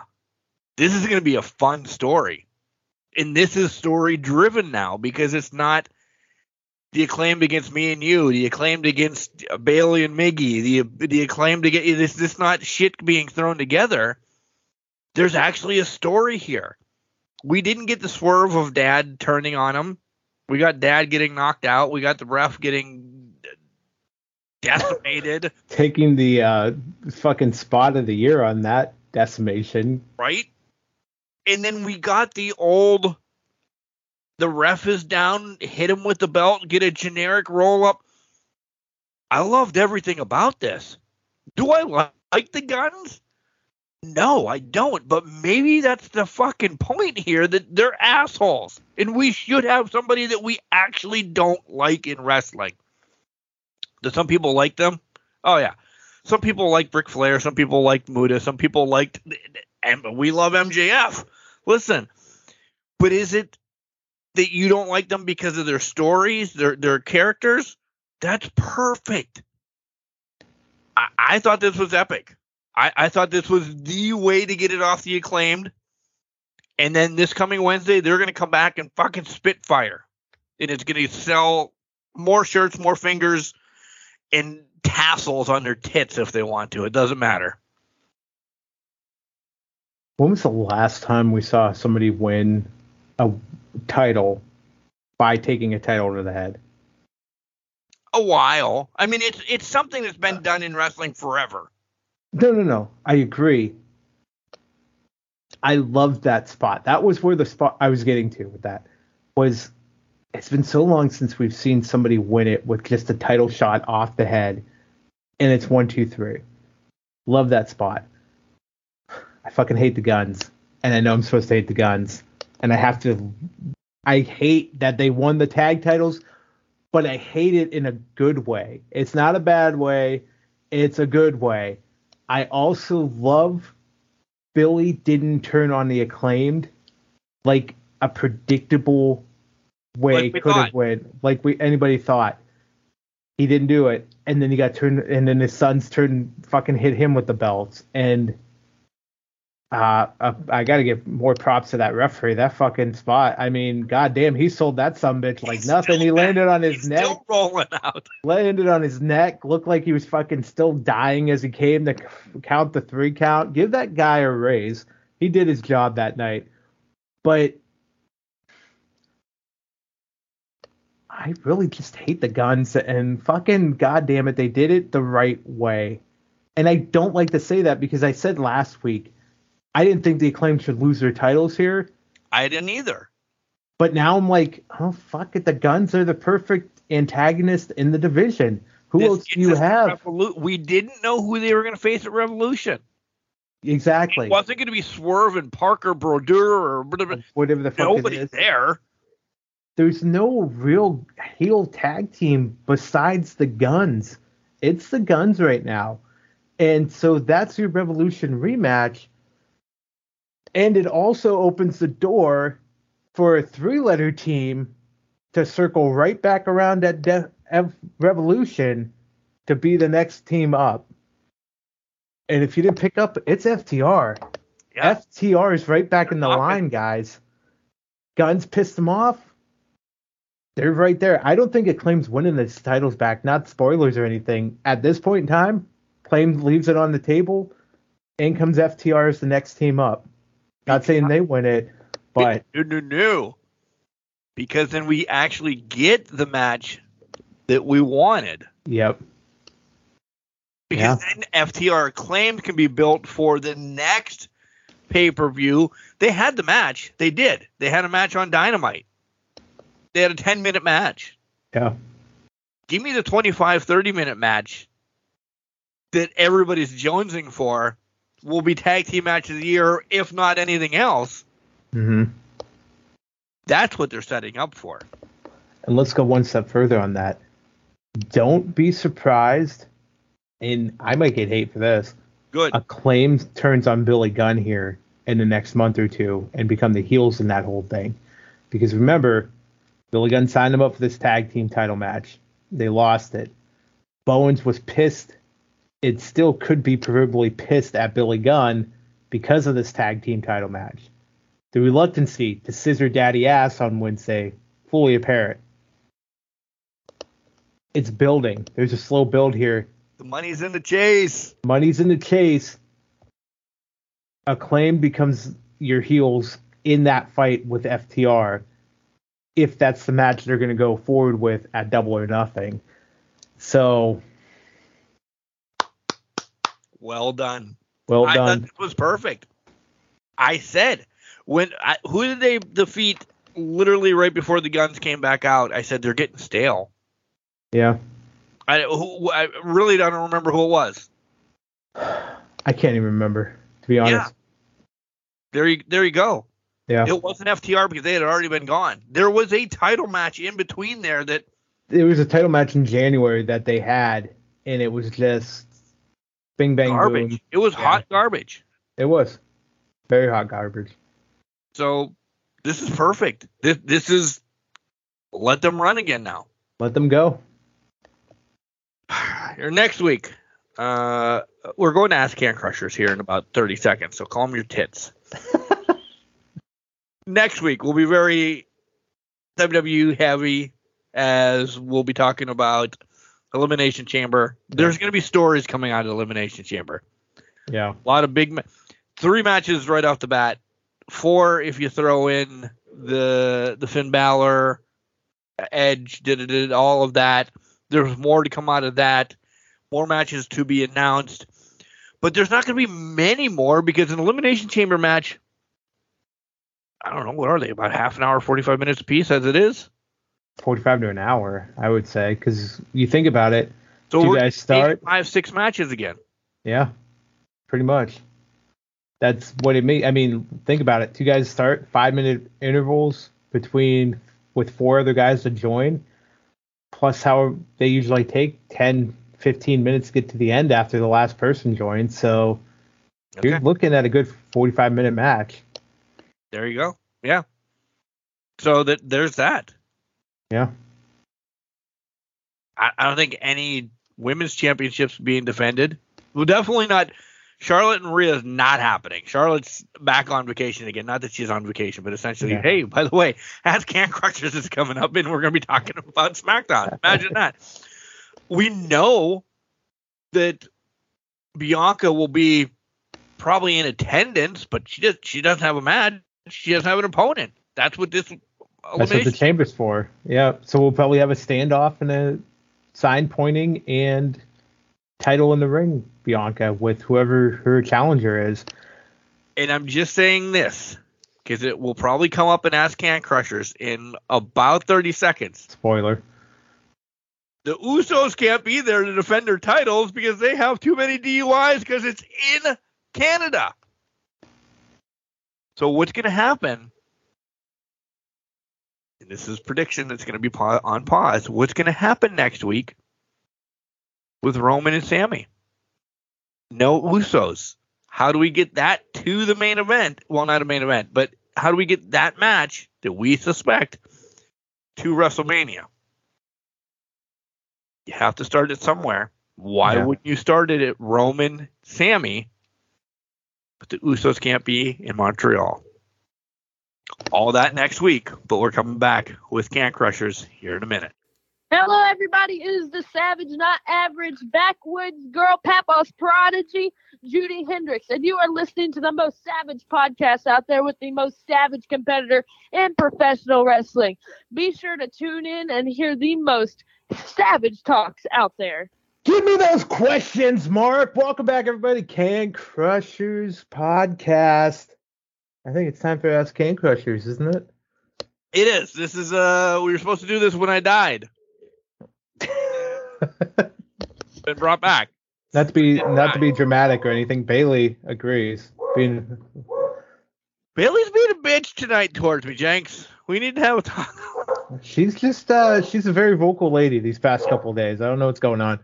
[SPEAKER 4] This is going to be a fun story. And this is story driven now because it's not the acclaimed against me and you, the acclaimed against Bailey and Miggy, the the acclaimed to get this this not shit being thrown together. There's actually a story here. We didn't get the swerve of dad turning on him. We got dad getting knocked out. We got the ref getting decimated.
[SPEAKER 3] Taking the uh, fucking spot of the year on that decimation.
[SPEAKER 4] Right? And then we got the old the ref is down, hit him with the belt, get a generic roll up. I loved everything about this. Do I like the Gunns? No, I don't. But maybe that's the fucking point here that they're assholes. And we should have somebody that we actually don't like in wrestling. Do some people like them? Oh, yeah. Some people like Ric Flair. Some people like Muta. Some people liked. And we love MJF. Listen, but is it that you don't like them because of their stories, their their characters? That's perfect. I, I thought this was epic. I, I thought this was the way to get it off the acclaimed. And then this coming Wednesday, they're going to come back and fucking spitfire. And it's going to sell more shirts, more fingers, and tassels on their tits if they want to. It doesn't matter.
[SPEAKER 3] When was the last time we saw somebody win a title by taking a title to the head?
[SPEAKER 4] A while. I mean, it's it's something that's been done in wrestling forever.
[SPEAKER 3] No, no, no. I agree. I loved that spot. That was where the spot I was getting to with that was. It's been so long since we've seen somebody win it with just a title shot off the head, and it's one, two, three. Love that spot. I fucking hate the Gunns, and I know I'm supposed to hate the Gunns, and I have to. I hate that they won the tag titles, but I hate it in a good way. It's not a bad way. It's a good way. I also love Billy didn't turn on the acclaimed like a predictable way
[SPEAKER 4] Like
[SPEAKER 3] could have went like we anybody thought. He didn't do it, and then he got turned, and then his sons turned fucking hit him with the belts, and uh, uh, I got to give more props to that referee. That fucking spot. I mean, goddamn, he sold that some bitch like
[SPEAKER 4] He's
[SPEAKER 3] nothing. He landed on his neck
[SPEAKER 4] still rolling out.
[SPEAKER 3] landed on his neck, looked like he was fucking still dying as he came to count the three count. Give that guy a raise. He did his job that night. But I really just hate the Gunns and fucking goddamn it, they did it the right way. And I don't like to say that because I said last week I didn't think the acclaim should lose their titles here.
[SPEAKER 4] I didn't either.
[SPEAKER 3] But now I'm like, oh fuck it, the Gunns are the perfect antagonist in the division. Who
[SPEAKER 4] This
[SPEAKER 3] else do you have?
[SPEAKER 4] Revolu- we didn't know who they were going to face at Revolution.
[SPEAKER 3] Exactly.
[SPEAKER 4] It wasn't going to be Swerve and Parker Boudreaux or whatever.
[SPEAKER 3] Whatever the fuck it
[SPEAKER 4] Nobody there.
[SPEAKER 3] There's no real heel tag team besides the Gunns. It's the Gunns right now. And so that's your Revolution rematch. And it also opens the door for a three letter team to circle right back around at De- Ev- Revolution to be the next team up. And if you didn't pick up, it's FTR.
[SPEAKER 4] Yeah.
[SPEAKER 3] FTR is right back in the
[SPEAKER 4] They're
[SPEAKER 3] line, guys. Gunns pissed them off. They're right there. I don't think it claims winning the titles back. Not spoilers or anything. At this point in time, claim leaves it on the table. In comes FTR as the next team up. Not saying they win it, but
[SPEAKER 4] no, no, no. Because then we actually get the match that we wanted.
[SPEAKER 3] yep.
[SPEAKER 4] Because then FTR claimed can be built for the next pay per view. They had the match. They did. They had a match on Dynamite. They had a 10 minute match.
[SPEAKER 3] Yeah.
[SPEAKER 4] Give me the 25, 30 minute match that everybody's jonesing for. Will be tag team match of the year, if not anything else.
[SPEAKER 3] Mm-hmm.
[SPEAKER 4] That's what they're setting up for.
[SPEAKER 3] And let's go one step further on that. Don't be surprised, and I might get hate for this.
[SPEAKER 4] Good.
[SPEAKER 3] Acclaim turns on Billy Gunn here in the next month or two and become the heels in that whole thing. Because remember, Billy Gunn signed him up for this tag team title match. They lost it. Bowens was pissed. It still could be proverbially pissed at Billy Gunn because of this tag team title match. The reluctancy to scissor daddy ass on Wednesday, fully apparent. It's building. There's a slow build here.
[SPEAKER 4] The money's in the chase.
[SPEAKER 3] Money's in the chase. Acclaim becomes your heels in that fight with FTR if that's the match they're going to go forward with at double or nothing. So,
[SPEAKER 4] Well done.
[SPEAKER 3] well
[SPEAKER 4] I
[SPEAKER 3] done.
[SPEAKER 4] thought it was perfect. I said when I, who did they defeat literally right before the guns came back out? I said they're getting stale.
[SPEAKER 3] Yeah.
[SPEAKER 4] I, who, I really don't remember who it was. (sighs)
[SPEAKER 3] I can't even remember, to be honest.
[SPEAKER 4] Yeah. There you there you go.
[SPEAKER 3] Yeah.
[SPEAKER 4] It wasn't FTR because they had already been gone. There was a title match in between there that
[SPEAKER 3] It was a title match in January that they had, and it was just bing bang
[SPEAKER 4] garbage.
[SPEAKER 3] boom.
[SPEAKER 4] It was
[SPEAKER 3] Yeah.
[SPEAKER 4] hot garbage.
[SPEAKER 3] It was very hot garbage.
[SPEAKER 4] So this is perfect. This this is let them run again now.
[SPEAKER 3] Let them go. (sighs)
[SPEAKER 4] Or next week, uh, we're going to ask Can Crushers here in about 30 seconds. So calm your tits. (laughs) next week we'll be very WWE heavy as we'll be talking about Elimination Chamber. There's going to be stories coming out of Elimination Chamber.
[SPEAKER 3] Yeah.
[SPEAKER 4] A lot of big, ma- three matches right off the bat. Four if you throw in the the Finn Balor, Edge, did it, all of that. There's more to come out of that. More matches to be announced, but there's not going to be many more because an elimination chamber match. I don't know what are they about half an hour, 45 minutes apiece as it is.
[SPEAKER 3] 45 to an hour, I would say, because you think about it.
[SPEAKER 4] So
[SPEAKER 3] you
[SPEAKER 4] we're
[SPEAKER 3] guys start?
[SPEAKER 4] five, six matches again.
[SPEAKER 3] Yeah, pretty much. That's what it means. I mean, think about it. Two guys start, five minute intervals between with four other guys to join, plus how they usually take 10, 15 minutes to get to the end after the last person joins. So
[SPEAKER 4] Okay.
[SPEAKER 3] you're looking at a good 45 minute match.
[SPEAKER 4] There you go. Yeah. So that there's that.
[SPEAKER 3] Yeah.
[SPEAKER 4] I, I don't think any women's championships being defended. Well, definitely not. Charlotte and Rhea is not happening. Charlotte's back on vacation again. Not that she's on vacation, but essentially,
[SPEAKER 3] Yeah.
[SPEAKER 4] hey, by the way, Ask Can Crushers is coming up, and we're going to be talking about SmackDown. (laughs) Imagine that. We know that Bianca will be probably in attendance, but she just she doesn't have a match. She doesn't have an opponent. That's what this
[SPEAKER 3] That's what the chamber's for. Yeah. So we'll probably have a standoff and a sign pointing and title in the ring, Bianca, with whoever her challenger is.
[SPEAKER 4] and I'm just saying this because it will probably come up in Ask Can Crushers in about 30 seconds.
[SPEAKER 3] Spoiler.
[SPEAKER 4] The Usos can't be there to defend their titles because they have too many DUIs because it's in Canada. So what's going to happen? And this is prediction that's going to be pa- on pause. What's going to happen next week with Roman and Sami? No Usos. How do we get that to the main event? Well, not a main event, but how do we get that match that we suspect to WrestleMania? You have to start it somewhere. Why
[SPEAKER 3] Yeah.
[SPEAKER 4] wouldn't you start it at Roman, Sami, but the Usos can't be in Montreal? All that next week, but we're coming back with Can Crushers here in a minute.
[SPEAKER 7] Hello, everybody. It is the Savage, not average, backwoods girl, Papa's prodigy, Judy Hendricks, and you are listening to the most savage podcast out there with the most savage competitor in professional wrestling. Be sure to tune in and hear the most savage talks out there.
[SPEAKER 3] Give me those questions, Mark. Welcome back, everybody. Can Crushers podcast. I think it's time for Ask Can Crushers, isn't it?
[SPEAKER 4] It is. This is uh we were supposed to do this when I died. (laughs) Been brought back.
[SPEAKER 3] not to be not to be dramatic or anything. Bailey agrees. Being
[SPEAKER 4] Bailey's being a bitch tonight towards me, Jenks. We need to have a talk.
[SPEAKER 3] She's just uh she's a very vocal lady these past couple days. I don't know what's going on.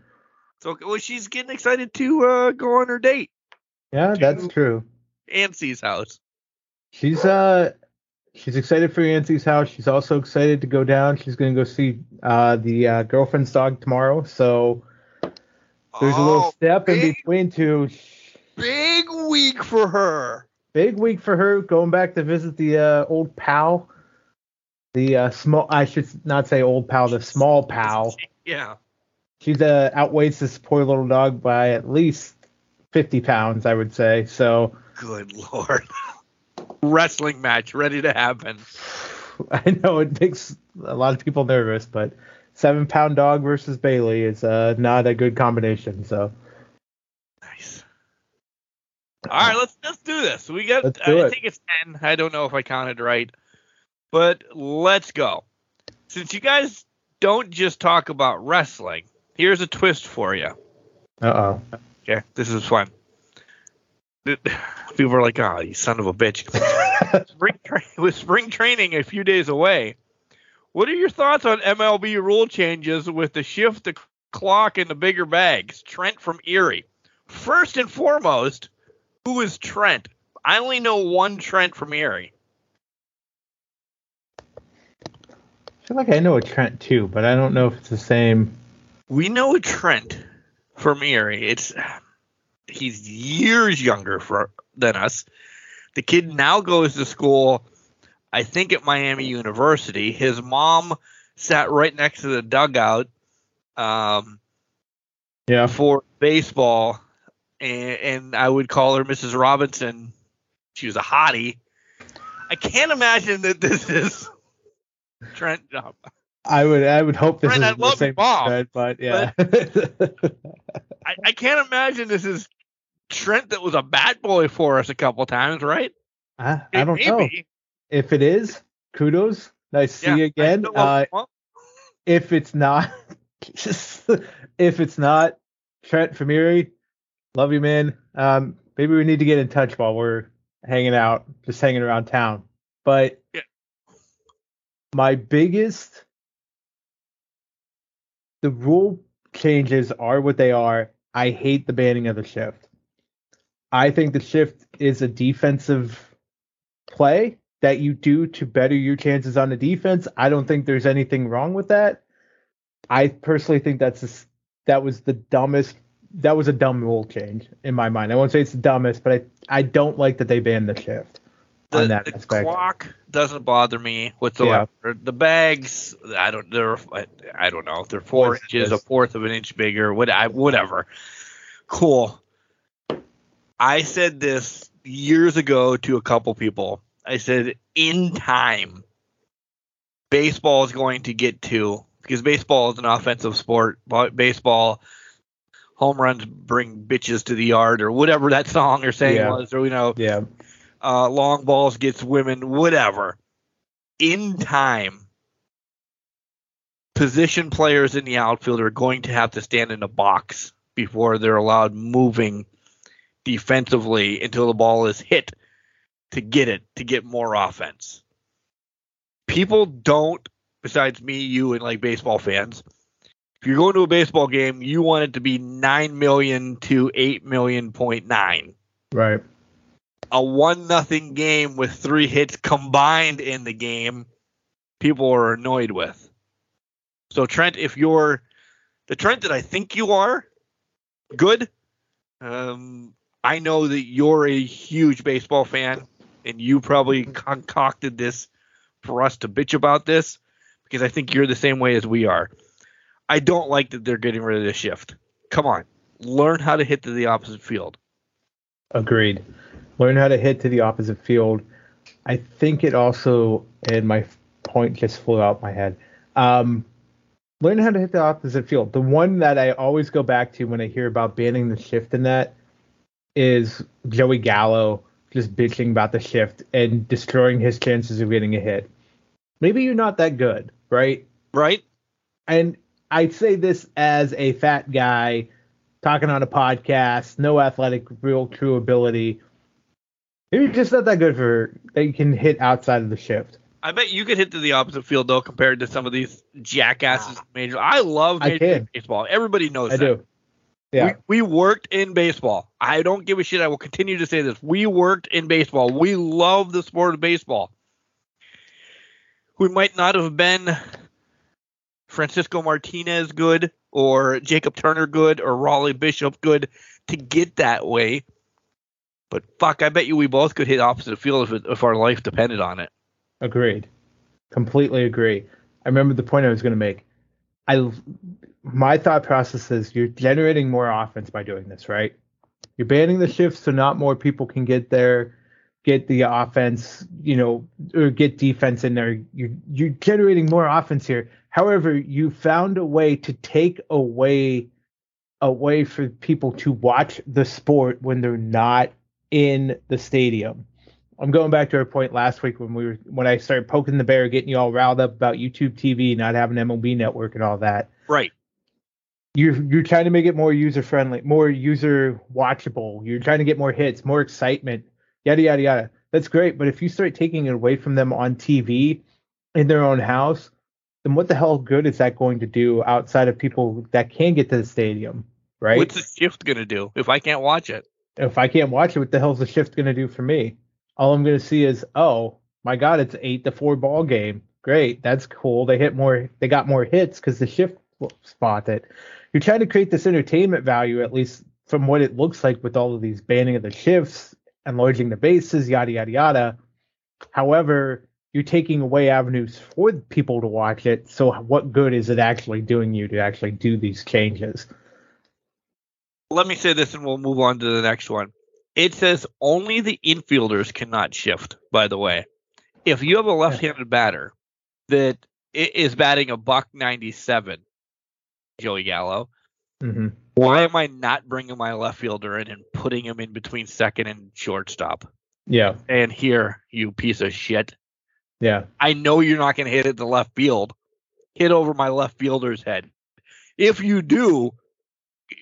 [SPEAKER 4] So well, she's getting excited to uh, go on her date.
[SPEAKER 3] Yeah, that's true.
[SPEAKER 4] Ansie's house.
[SPEAKER 3] She's uh she's excited for Yancey's house. She's also excited to go down. She's gonna go see uh the uh, girlfriend's dog tomorrow. So there's a little
[SPEAKER 4] Oh,
[SPEAKER 3] step in between two.
[SPEAKER 4] big week for her.
[SPEAKER 3] Big week for her going back to visit the uh, old pal. The uh, small I should not say old pal, the small pal.
[SPEAKER 4] Yeah.
[SPEAKER 3] She's uh outweighs this poor little dog by at least fifty pounds, I would say. So
[SPEAKER 4] Good lord. (laughs) Wrestling match ready to happen. (sighs)
[SPEAKER 3] I know it makes a lot of people nervous, but seven pound dog versus Bailey is uh, not a good combination. So
[SPEAKER 4] Nice. All right, let's let's do this. We got. I think it's ten. I don't know if I counted right, but let's go. Since you guys don't just talk about wrestling, here's a twist for you.
[SPEAKER 3] uh oh.
[SPEAKER 4] Okay, this is fun. (laughs) People are like, "Oh, you son of a bitch!" (laughs) spring tra- (laughs) with spring training a few days away. What are your thoughts on MLB rule changes with the shift the clock and the bigger bags? Trent from Erie. First and foremost, who is Trent? I only know one Trent from Erie.
[SPEAKER 3] I feel like I know a Trent too, but I don't know if it's the same.
[SPEAKER 4] We know a Trent from Erie. It's he's years younger for than us. The kid now goes to school, I think at Miami University. His mom sat right next to the dugout um,
[SPEAKER 3] Yeah.
[SPEAKER 4] for baseball, and, and I would call her Mrs. Robinson. She was a hottie. I can't imagine that this is (laughs) Trent. uh,
[SPEAKER 3] I would I would hope this
[SPEAKER 4] Trent, I
[SPEAKER 3] is the same
[SPEAKER 4] Mom,
[SPEAKER 3] Trent, but yeah.
[SPEAKER 4] I, I can't imagine this is Trent that was a bad boy for us a couple times, right?
[SPEAKER 3] I, I don't know. If it is, kudos. Nice to
[SPEAKER 4] Yeah,
[SPEAKER 3] see you again. Uh, if it's not, (laughs) if it's not Trent from Erie, love you, man. Um, maybe we need to get in touch while we're hanging out, just hanging around town. But
[SPEAKER 4] Yeah.
[SPEAKER 3] my biggest, the rule changes are what they are. I hate the banning of the shift. I think the shift is a defensive play that you do to better your chances on the defense. I don't think there's anything wrong with that. I personally think that's a that was the dumbest. That was a dumb rule change in my mind. I won't say it's the dumbest, but I I don't like that they banned the shift
[SPEAKER 4] the,
[SPEAKER 3] that
[SPEAKER 4] the clock doesn't bother me whatsoever. The bags, I don't. They're I, I don't know. They're four
[SPEAKER 3] Fourth
[SPEAKER 4] inches, a fourth of an inch bigger. What I whatever. Cool. I said this years ago to a couple people. I said in time, baseball is going to get to because baseball is an offensive sport. Baseball, home runs bring bitches to the yard or whatever that song or saying
[SPEAKER 3] Yeah.
[SPEAKER 4] was, or you know,
[SPEAKER 3] Yeah,
[SPEAKER 4] uh, long balls gets women, whatever. In time, position players in the outfield are going to have to stand in a box before they're allowed moving defensively until the ball is hit to get it to get more offense. People don't, besides me, you, and like baseball fans, if you're going to a baseball game, you want it to be nine million to eight million point nine
[SPEAKER 3] right.
[SPEAKER 4] A one nothing game with three hits combined in the game, people are annoyed with. So Trent, if you're the Trent that I think you are, good. Um, I know that you're a huge baseball fan, and you probably concocted this for us to bitch about this because I think you're the same way as we are. I don't like that they're getting rid of the shift. Come on, learn how to hit to the opposite field.
[SPEAKER 3] Agreed. Learn how to hit to the opposite field. I think it also, and my point just flew out my head. Um, learn how to hit the opposite field. The one that I always go back to when I hear about banning the shift in that is Joey Gallo just bitching about the shift and destroying his chances of getting a hit. Maybe you're not that good, right?
[SPEAKER 4] Right?
[SPEAKER 3] and I say this as a fat guy talking on a podcast, no athletic, real true ability. Maybe you're just not that good for that you can hit outside of the shift.
[SPEAKER 4] I bet you could hit to the opposite field though, compared to some of these jackasses. Ah. Major, I love
[SPEAKER 3] I
[SPEAKER 4] Major
[SPEAKER 3] can.
[SPEAKER 4] Baseball. Everybody knows
[SPEAKER 3] I
[SPEAKER 4] that.
[SPEAKER 3] do. Yeah.
[SPEAKER 4] We, we worked in baseball. I don't give a shit. I will continue to say this. We worked in baseball. We love the sport of baseball. We might not have been Francisco Martinez good or Jacob Turner good or Raleigh Bishop good to get that way. But fuck, I bet you we both could hit opposite field if, if our life depended on it.
[SPEAKER 3] Agreed. Completely agree. I remember the point I was going to make. I my thought process is you're generating more offense by doing this, right? You're banning the shifts so not more people can get there, get the offense, you know, or get defense in there. You're you're generating more offense here. However, you found a way to take away a way for people to watch the sport when they're not in the stadium. I'm going back to our point last week when we were when I started poking the bear, getting you all riled up about YouTube TV, not having MLB Network and all that.
[SPEAKER 4] Right.
[SPEAKER 3] You're you're trying to make it more user friendly, more user watchable. You're trying to get more hits, more excitement, yada yada yada. That's great, but if you start taking it away from them on TV in their own house, then what the hell good is that going to do outside of people that can get to the stadium, right?
[SPEAKER 4] What's the shift going to do if I can't watch it?
[SPEAKER 3] If I can't watch it, what the hell's the shift going to do for me? All I'm going to see is, oh my God, it's eight to four ball game. Great, that's cool. They hit more, they got more hits because the shift spot. You're trying to create this entertainment value, at least from what it looks like with all of these banning of the shifts, enlarging the bases, yada yada yada. However, you're taking away avenues for people to watch it. So what good is it actually doing you to actually do these changes?
[SPEAKER 4] Let me say this and we'll move on to the next one. It says only the infielders cannot shift, by the way. If you have a left handed batter that is batting a buck 97, Joey Gallo,
[SPEAKER 3] hmm
[SPEAKER 4] why am I not bringing my left fielder in and putting him in between second and shortstop?
[SPEAKER 3] Yeah,
[SPEAKER 4] And here, you piece of shit.
[SPEAKER 3] yeah.
[SPEAKER 4] I know you're not going to hit it to left field. Hit over my left fielder's head. If you do,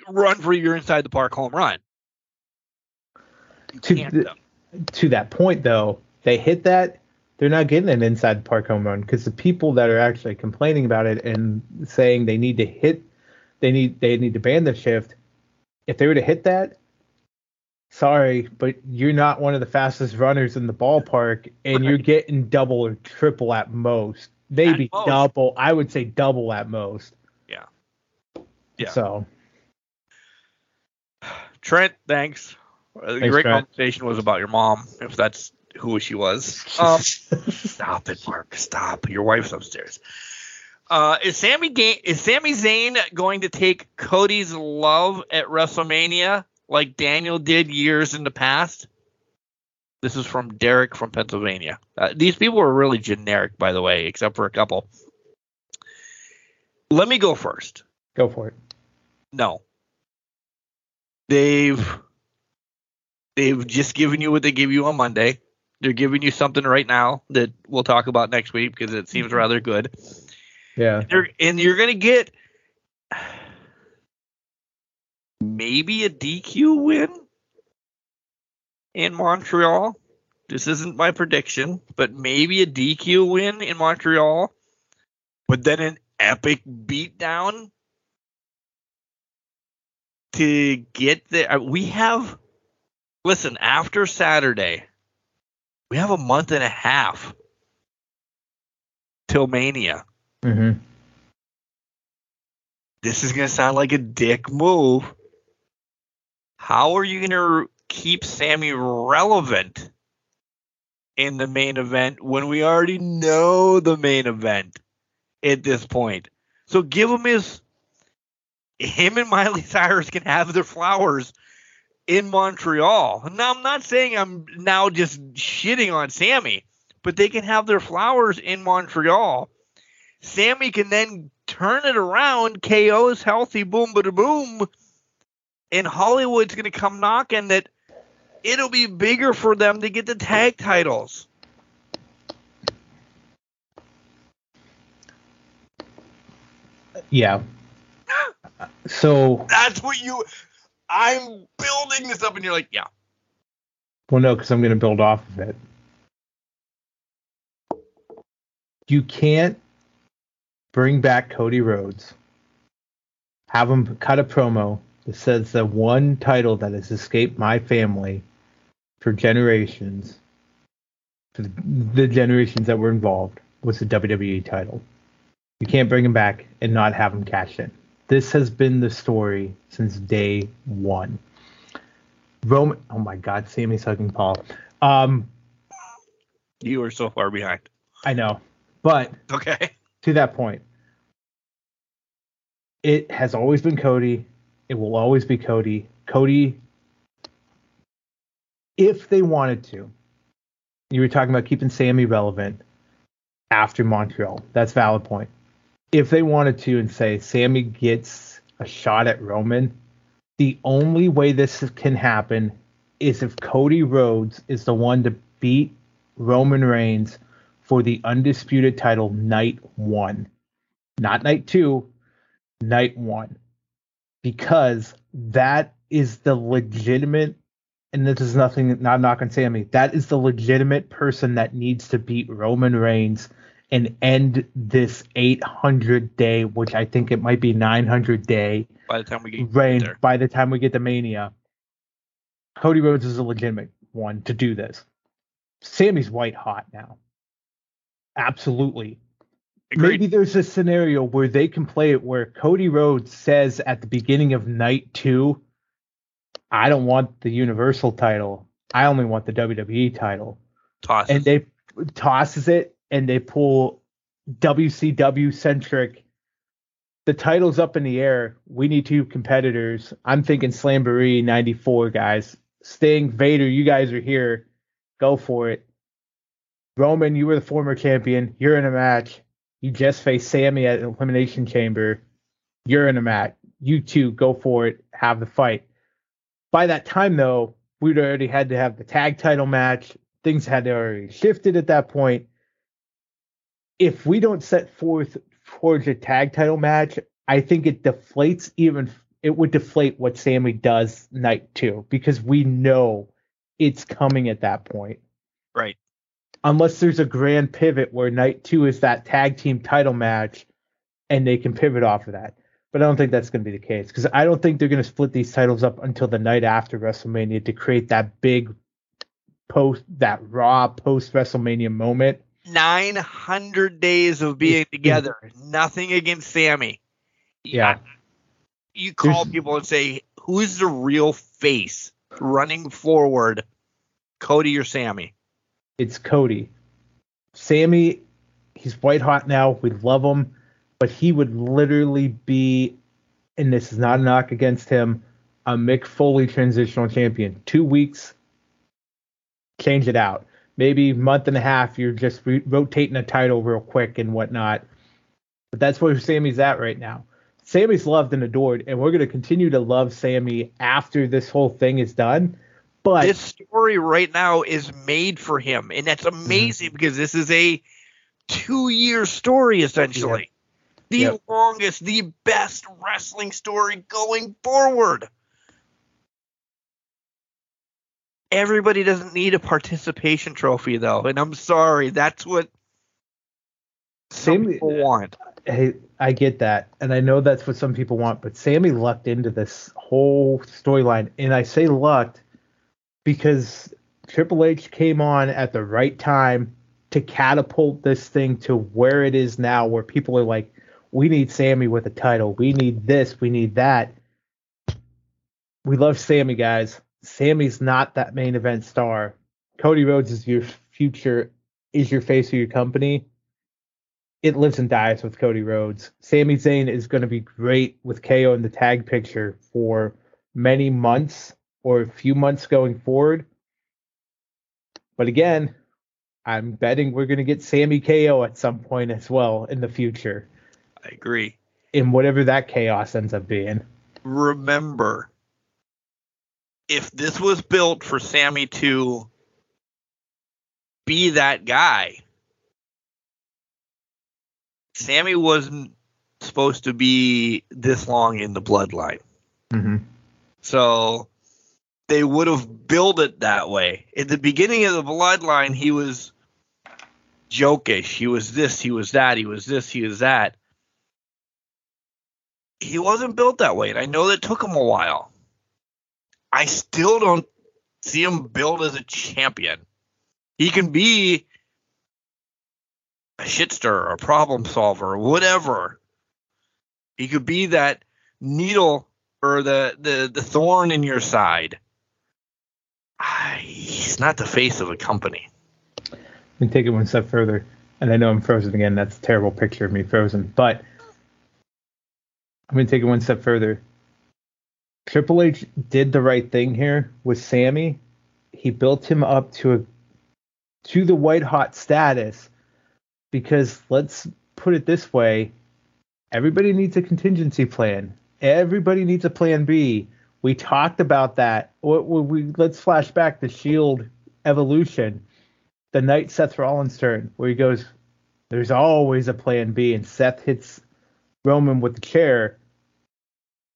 [SPEAKER 4] run for your inside the park home run. You
[SPEAKER 3] To
[SPEAKER 4] though.
[SPEAKER 3] to that point though, they hit that, they're not getting an inside the park home run because the people that are actually complaining about it and saying they need to hit, they need they need to ban the shift. If they were to hit that, sorry, but you're not one of the fastest runners in the ballpark, and you're getting double or triple at most, maybe
[SPEAKER 4] most.
[SPEAKER 3] double. I would say double at most.
[SPEAKER 4] Yeah. Yeah.
[SPEAKER 3] So
[SPEAKER 4] Trent, thanks. A
[SPEAKER 3] Thanks,
[SPEAKER 4] great
[SPEAKER 3] Trent.
[SPEAKER 4] conversation was about your mom, if that's who she was. (laughs) Um, stop it, Mark. Stop. Your wife's upstairs. Uh, is Sami Ga- is Sami Zayn going to take Cody's love at WrestleMania like Daniel did years in the past? This is from Derek from Pennsylvania. Uh, these people are really generic, by the way, except for a couple. Let me go first.
[SPEAKER 3] go for it.
[SPEAKER 4] No. They've they've just given you what they give you on Monday. They're giving you something right now that we'll talk about next week because it seems mm-hmm. rather good.
[SPEAKER 3] Yeah.
[SPEAKER 4] You're, and you're gonna get maybe a DQ win in Montreal. This isn't my prediction, but maybe a DQ win in Montreal. But then an epic beatdown to get there. uh, We have, listen, after Saturday, we have a month and a half till Mania.
[SPEAKER 3] hmm
[SPEAKER 4] This is going to sound like a dick move. How are you going to keep Sami relevant in the main event when we already know the main event at this point? So give him his. Him and Miley Cyrus can have their flowers in Montreal. Now, I'm not saying I'm now just shitting on Sami, but they can have their flowers in Montreal. Sami can then turn it around, KO's healthy, boom, bada boom, and Hollywood's going to come knocking that it'll be bigger for them to get the tag titles.
[SPEAKER 3] Yeah. So
[SPEAKER 4] That's what you. I'm building this up, and you're like, yeah.
[SPEAKER 3] Well, no, because I'm going to build off of it. You can't bring back Cody Rhodes, have him cut a promo that says the one title that has escaped my family for generations, for the generations that were involved, was the WWE title. You can't bring him back and not have him cash in. This has been the story since day one. Roman, oh my God, Sami's hugging Paul. Um,
[SPEAKER 4] You were so far behind.
[SPEAKER 3] I know, but
[SPEAKER 4] Okay.
[SPEAKER 3] to that point, it has always been Cody. It will always be Cody. Cody, if they wanted to, you were talking about keeping Sami relevant after Montreal. That's valid point. If they wanted to and say Sami gets a shot at Roman, the only way this can happen is if Cody Rhodes is the one to beat Roman Reigns for the undisputed title night one, not night two, night one, because that is the legitimate. And this is nothing, not knocking Sami. That is the legitimate person that needs to beat Roman Reigns and end this 800 day, which I think it might be 900 day
[SPEAKER 4] By the time we get
[SPEAKER 3] reign
[SPEAKER 4] there.
[SPEAKER 3] by the time we get to Mania. Cody Rhodes is a legitimate one to do this. Sami's white hot now. Absolutely.
[SPEAKER 4] Agreed.
[SPEAKER 3] Maybe there's a scenario where they can play it where Cody Rhodes says at the beginning of night two, I don't want the Universal title. I only want the WWE title.
[SPEAKER 4] Toss.
[SPEAKER 3] And they tosses it and they pull WCW centric. The title's up in the air. We need two competitors. I'm thinking Slamboree 94 guys. Sting, Vader, you guys are here. Go for it. Roman, you were the former champion. You're in a match. You just faced Sami at Elimination Chamber. You're in a match. You two go for it. Have the fight. By that time, though, we'd already had to have the tag title match. Things had already shifted at that point. If we don't set forth towards a tag title match, I think it deflates even. It would deflate what Sami does night two because we know it's coming at that point
[SPEAKER 4] right.
[SPEAKER 3] unless there's a grand pivot where night two is that tag team title match and they can pivot off of that. But I don't think that's going to be the case because I don't think they're going to split these titles up until the night after WrestleMania to create that big post, that raw post WrestleMania moment.
[SPEAKER 4] 900 days of being together. Nothing against Sami.
[SPEAKER 3] Yeah.
[SPEAKER 4] You call
[SPEAKER 3] There's-
[SPEAKER 4] people and say, who's the real face running forward, Cody or Sami?
[SPEAKER 3] It's Cody. Sami, he's white hot now. We love him, but he would literally be, and this is not a knock against him, a Mick Foley transitional champion. Two weeks, change it out. Maybe month and a half, you're just re- rotating a title real quick and whatnot. But that's where Sami's at right now. Sami's loved and adored, and we're going to continue to love Sami after this whole thing is done. But
[SPEAKER 4] this story right now is made for him, and that's mm-hmm. amazing because this is a two-year story essentially. The
[SPEAKER 3] Yep.
[SPEAKER 4] longest, the best wrestling story going forward. Everybody doesn't need a participation trophy though, and I'm sorry, that's what some
[SPEAKER 3] Sami-
[SPEAKER 4] people want.
[SPEAKER 3] hey, I get that, and I know that's what some people want, but Sami lucked into this whole storyline, and I say lucked because Triple H came on at the right time to catapult this thing to where it is now, where people are like, "We need Sami with a title. We need this. We need that." We love Sami, guys. Sami's not that main event star. Cody Rhodes is your future, is your face of your company it lives and dies with Cody Rhodes. Sami Zayn is going to be great with KO in the tag picture for many months or a few months going forward. But again, I'm betting we're going to get Sami KO at some point as well in the future,
[SPEAKER 4] I agree.
[SPEAKER 3] in whatever that chaos ends up being.
[SPEAKER 4] remember if this was built for Sami to be that guy, Sami wasn't supposed to be this long in the bloodline.
[SPEAKER 3] Mm-hmm.
[SPEAKER 4] So they would have built it that way. At the beginning of the bloodline, he was jokish. He was this, he was that, he was this, he was that. He wasn't built that way, and I know that took him a while. I still don't see him built as a champion. He can be a shitster, a problem solver, whatever. He could be that needle or the the, the thorn in your side. Ah, He's not the face of a company.
[SPEAKER 3] and take it one step further. And I know I'm frozen again. That's a terrible picture of me frozen. But I'm going to take it one step further. Triple H did the right thing here with Sami. He built him up to a to the white hot status because let's put it this way, everybody needs a contingency plan. Everybody needs a plan B. We talked about that. We, we let's flash back to Shield Evolution the night Seth Rollins turn, where he goes, "There's always a plan B," and Seth hits Roman with the chair.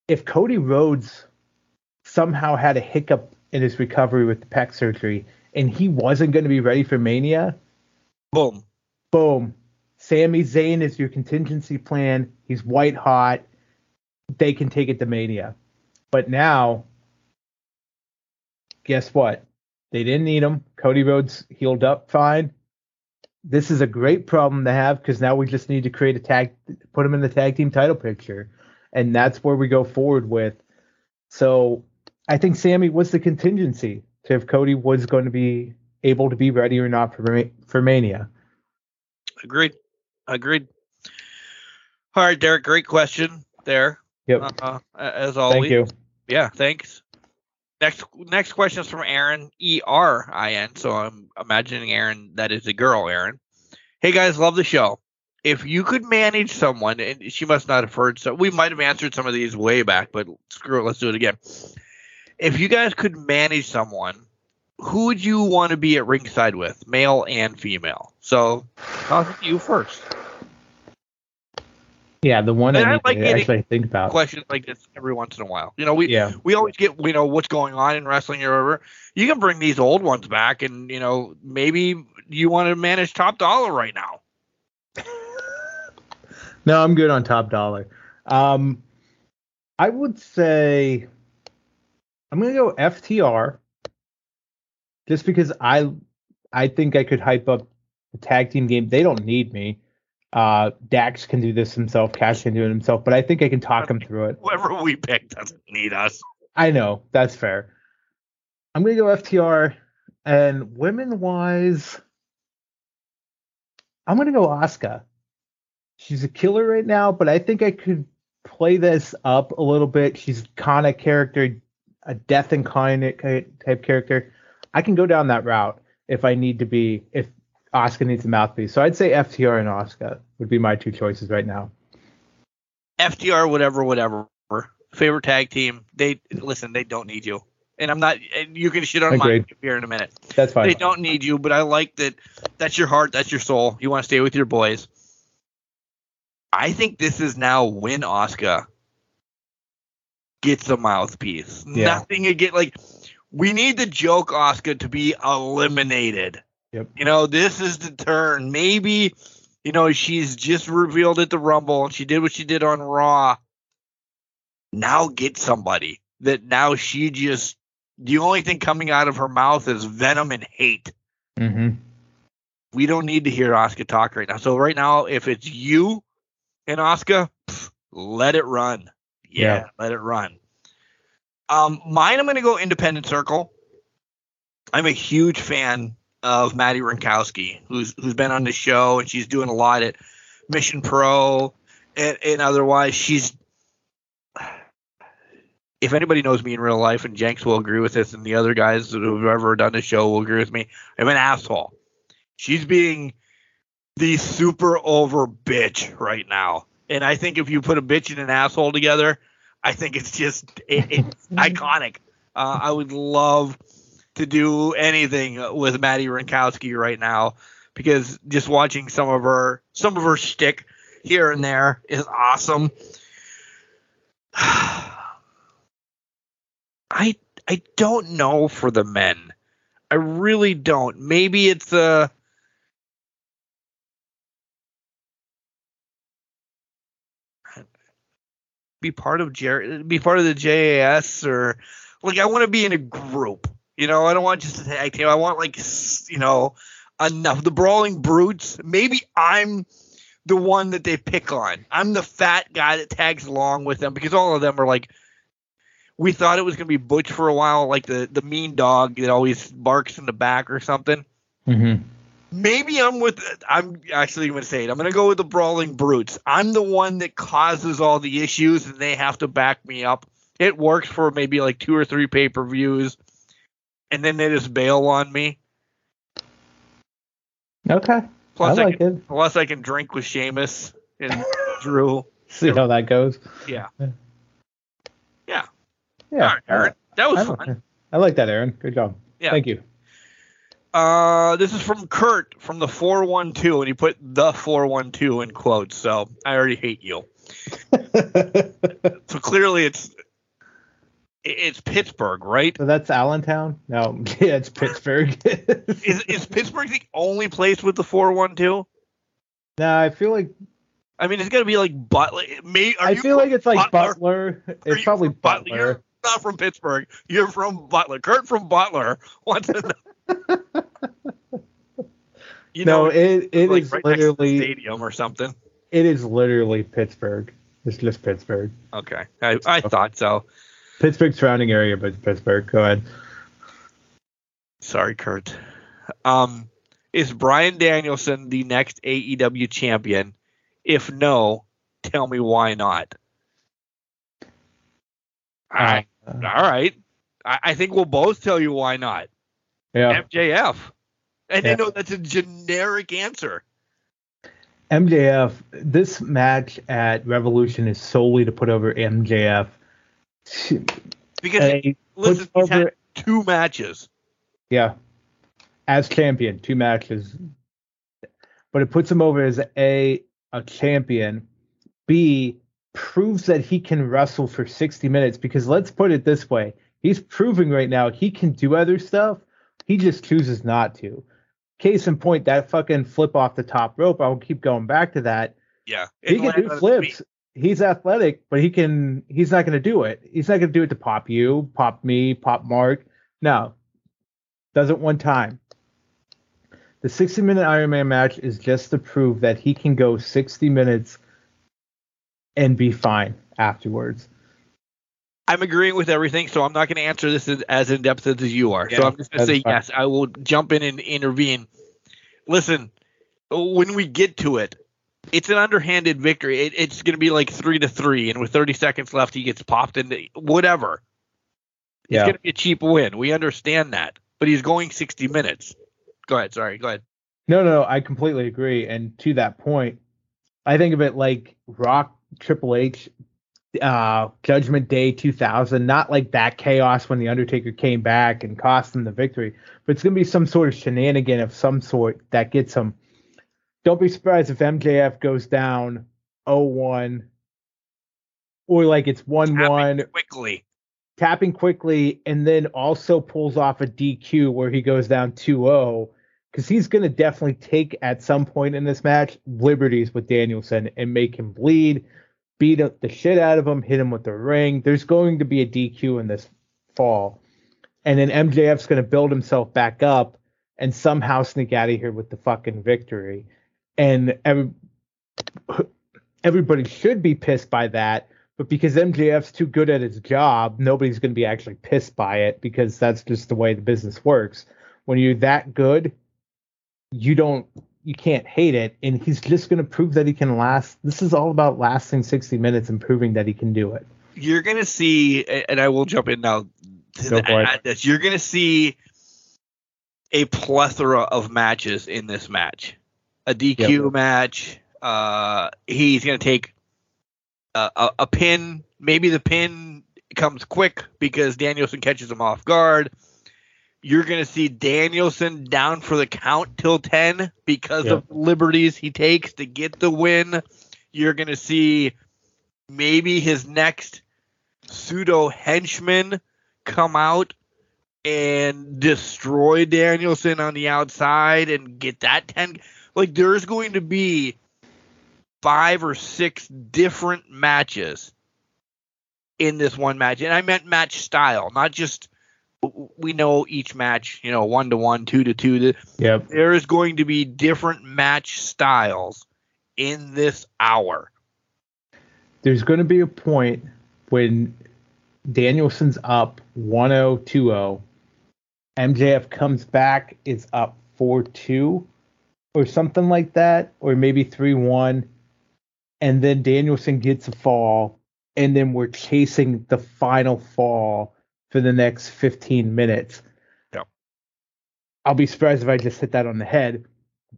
[SPEAKER 3] If Cody Rhodes somehow had a hiccup in his recovery with the pec surgery, and he wasn't going to be ready for Mania,
[SPEAKER 4] Boom.
[SPEAKER 3] boom, Sami Zayn is your contingency plan. He's white hot. They can take it to Mania. But now, guess what? They didn't need him. Cody Rhodes healed up fine. This is a great problem to have because now we just need to create a tag, put him in the tag team title picture, and that's where we go forward with. So I think Sami was the contingency to if Cody was going to be able to be ready or not for for Mania.
[SPEAKER 4] Agreed. Agreed. All right, Derek. Great question there.
[SPEAKER 3] Yep.
[SPEAKER 4] Uh, as always.
[SPEAKER 3] Thank you.
[SPEAKER 4] Yeah, thanks. Next next question is from Aaron E R I N. So I'm imagining Aaron that is a girl, Aaron. Hey guys, love the show. If you could manage someone, and she must not have heard so we might have answered some of these way back, but screw it, let's do it again. If you guys could manage someone, who would you want to be at ringside with, male and female? So I'll you first.
[SPEAKER 3] Yeah, the one
[SPEAKER 4] And
[SPEAKER 3] I
[SPEAKER 4] I like
[SPEAKER 3] to actually think about.
[SPEAKER 4] Questions like this every once in a while. You know, we
[SPEAKER 3] Yeah.
[SPEAKER 4] we always get you know what's going on in wrestling or whatever. You can bring these old ones back, and you know maybe you want to manage top dollar right now.
[SPEAKER 3] No, I'm good on top dollar. Um, I would say I'm gonna go FTR, just because I I think I could hype up the tag team game. They don't need me. Uh, Dax can do this himself. Cash can do it himself, but I think I can talk him through it.
[SPEAKER 4] Whoever we pick doesn't need us.
[SPEAKER 3] I know that's fair. I'm gonna go FTR, and women wise, I'm gonna go Asuka. She's a killer right now, but I think I could play this up a little bit. She's kind of character, a death incarnate type character. I can go down that route if I need to be. If Asuka needs a mouthpiece, so I'd say FTR and Asuka would be my two choices right now.
[SPEAKER 4] FTR, whatever, whatever. Favorite tag team. They listen. They don't need you. And I'm not. And you can shit on
[SPEAKER 3] Agreed.
[SPEAKER 4] mine here in a minute.
[SPEAKER 3] That's fine.
[SPEAKER 4] They don't need you, but I like that. That's your heart. That's your soul. You want to stay with your boys. I think this is now when Asuka gets a mouthpiece.
[SPEAKER 3] Yeah.
[SPEAKER 4] Nothing again. Like we need the joke Asuka to be eliminated.
[SPEAKER 3] Yep.
[SPEAKER 4] You know, this is the turn. Maybe, you know, she's just revealed at the Rumble and she did what she did on Raw. Now get somebody that now she just the only thing coming out of her mouth is venom and hate.
[SPEAKER 3] hmm
[SPEAKER 4] We don't need to hear Asuka talk right now. So right now, if it's you and Asuka, let it run. Yeah,
[SPEAKER 3] Yeah.
[SPEAKER 4] let it run. Um, mine, I'm going to go Independent Circle. I'm a huge fan of Maddie Rinkowski, who's who's been on the show and she's doing a lot at Mission Pro and, and otherwise. She's if anybody knows me in real life, and Jenks will agree with this, and the other guys who've ever done the show will agree with me, I'm an asshole. She's being the super over bitch right now. And I think if you put a bitch and an asshole together, I think it's just it, it's (laughs) iconic. Uh, I would love to do anything with Maddie Rinkowski right now because just watching some of her some of her shtick here and there is awesome. (sighs) I I don't know for the men. I really don't. Maybe it's uh be part of Jer- be part of the JAS or like I want to be in a group. You know, I don't want just a tag team. I want like you know enough the brawling brutes. Maybe I'm the one that they pick on. I'm the fat guy that tags along with them because all of them are like. We thought it was gonna be Butch for a while, like the the mean dog that always barks in the back or something.
[SPEAKER 3] Mm-hmm.
[SPEAKER 4] Maybe I'm with. I'm actually going to say it. I'm going to go with the brawling brutes. I'm the one that causes all the issues, and they have to back me up. It works for maybe like two or three pay per views, and then they just bail on me.
[SPEAKER 3] Okay.
[SPEAKER 4] Plus,
[SPEAKER 3] I
[SPEAKER 4] I,
[SPEAKER 3] like
[SPEAKER 4] can,
[SPEAKER 3] it.
[SPEAKER 4] plus I can drink with Sheamus and (laughs) Drew.
[SPEAKER 3] See how that goes.
[SPEAKER 4] Yeah,
[SPEAKER 3] Yeah.
[SPEAKER 4] All right, Aaron, that was
[SPEAKER 3] I,
[SPEAKER 4] fun.
[SPEAKER 3] I like that, Aaron. Good job.
[SPEAKER 4] Yeah.
[SPEAKER 3] Thank you.
[SPEAKER 4] Uh, this is from Kurt from the 412, and he put the 412 in quotes. So I already hate you. (laughs) So clearly it's it's Pittsburgh, right?
[SPEAKER 3] so that's Allentown? No, (laughs) yeah, it's Pittsburgh. (laughs)
[SPEAKER 4] Is is Pittsburgh the only place with the 412?
[SPEAKER 3] no, I feel like
[SPEAKER 4] I mean, it's got to be like Butler. May, are
[SPEAKER 3] I
[SPEAKER 4] you
[SPEAKER 3] feel like it's like
[SPEAKER 4] Butler?
[SPEAKER 3] Butler. It's probably
[SPEAKER 4] Butler.
[SPEAKER 3] Butler.
[SPEAKER 4] You're not from Pittsburgh. You're from Butler. Kurt from Butler wants to know. You
[SPEAKER 3] no,
[SPEAKER 4] know,
[SPEAKER 3] it it
[SPEAKER 4] like
[SPEAKER 3] is
[SPEAKER 4] right next to the
[SPEAKER 3] literally
[SPEAKER 4] stadium or something.
[SPEAKER 3] it is literally Pittsburgh. It's just Pittsburgh.
[SPEAKER 4] Okay, I, I thought so.
[SPEAKER 3] Pittsburgh surrounding area, but Pittsburgh. Go ahead.
[SPEAKER 4] Sorry, Kurt. Um, is Bryan Danielson the next AEW champion? If no, tell me why not. I,
[SPEAKER 3] Uh,
[SPEAKER 4] all right. I, I think we'll both tell you why not.
[SPEAKER 3] Yeah.
[SPEAKER 4] MJF. And I
[SPEAKER 3] Yeah.
[SPEAKER 4] know that's a generic answer.
[SPEAKER 3] MJF, this match at Revolution is solely to put over MJF.
[SPEAKER 4] Because listen, he's had
[SPEAKER 3] over-
[SPEAKER 4] two matches.
[SPEAKER 3] yeah, as champion, two matches, but it puts him over as a a champion. B proves that he can wrestle for 60 minutes because let's put it this way, he's proving right now he can do other stuff. He just chooses not to. Case in point, that fucking flip off the top rope. I'll keep going back to that.
[SPEAKER 4] Yeah.
[SPEAKER 3] he can do flips. He's athletic, but he can. He's not going to do it. He's not going to do it to pop you, pop me, pop Mark. No, does it one time. The 60 minute Iron Man match is just to prove that he can go 60 minutes and be fine afterwards.
[SPEAKER 4] I'm agreeing with everything, so I'm not going to answer this as, as in depth as you are. so I'm just going to say
[SPEAKER 3] fine.
[SPEAKER 4] yes. I will jump in and intervene. Listen, when we get to it, it's an underhanded victory. It, it's going to be like three to three, and with 30 seconds left, he gets popped into whatever.
[SPEAKER 3] Yeah.
[SPEAKER 4] It's going to be a cheap win. We understand that, but he's going 60 minutes. Go ahead. Sorry. Go ahead.
[SPEAKER 3] No, no, I completely agree. And to that point, I think of it like Rock Triple H uh Judgment Day 2000, not like that chaos when the Undertaker came back and cost him the victory, but it's going to be some sort of shenanigan of some sort that gets him. Don't be surprised if MJF goes down 0-1 or like it's 1-1
[SPEAKER 4] Quickly.
[SPEAKER 3] tapping quickly and then also pulls off a DQ where he goes down 2-0 because he's going to definitely take at some point in this match liberties with Danielson and make him bleed, beat up the shit out of him, hit him with the ring. There's going to be a DQ in this fall. And then MJF's going to build himself back up and somehow sneak out of here with the fucking victory. And every, everybody should be pissed by that. But because MJF's too good at his job, nobody's going to be actually pissed by it because that's just the way the business works. When you're that good, you don't you can't hate it and he's just going to prove that he can last this is all about lasting 60 minutes and proving that he can do it
[SPEAKER 4] You're going to see, and I will jump in now to
[SPEAKER 3] Go for it.
[SPEAKER 4] this. You're going to see a plethora of matches in this match. A DQ
[SPEAKER 3] Yep.
[SPEAKER 4] match. Uh, he's going to take a, a, a pin. Maybe the pin comes quick because Danielson catches him off guard. You're going to see Danielson down for the count till 10 because
[SPEAKER 3] Yep.
[SPEAKER 4] of liberties he takes to get the win. You're going to see maybe his next pseudo henchman come out and destroy Danielson on the outside and get that 10 like there's going to be five or six different matches in this one match. And I meant match style, not just we know each match, you know, one to one, two to two.
[SPEAKER 3] Yep.
[SPEAKER 4] There is going to be different match styles in this hour.
[SPEAKER 3] There's going to be a point when Danielson's up 1-0, 2-0. MJF comes back, is up 4-2 or something like that, or maybe 3-1. And then Danielson gets a fall, and then we're chasing the final fall for the next 15 minutes.
[SPEAKER 4] Yep.
[SPEAKER 3] I'll be surprised if I just hit that on the head,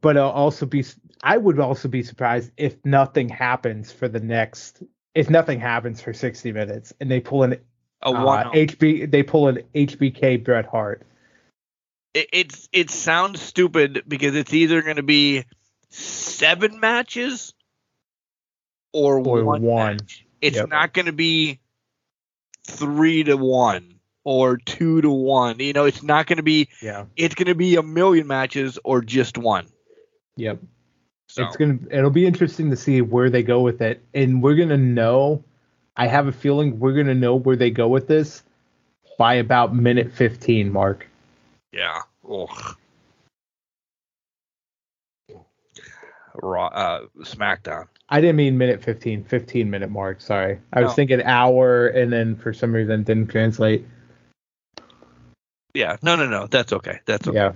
[SPEAKER 3] but I'll also be I would also be surprised if nothing happens for the next if nothing happens for 60 minutes and they pull an
[SPEAKER 4] A
[SPEAKER 3] uh. HB they pull an HBK Bret Hart.
[SPEAKER 4] it, it's it sounds stupid because it's either going to be seven matches or,
[SPEAKER 3] Or
[SPEAKER 4] one.
[SPEAKER 3] one.
[SPEAKER 4] It's
[SPEAKER 3] Yep.
[SPEAKER 4] not going to be three to one or two to one. You know, it's not going to be.
[SPEAKER 3] Yeah.
[SPEAKER 4] It's going to be a million matches or just one.
[SPEAKER 3] Yep.
[SPEAKER 4] So
[SPEAKER 3] It's gonna it'll be interesting to see where they go with it. And we're gonna know I have a feeling we're gonna know where they go with this by about minute 15 mark.
[SPEAKER 4] yeah. Ugh. Raw, uh, SmackDown.
[SPEAKER 3] I didn't mean minute 15, 15 minute mark. Sorry. I was thinking hour and then for some reason didn't translate.
[SPEAKER 4] Yeah. No, no, no. That's okay. That's okay.
[SPEAKER 3] Yeah.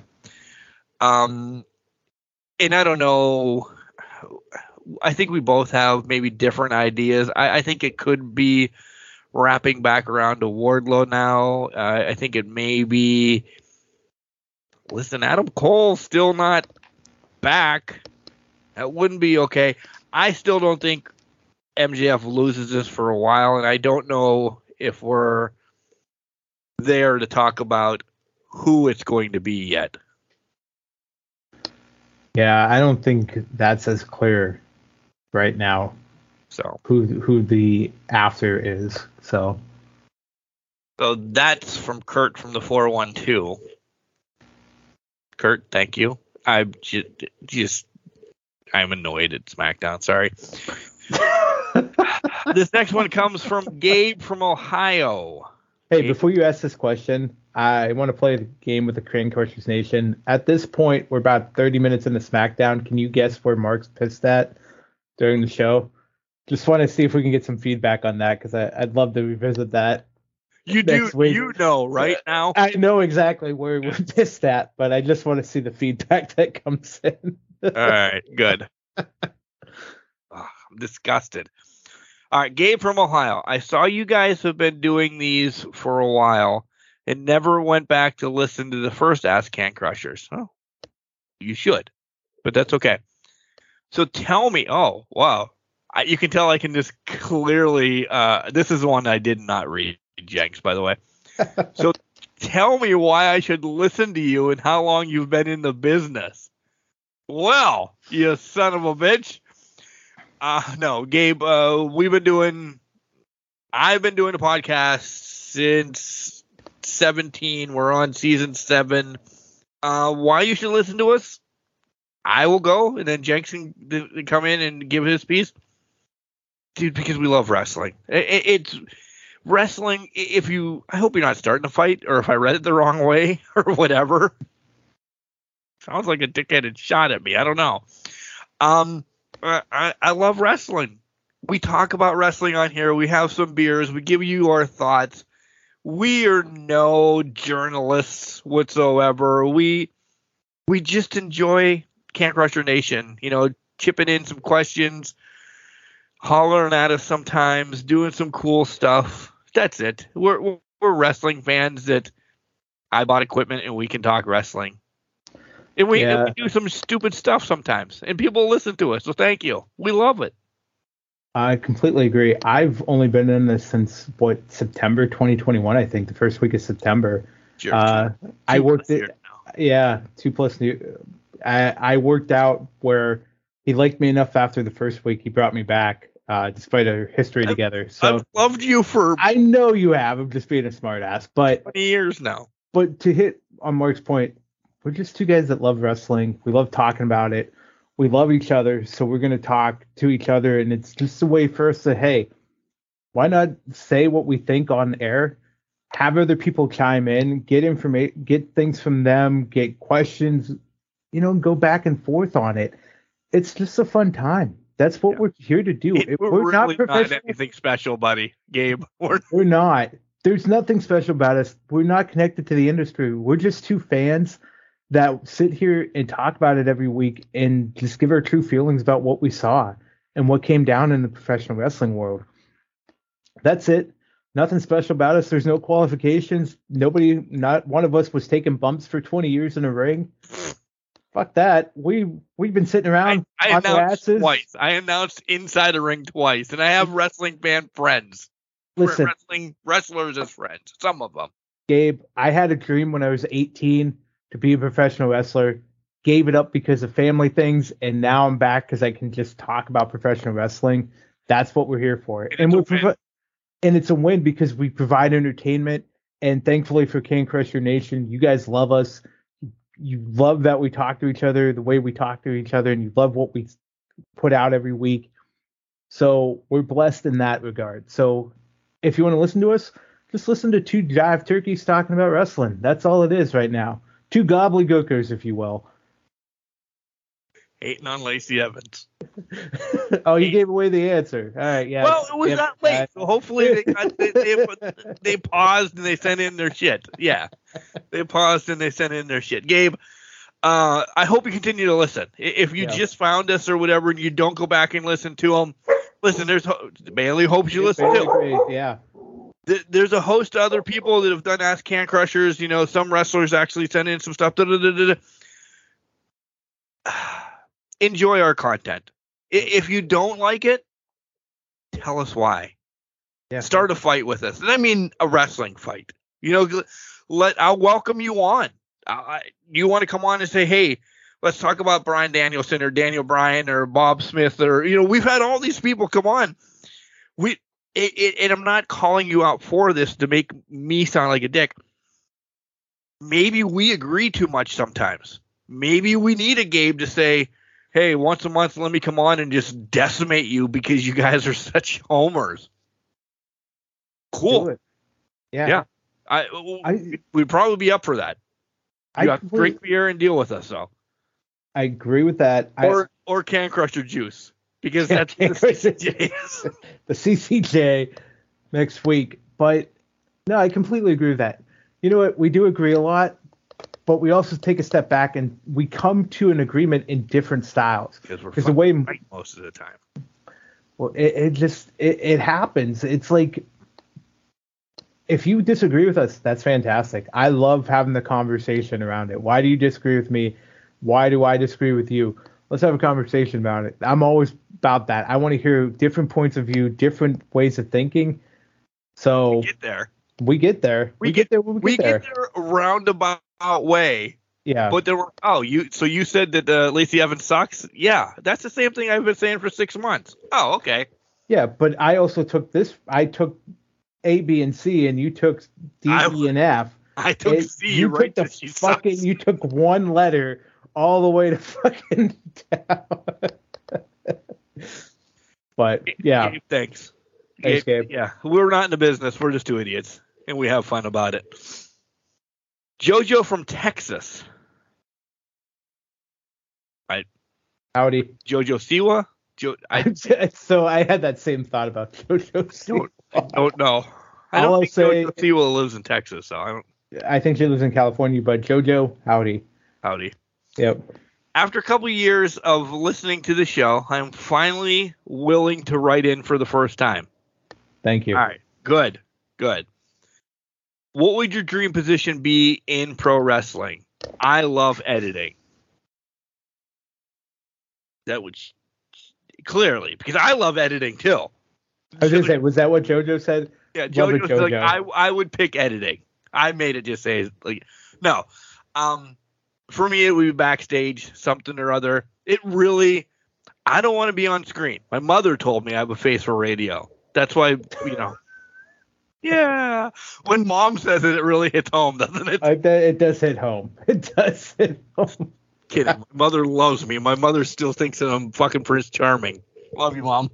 [SPEAKER 4] Um, and I don't know. I think we both have maybe different ideas. I, I think it could be wrapping back around to Wardlow now. Uh, I think it may be. Listen, Adam Cole still not back. That wouldn't be okay. I still don't think MJF loses this for a while, and I don't know if we're there to talk about who it's going to be yet.
[SPEAKER 3] Yeah, I don't think that's as clear right now
[SPEAKER 4] So,
[SPEAKER 3] who who the after is. So
[SPEAKER 4] so that's from Kurt from the 412. Kurt, thank you. I'm just, just I'm annoyed at SmackDown. Sorry. (laughs) this next one comes from Gabe from Ohio.
[SPEAKER 3] Hey, before you ask this question, I want to play the game with the Can Crushers Nation. At this point, we're about 30 minutes into SmackDown. Can you guess where Mark's pissed at during the show? Just want to see if we can get some feedback on that because I'd love to revisit that.
[SPEAKER 4] You do
[SPEAKER 3] week.
[SPEAKER 4] you know right now?
[SPEAKER 3] I know exactly where we're (laughs) pissed at, but I just want to see the feedback (laughs) that comes in.
[SPEAKER 4] All right, good. (laughs) Ah, I'm disgusted. All right, Gabe from Ohio. I saw you guys have been doing these for a while and never went back to listen to the first Ask Can Crushers. Oh, you should, but that's okay. So tell me. Oh, wow. I, you can tell I can just clearly. Uh, this is one I did not read, Jenks, by the way. (laughs) so tell me why I should listen to you and how long you've been in the business. Well, you son of a bitch. Uh no, Gabe, uh we've been doing I've been doing a podcast since 17. We're on season 7. Uh why you should listen to us? I will go and then Jenks can come in and give his piece. Dude, because we love wrestling. I- I- it's wrestling if you I hope you're not starting a fight or if I read it the wrong way (laughs) or whatever. Sounds like a dickheaded shot at me. I don't know. Um, I, I- love wrestling. We talk about wrestling on here. We have some beers. We give you our thoughts. We are no journalists whatsoever. We we just enjoy Can Crusher Nation. You know, chipping in some questions, hollering at us sometimes, doing some cool stuff. That's it. We're, we're wrestling fans that I bought equipment and we can talk wrestling. And we, and we do some stupid stuff sometimes, and people listen to us. So thank you. We love it.
[SPEAKER 3] I completely agree. I've only been in this since what September 2021, I think, the first week of September.
[SPEAKER 4] Sure.
[SPEAKER 3] Uh, I worked it. Yeah, two plus new. I I worked out where he liked me enough after the first week. He brought me back, uh, despite our history
[SPEAKER 4] I've-
[SPEAKER 3] together. So
[SPEAKER 4] I've loved you for
[SPEAKER 3] I know you have. I'm just being a smartass, but
[SPEAKER 4] 20 years now.
[SPEAKER 3] but to hit on Mark's point, we're just two guys that love wrestling. We love talking about it. we love each other, so we're gonna talk to each other, and it's just a way for us to hey, why not say what we think on air? Have other people chime in, get information, get things from them, get questions, you know, go back and forth on it. It's just a fun time. That's what
[SPEAKER 4] Yeah.
[SPEAKER 3] we're here to do.
[SPEAKER 4] It- we're,
[SPEAKER 3] we're not
[SPEAKER 4] really not,
[SPEAKER 3] professional.
[SPEAKER 4] anything special, buddy. Gabe, (laughs) we're
[SPEAKER 3] We're not. There's nothing special about us. We're not connected to the industry. We're just two fans that sit here and talk about it every week and just give our true feelings about what we saw and what came down in the professional wrestling world. That's it. Nothing special about us. There's no qualifications. Nobody, not one of us was taking bumps for 20 years in a ring. Fuck that. We we've been sitting around
[SPEAKER 4] I
[SPEAKER 3] on our
[SPEAKER 4] announced
[SPEAKER 3] asses.
[SPEAKER 4] twice. I announced inside the ring twice, and I have wrestling fan friends.
[SPEAKER 3] Listen,
[SPEAKER 4] wrestling wrestlers as friends. Some of them.
[SPEAKER 3] Gabe, I had a dream when I was 18 to be a professional wrestler. Gave it up because of family things, and now I'm back because I can just talk about professional wrestling. That's what we're here for,
[SPEAKER 4] And
[SPEAKER 3] and,
[SPEAKER 4] it's a
[SPEAKER 3] we're
[SPEAKER 4] win.
[SPEAKER 3] provi- and it's a win because we provide entertainment. And thankfully for Can Crusher Nation, you guys love us. You love that we talk to each other the way we talk to each other, and you love what we put out every week. So we're blessed in that regard. So if you want to listen to us, just listen to two jive turkeys talking about wrestling. That's all it is right now. Two gobbledygookers, if you will.
[SPEAKER 4] Hating on Lacey Evans. (laughs)
[SPEAKER 3] oh, you gave away the answer. All right, yeah.
[SPEAKER 4] well, it was
[SPEAKER 3] yeah,
[SPEAKER 4] not late, so hopefully they, got, they, they (laughs) they paused and they sent in their shit. Yeah, they paused and they sent in their shit. Gabe, uh, I hope you continue to listen. If you
[SPEAKER 3] Yeah.
[SPEAKER 4] just found us or whatever, and you don't go back and listen to them, listen. There's ho- Bailey hopes you listen
[SPEAKER 3] Bailey
[SPEAKER 4] too.
[SPEAKER 3] Yeah.
[SPEAKER 4] Th- there's a host of other people that have done Ask Can Crushers. You know, some wrestlers actually send in some stuff. Da, da, da. (sighs) Enjoy our content. I- If you don't like it, tell us why.
[SPEAKER 3] Yeah.
[SPEAKER 4] Start a fight with us, and I mean a wrestling fight. You know, let I'll welcome you on. I- you want to come on and say, hey, let's talk about Bryan Danielson or Daniel Bryan or Bob Smith or you know, we've had all these people come on. We it, it, and I'm not calling you out for this to make me sound like a dick. Maybe we agree too much sometimes. Maybe we need a game to say, "Hey, once a month, let me come on and just decimate you because you guys are (laughs) such homers." Cool.
[SPEAKER 3] Yeah.
[SPEAKER 4] Yeah. I,
[SPEAKER 3] I-
[SPEAKER 4] we'd probably be up for that.
[SPEAKER 3] I,
[SPEAKER 4] You have to drink beer and deal with us, though,
[SPEAKER 3] I agree with that. I-
[SPEAKER 4] or or can crusher juice because that's the (laughs) CJs. (laughs)
[SPEAKER 3] the CCJ next week. But no, I completely agree with that. You know what? We do agree a lot, but we also take a step back and we come to an agreement in different styles.
[SPEAKER 4] because we're
[SPEAKER 3] the way
[SPEAKER 4] right most of the time.
[SPEAKER 3] Well, it, it just it, it happens. It's like if you disagree with us, that's fantastic. I love having the conversation around it. Why do you disagree with me? Why do I disagree with you? Let's have a conversation about it. I'm always about that. I want to hear different points of view, different ways of thinking. So we
[SPEAKER 4] Get there.
[SPEAKER 3] we get there.
[SPEAKER 4] We
[SPEAKER 3] We,
[SPEAKER 4] get-
[SPEAKER 3] get, there when we,
[SPEAKER 4] we
[SPEAKER 3] get there.
[SPEAKER 4] get there a roundabout way.
[SPEAKER 3] Yeah.
[SPEAKER 4] But there were oh you so you said that uh, Lacey Evans sucks? Yeah, that's the same thing I've been saying for six months. Oh okay.
[SPEAKER 3] yeah, but I also took this. I took A, B, and C, and you took D,
[SPEAKER 4] I-
[SPEAKER 3] E, and F. (laughs)
[SPEAKER 4] I took
[SPEAKER 3] It-
[SPEAKER 4] C
[SPEAKER 3] you
[SPEAKER 4] right
[SPEAKER 3] took the fucking
[SPEAKER 4] sucks.
[SPEAKER 3] you took one letter all the way to (laughs) fucking town. (laughs) but yeah,
[SPEAKER 4] Gabe, thanks.
[SPEAKER 3] Thanks, Gabe.
[SPEAKER 4] Yeah, we're not in the business. We're just two idiots, and we have fun about it. JoJo from Texas.
[SPEAKER 3] howdy.
[SPEAKER 4] JoJo Siwa. Jo- I (laughs)
[SPEAKER 3] so I had that same thought about JoJo.
[SPEAKER 4] don't, I don't know. I don't
[SPEAKER 3] I'll
[SPEAKER 4] think
[SPEAKER 3] say-
[SPEAKER 4] JoJo Siwa lives in Texas, so I don't.
[SPEAKER 3] I think she lives in California, but JoJo, howdy.
[SPEAKER 4] Howdy.
[SPEAKER 3] Yep.
[SPEAKER 4] After a couple years of listening to the show, I'm finally willing to write in for the first time.
[SPEAKER 3] Thank you.
[SPEAKER 4] All right, good, good. What would your dream position be in pro wrestling? I love editing. That would clearly because I love editing too.
[SPEAKER 3] I was gonna say, was that what JoJo said?
[SPEAKER 4] Yeah,
[SPEAKER 3] it,
[SPEAKER 4] JoJo's like
[SPEAKER 3] JoJo.
[SPEAKER 4] I I would pick editing. I made it just say like no. Um for me it would be backstage, something or other. It really I don't want to be on screen. My mother told me I have a face for radio. That's why you know. Yeah. When mom says it, it really hits home, doesn't it?
[SPEAKER 3] I, that, it does hit home. (laughs) It does hit home.
[SPEAKER 4] kidding. My mother loves me. My mother still thinks that I'm fucking Prince Charming. Love you, mom.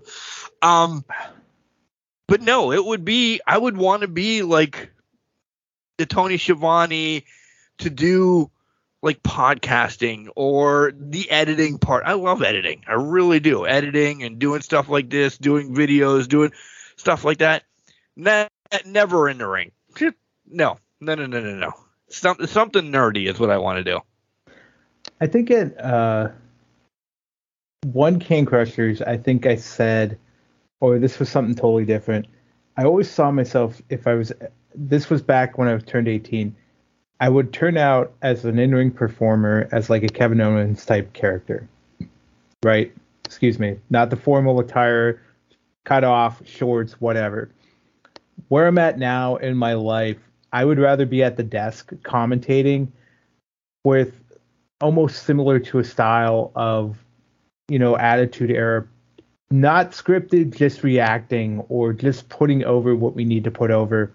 [SPEAKER 4] Um, but no, it would be. I would want to be like the Tony Schiavone to do like podcasting or the editing part. I love editing. I really do. Editing and doing stuff like this, doing videos, doing stuff like that. Ne- never in the ring. No, no, no, no, no, no. Some, something nerdy is what I want to do.
[SPEAKER 3] I think it uh one Can Crushers, I think I said or this was something totally different. I always saw myself if I was this was back when I turned 18. I would turn out as an in-ring performer as like a Kevin Owens type character. Right? Excuse me. Not the formal attire, cut off, shorts, whatever. Where I'm at now in my life, I would rather be at the desk commentating with almost similar to a style of, you know, attitude era, not scripted, just reacting or just putting over what we need to put over.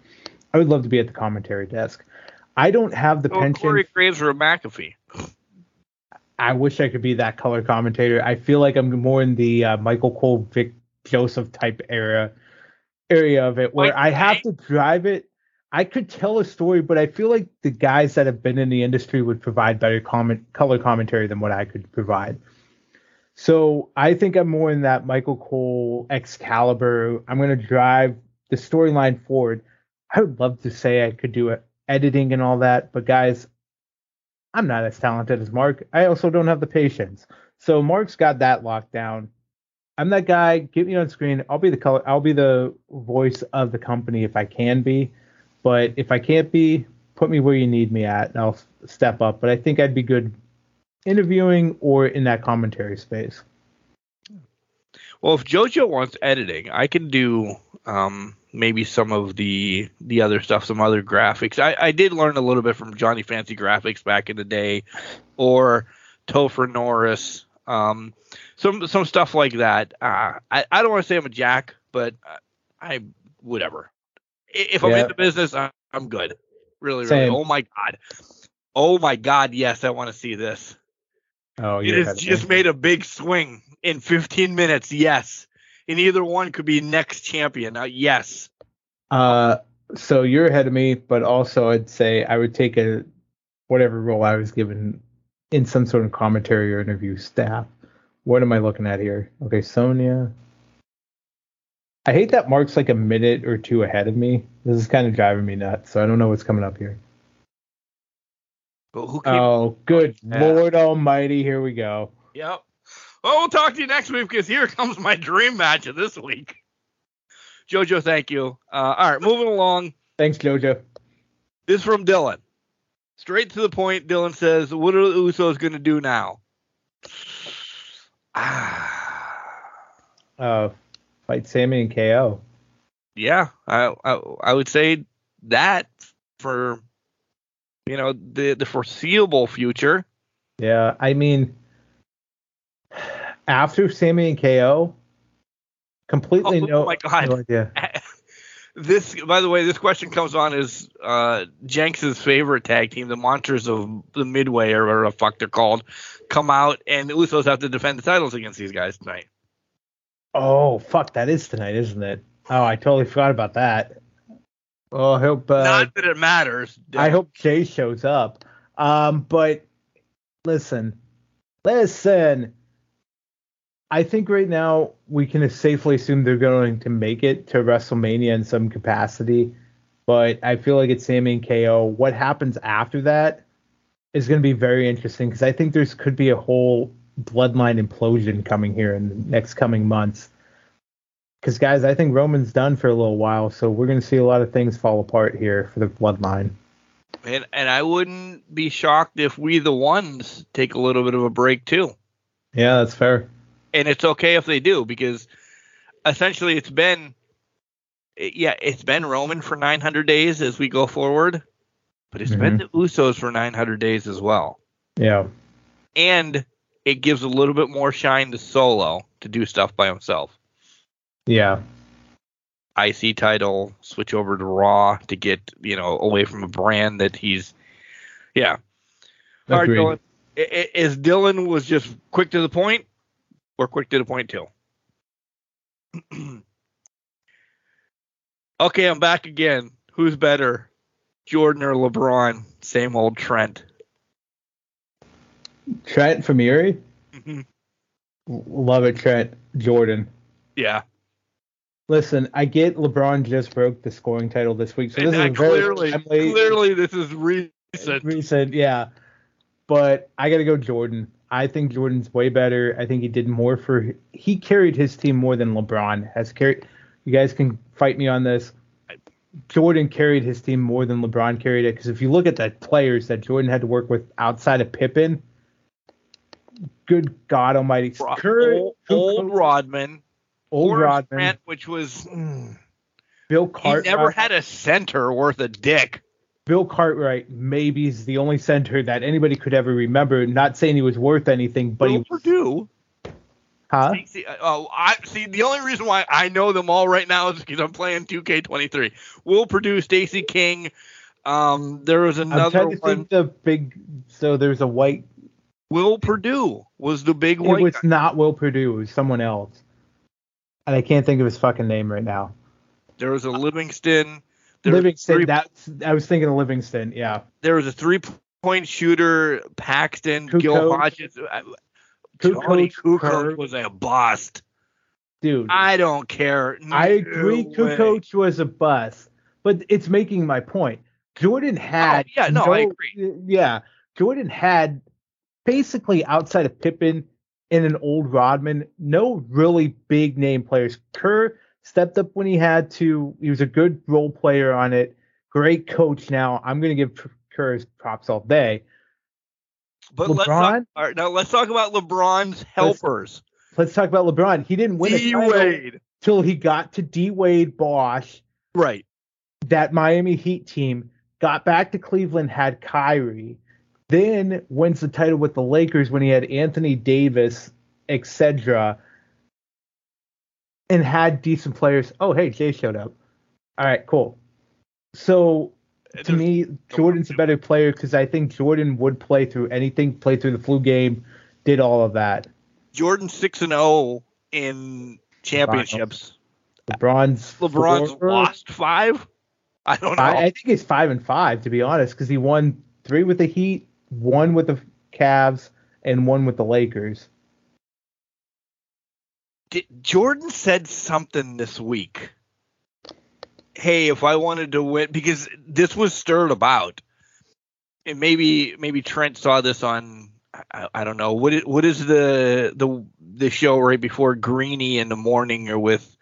[SPEAKER 3] I would love to be at the commentary desk. I don't have the
[SPEAKER 4] Oh,
[SPEAKER 3] penchant.
[SPEAKER 4] Corey Graves or McAfee.
[SPEAKER 3] I wish I could be that color commentator. I feel like I'm more in the uh, Michael Cole, Vic Joseph type era area of it, where
[SPEAKER 4] Like,
[SPEAKER 3] I have to drive it. I could tell a story, but I feel like the guys that have been in the industry would provide better comment color commentary than what I could provide. So I think I'm more in that Michael Cole Excalibur. I'm going to drive the storyline forward. I would love to say I could do it, editing and all that, but guys, I'm not as talented as Mark. I also don't have the patience. So Mark's got that locked down. I'm that guy. Get me on screen. I'll be the color. I'll be the voice of the company if I can be. But if I can't be, put me where you need me at, and I'll step up. But I think I'd be good interviewing or in that commentary space.
[SPEAKER 4] Well, if JoJo wants editing, I can do um, maybe some of the the other stuff, some other graphics. I, I did learn a little bit from Johnny Fancy Graphics back in the day, or Topher Norris, um, some some stuff like that. Uh, I I don't want to say I'm a jack, but I whatever. If I'm
[SPEAKER 3] Yeah.
[SPEAKER 4] in the business, I'm good. Really, really. Oh my god. Oh my god. Yes, I want to see this.
[SPEAKER 3] Oh,
[SPEAKER 4] It has just made a big swing in 15 minutes. Yes, and either one could be next champion. Uh, yes.
[SPEAKER 3] Uh, so you're ahead of me, but also I'd say I would take a whatever role I was given in some sort of commentary or interview staff. What am I looking at here? Okay, Sonya. I hate that Mark's like a minute or two ahead of me. This is kind of driving me nuts. So I don't know what's coming up here.
[SPEAKER 4] But who came?
[SPEAKER 3] Oh, good
[SPEAKER 4] Yeah.
[SPEAKER 3] Lord Almighty! Here we go.
[SPEAKER 4] Yep. Well, we'll talk to you next week because here (laughs) comes my dream match of this week. Jojo, thank you. Uh, all right, moving along.
[SPEAKER 3] Thanks, JoJo.
[SPEAKER 4] This is from Dylan. Straight to the point. Dylan says, "What are the Usos going to do now?" Ah. (sighs)
[SPEAKER 3] Uh, fight Sami and KO.
[SPEAKER 4] yeah, I, I I would say that for you know the the foreseeable future.
[SPEAKER 3] Yeah, I mean, after Sami and KO, completely
[SPEAKER 4] Oh
[SPEAKER 3] no,
[SPEAKER 4] my God.
[SPEAKER 3] no idea. (laughs)
[SPEAKER 4] This, by the way, this question comes on as uh, Jenks's favorite tag team, the Monsters of the Midway, or whatever the fuck they're called, come out, and the Usos have to defend the titles against these guys tonight.
[SPEAKER 3] Oh fuck, that is tonight, isn't it? Oh, I totally forgot about that. Oh, I hope uh,
[SPEAKER 4] Not that it matters.
[SPEAKER 3] I hope Jay shows up. Um, but listen, listen. I think right now we can safely assume they're going to make it to WrestleMania in some capacity. But I feel like it's Sami and KO. What happens after that is going to be very interesting because I think there's could be a whole bloodline implosion coming here in the next coming months. Because guys, I think Roman's done for a little while, so we're going to see a lot of things fall apart here for the bloodline.
[SPEAKER 4] And and I wouldn't be shocked if we the ones take a little bit of a break too.
[SPEAKER 3] Yeah, that's fair.
[SPEAKER 4] And it's okay if they do because essentially it's been yeah, it's been Roman for 900 days as we go forward, but it's been mm-hmm. the Usos for 900 days as well.
[SPEAKER 3] Yeah.
[SPEAKER 4] And it gives a little bit more shine to Solo to do stuff by himself.
[SPEAKER 3] Yeah.
[SPEAKER 4] IC title, switch over to Raw to get, you know, away from a brand that he's yeah. All right,
[SPEAKER 3] Agreed.
[SPEAKER 4] Dylan. Is Dylan was just quick to the point, or quick to the point too? okay, I'm back again. Who's better, Jordan or LeBron? Same old Trent.
[SPEAKER 3] Trent from Erie.
[SPEAKER 4] Mhm.
[SPEAKER 3] Love it, Trent. Jordan.
[SPEAKER 4] Yeah,
[SPEAKER 3] Listen, I get LeBron just broke the scoring title this week, so this is
[SPEAKER 4] clearly,
[SPEAKER 3] timely-
[SPEAKER 4] clearly, this is recent.
[SPEAKER 3] recent, yeah. But I got to go Jordan. I think Jordan's way better. I think he did more for he carried his team more than LeBron has carried. You guys can fight me on this. Jordan carried his team more than LeBron carried it because if you look at the players that Jordan had to work with outside of Pippen, good God Almighty, Curry,
[SPEAKER 4] old, old Rodman,
[SPEAKER 3] old
[SPEAKER 4] Horace
[SPEAKER 3] Rodman,
[SPEAKER 4] Grant, which was
[SPEAKER 3] Bill
[SPEAKER 4] he never had a center worth a dick.
[SPEAKER 3] Bill Cartwright maybe is the only center that anybody could ever remember. Not saying he was worth anything, but
[SPEAKER 4] Bill
[SPEAKER 3] he
[SPEAKER 4] Perdue.
[SPEAKER 3] huh?
[SPEAKER 4] See, uh, oh, I see. The only reason why I know them all right now is because I'm playing 2K23. Will Perdue, Stacy King. Um, there was
[SPEAKER 3] I'm
[SPEAKER 4] another
[SPEAKER 3] trying to think the big. So there's a white.
[SPEAKER 4] Will Perdue was the big
[SPEAKER 3] one.
[SPEAKER 4] It
[SPEAKER 3] was
[SPEAKER 4] guy.
[SPEAKER 3] not Will Perdue. It was someone else, and I can't think of his fucking name right now.
[SPEAKER 4] There was a Livingston.
[SPEAKER 3] Livingston.
[SPEAKER 4] three-
[SPEAKER 3] That's. I was thinking of Livingston. Yeah.
[SPEAKER 4] there was a three-point shooter, Paxson,
[SPEAKER 3] Kukoc.
[SPEAKER 4] Gil Hodges. uh, Toni
[SPEAKER 3] Kukoc,
[SPEAKER 4] Kukoc was a bust.
[SPEAKER 3] Dude.
[SPEAKER 4] I don't care.
[SPEAKER 3] I agree.
[SPEAKER 4] No way.
[SPEAKER 3] Kukoc was a bust, but it's making my point. Jordan had.
[SPEAKER 4] Oh, yeah, no, I agree.
[SPEAKER 3] Yeah, Jordan had basically outside of Pippen and an old Rodman, no really big name players. Kerr stepped up when he had to. He was a good role player on it. Great coach. Now I'm going to give Kerr props all day.
[SPEAKER 4] But let's talk,
[SPEAKER 3] LeBron?
[SPEAKER 4] all right, now let's talk about LeBron's helpers.
[SPEAKER 3] Let's talk about LeBron. He didn't win
[SPEAKER 4] D Wade.
[SPEAKER 3] till he got to D Wade Bosh.
[SPEAKER 4] Right.
[SPEAKER 3] that Miami Heat team got back to Cleveland, had Kyrie, then wins the title with the Lakers when he had Anthony Davis, etc., and had decent players. Oh, hey, Jay showed up. All right, cool. So to me, Jordan's a better player because I think Jordan would play through anything, play through the flu game, did all of that.
[SPEAKER 4] Jordan six and zero in championships.
[SPEAKER 3] LeBron's
[SPEAKER 4] LeBron's
[SPEAKER 3] four-
[SPEAKER 4] lost five. I don't know.
[SPEAKER 3] I, I think it's five and five to be honest, because he won three with the Heat, one with the Cavs, and one with the Lakers.
[SPEAKER 4] Jordan said something this week. Hey, if I wanted to win, because this was stirred about, and maybe maybe Trent saw this on. I, I don't know what is, what is the the the show right before Greeny in the morning or with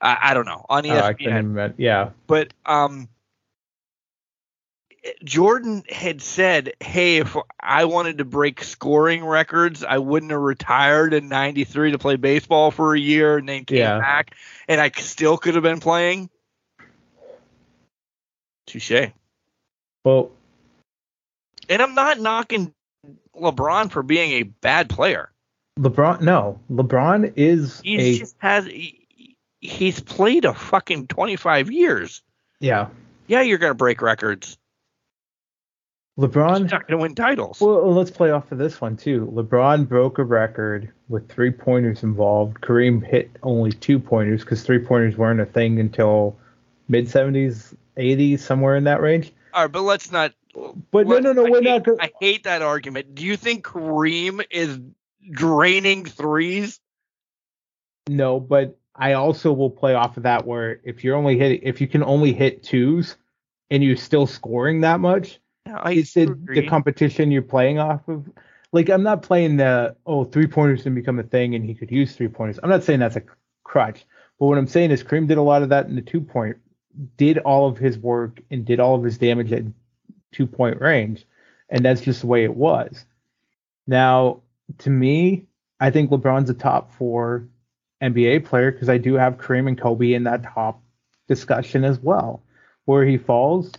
[SPEAKER 4] I, I don't know on E
[SPEAKER 3] Oh, I
[SPEAKER 4] ESPN.
[SPEAKER 3] yeah,
[SPEAKER 4] but um Jordan had said, "Hey, if I wanted to break scoring records, I wouldn't have retired in '93 to play baseball for a year and then came
[SPEAKER 3] Yeah.
[SPEAKER 4] back, and I still could have been playing." Touche.
[SPEAKER 3] well,
[SPEAKER 4] And I'm not knocking LeBron for being a bad player.
[SPEAKER 3] LeBron. No, LeBron is
[SPEAKER 4] He
[SPEAKER 3] a
[SPEAKER 4] just has he, he's played a fucking 25 years.
[SPEAKER 3] yeah.
[SPEAKER 4] Yeah, you're gonna break records.
[SPEAKER 3] LeBron.
[SPEAKER 4] not gonna win titles.
[SPEAKER 3] Well, let's play off of this one too. LeBron broke a record with three pointers involved. Kareem hit only two pointers because three pointers weren't a thing until mid 70s, 80s, somewhere in that range.
[SPEAKER 4] All right, but let's not.
[SPEAKER 3] But no,
[SPEAKER 4] let-
[SPEAKER 3] no, no,
[SPEAKER 4] I
[SPEAKER 3] we're
[SPEAKER 4] hate,
[SPEAKER 3] not.
[SPEAKER 4] I hate that argument. Do you think Kareem is draining threes?
[SPEAKER 3] No, but I also will play off of that where if you're only hitting, if you can only hit twos and you're still scoring that much,
[SPEAKER 4] I
[SPEAKER 3] it's the,
[SPEAKER 4] agree.
[SPEAKER 3] the competition you're playing off of. Like I'm not playing the oh three pointers can become a thing and he could use three pointers. I'm not saying that's a crutch, but what I'm saying is Kareem did a lot of that in the two point, did all of his work and did all of his damage at two point range, and that's just the way it was. Now, to me, I think LeBron's a top four NBA player because I do have Kareem and Kobe in that top discussion as well. Where he falls,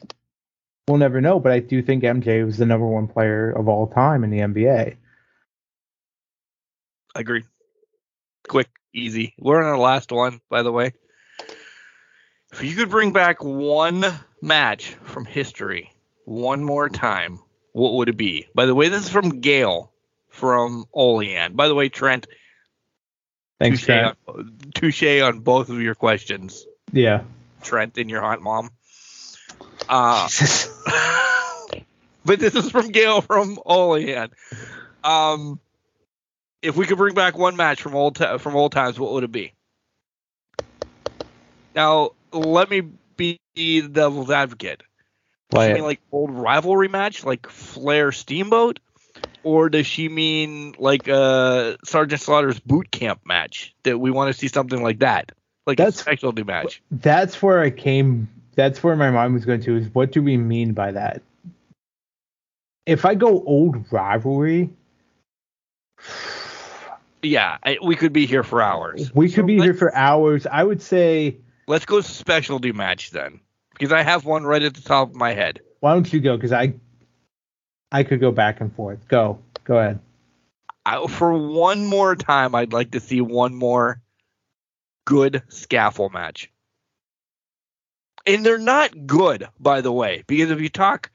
[SPEAKER 3] we'll never know, but I do think MJ was the number one player of all time in the NBA.
[SPEAKER 4] I agree. Quick, easy. We're on our last one, by the way. If you could bring back one match from history one more time, what would it be? By the way, this is from Gail from Olean. By the way, Trent,
[SPEAKER 3] Thanks,
[SPEAKER 4] touche
[SPEAKER 3] Trent.
[SPEAKER 4] on, touche on both of your questions,
[SPEAKER 3] Yeah.
[SPEAKER 4] Trent and your hot mom. Uh, (laughs) but this is from Gail from Olean. Um, if we could bring back one match from old from old times, what would it be? Now, let me be the devil's advocate. Does she mean like old rivalry match, like Flair Steamboat, or does she mean like uh Sergeant Slaughter's boot camp match that we want to see something like that, like
[SPEAKER 3] That's-
[SPEAKER 4] a specialty match?
[SPEAKER 3] That's where I came. That's where my mind was going to. Is what do we mean by that? If I go old rivalry,
[SPEAKER 4] Yeah, we could be here for hours.
[SPEAKER 3] we could
[SPEAKER 4] So
[SPEAKER 3] be here for hours. I would say,
[SPEAKER 4] Let's go specialty match then, because I have one right at the top of my head.
[SPEAKER 3] why don't you go? Because I, I could go back and forth. Go, go ahead.
[SPEAKER 4] I, for one more time, I'd like to see one more good scaffold match. And they're not good, by the way, because if you talk,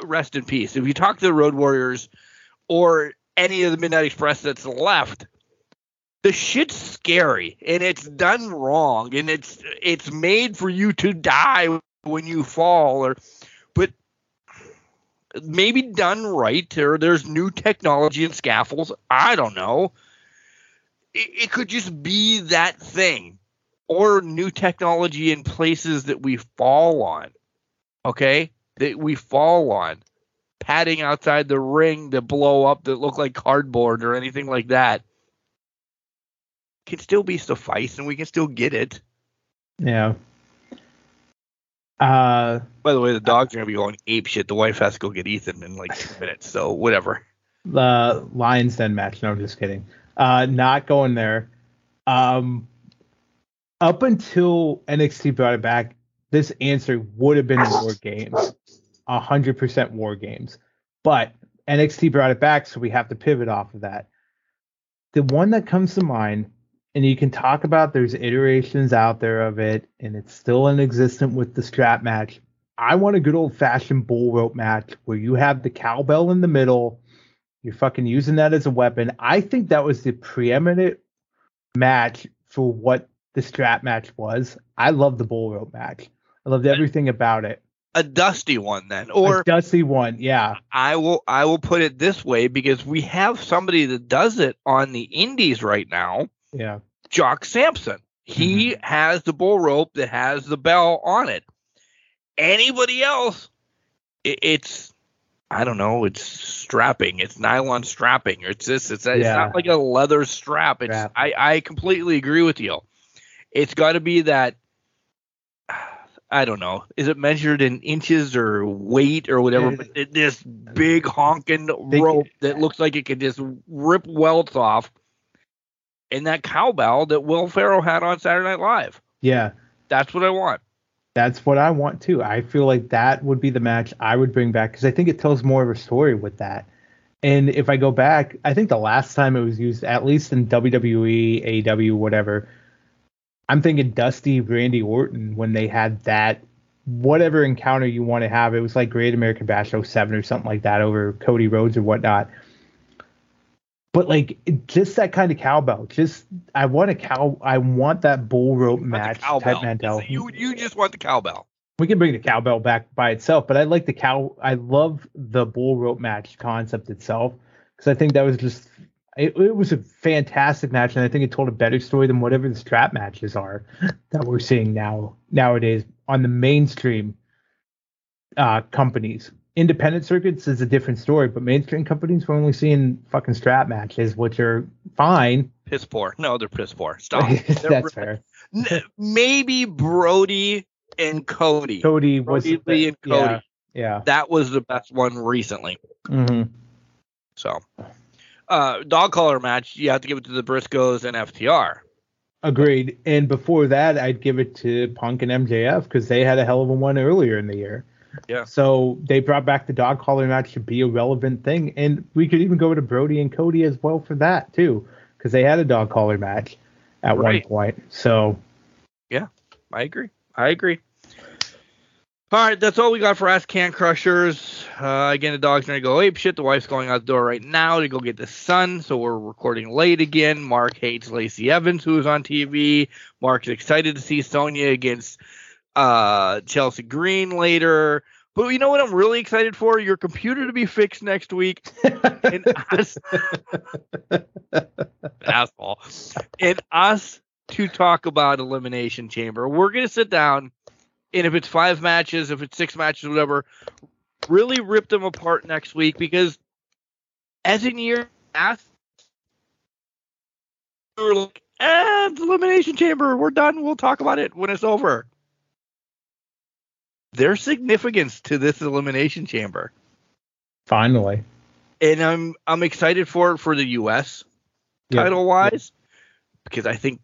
[SPEAKER 4] rest in peace, if you talk to the Road Warriors or any of the Midnight Express that's left, the shit's scary and it's done wrong and it's it's made for you to die when you fall or but maybe done right or there's new technology and scaffolds i don't know. It, it could just be that thing or new technology in places that we fall on okay that we fall on padding outside the ring that blow up that look like cardboard or anything like that can still be suffice and we can still get it
[SPEAKER 3] Yeah. Uh,
[SPEAKER 4] by the way the dogs are gonna be going ape shit the wife has to go get ethan in like two minutes so whatever
[SPEAKER 3] the Lions Den match. No, I'm just kidding. Uh, not going there. Um, up until NXT brought it back, this answer would have been War Games, hundred percent War Games. But NXT brought it back, so we have to pivot off of that. The one that comes to mind, and you can talk about there's iterations out there of it, and it's still in existence with the strap match. I want a good old fashioned bull rope match where you have the cowbell in the middle. You're fucking using that as a weapon. I think that was the preeminent match for what the strap match was. I love the bull rope match. I loved everything about it.
[SPEAKER 4] a dusty one then or
[SPEAKER 3] a dusty one, yeah.
[SPEAKER 4] I will I will put it this way because we have somebody that does it on the indies right now,
[SPEAKER 3] Yeah.
[SPEAKER 4] Jock Sampson. He mm-hmm. has the bull rope that has the bell on it. Anybody else, i- it's I don't know, it's strapping, it's nylon strapping, or it's this, it's that. It's
[SPEAKER 3] Yeah.
[SPEAKER 4] not like a leather strap. It's
[SPEAKER 3] Strap.
[SPEAKER 4] I I completely agree with you. It's got to be that. I don't know. Is it measured in inches or weight or whatever? But it- this big honking
[SPEAKER 3] They-
[SPEAKER 4] rope (laughs) that looks like it could just rip welts off, and that cowbell that Will Ferrell had on Saturday Night Live.
[SPEAKER 3] Yeah.
[SPEAKER 4] That's what I want.
[SPEAKER 3] That's what I want too. I feel like that would be the match I would bring back because I think it tells more of a story with that. And if I go back, I think the last time it was used, at least in WWE, AW, whatever, I'm thinking Dusty, Randy Orton when they had that whatever encounter you want to have. It was like Great American Bash 07 or something like that over Cody Rhodes or whatnot. But like just that kind of cowbell. Just I want a cow. I want that bull rope match type mentality.
[SPEAKER 4] You you just want the cowbell.
[SPEAKER 3] We can bring the cowbell back by itself, but I like the cow. I love the bull rope match concept itself because I think that was just it, it was a fantastic match, and I think it told a better story than whatever the strap matches are (laughs) that we're seeing now nowadays on the mainstream uh, companies. Independent circuits is a different story, but mainstream companies we're only seeing fucking strap matches, which are fine.
[SPEAKER 4] Piss poor. No, they're piss poor. (laughs) Stop.
[SPEAKER 3] That's fair.
[SPEAKER 4] Maybe Brodie and Cody.
[SPEAKER 3] Cody was
[SPEAKER 4] Brodie Lee and Cody.
[SPEAKER 3] yeah, yeah.
[SPEAKER 4] That was the best one recently.
[SPEAKER 3] hmm
[SPEAKER 4] So, uh, dog collar match. You have to give it to the Briscoes and FTR.
[SPEAKER 3] Agreed. And before that, I'd give it to Punk and MJF because they had a hell of a one earlier in the year.
[SPEAKER 4] Yeah.
[SPEAKER 3] So they brought back the dog collar match to be a relevant thing, and we could even go to Brodie and Cody as well for that too, because they had a dog collar match at
[SPEAKER 4] Right.
[SPEAKER 3] one point. So Yeah,
[SPEAKER 4] I agree. I agree. All right, that's all we got for Ask Can Crushers. Uh, again, the dog's gonna go ape shit. The wife's going out the door right now to go get the son, so we're recording late again. Mark hates Lacey Evans, who is on TV. Mark's excited to see Sonya against uh, Chelsea Green later. But you know what I'm really excited for? Your computer to be fixed next week. (laughs) and us, asshole. And us to talk about Elimination Chamber. We're gonna sit down and if it's five matches, if it's six matches, whatever, really rip them apart next week because as in year past, we were like, eh, it's elimination chamber, we're done, we'll talk about it when it's over. There's significance to this elimination chamber.
[SPEAKER 3] Finally.
[SPEAKER 4] And I'm I'm excited for it for the US
[SPEAKER 3] Yeah.
[SPEAKER 4] title wise because I think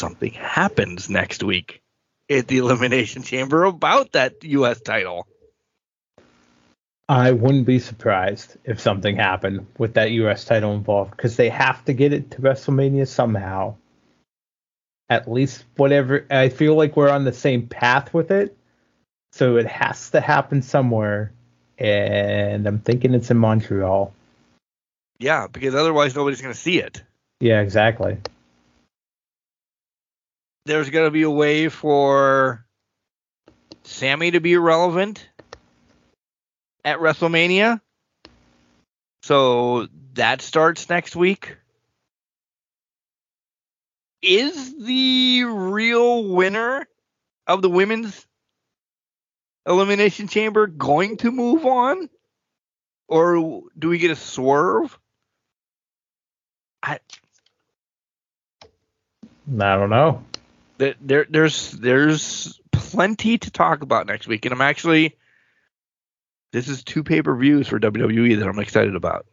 [SPEAKER 4] something happens next week at the Elimination Chamber about that US title.
[SPEAKER 3] I wouldn't be surprised if something happened with that U.S. title involved because they have to get it to WrestleMania somehow. At least whatever. I feel like we're on the same path with it, so it has to happen somewhere. And I'm thinking it's in Montreal.
[SPEAKER 4] Yeah, because otherwise nobody's going to see it.
[SPEAKER 3] Yeah, exactly.
[SPEAKER 4] There's going to be a way for Sami to be relevant at WrestleMania. So that starts next week. Is the real winner of the women's elimination chamber going to move on? Or do we get a swerve? I
[SPEAKER 3] I don't know.
[SPEAKER 4] There, there there's there's plenty to talk about next week, and I'm actually this is two pay per views for WWE that I'm excited about.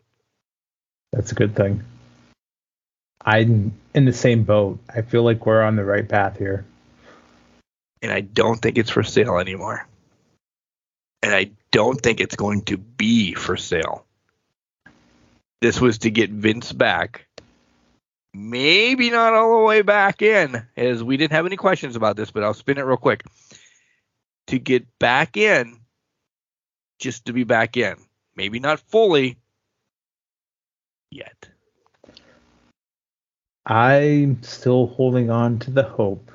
[SPEAKER 3] That's a good thing. I'm in the same boat. I feel like we're on the right path here.
[SPEAKER 4] And I don't think it's for sale anymore. And I don't think it's going to be for sale. This was to get Vince back. Maybe not all the way back in, as we didn't have any questions about this, but I'll spin it real quick. To get back in, just to be back in. Maybe not fully yet.
[SPEAKER 3] I'm still holding on to the hope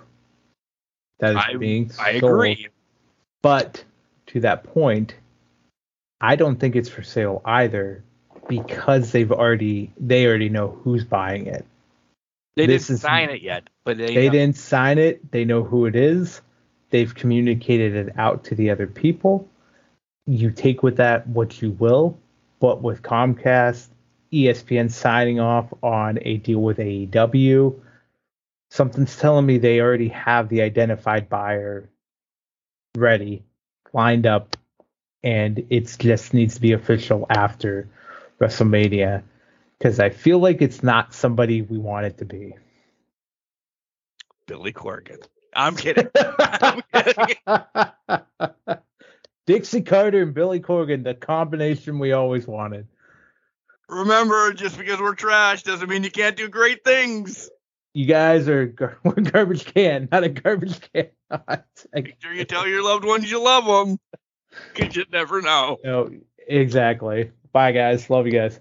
[SPEAKER 3] that is
[SPEAKER 4] I,
[SPEAKER 3] being
[SPEAKER 4] I
[SPEAKER 3] sold.
[SPEAKER 4] agree.
[SPEAKER 3] But to that point, I don't think it's for sale either because they've already they already know who's buying it.
[SPEAKER 4] They
[SPEAKER 3] This
[SPEAKER 4] didn't
[SPEAKER 3] is-
[SPEAKER 4] sign it yet, but they,
[SPEAKER 3] They
[SPEAKER 4] know.
[SPEAKER 3] didn't sign it. They know who it is. They've communicated it out to the other people. You take with that what you will, but with Comcast, ESPN signing off on a deal with AEW, something's telling me they already have the identified buyer ready, lined up, and it just needs to be official after WrestleMania because I feel like it's not somebody we want it to be.
[SPEAKER 4] Billy Corgan. I'm kidding. (laughs) I'm kidding. (laughs)
[SPEAKER 3] Dixie Carter and Billy Corgan, the combination we always wanted.
[SPEAKER 4] Remember, just because we're trash doesn't mean you can't do great things.
[SPEAKER 3] You guys are gar- (laughs) we're garbage can, not a garbage can.
[SPEAKER 4] Make sure you tell your loved ones you love them. Because you never know.
[SPEAKER 3] no, exactly. Bye, guys. Love you guys.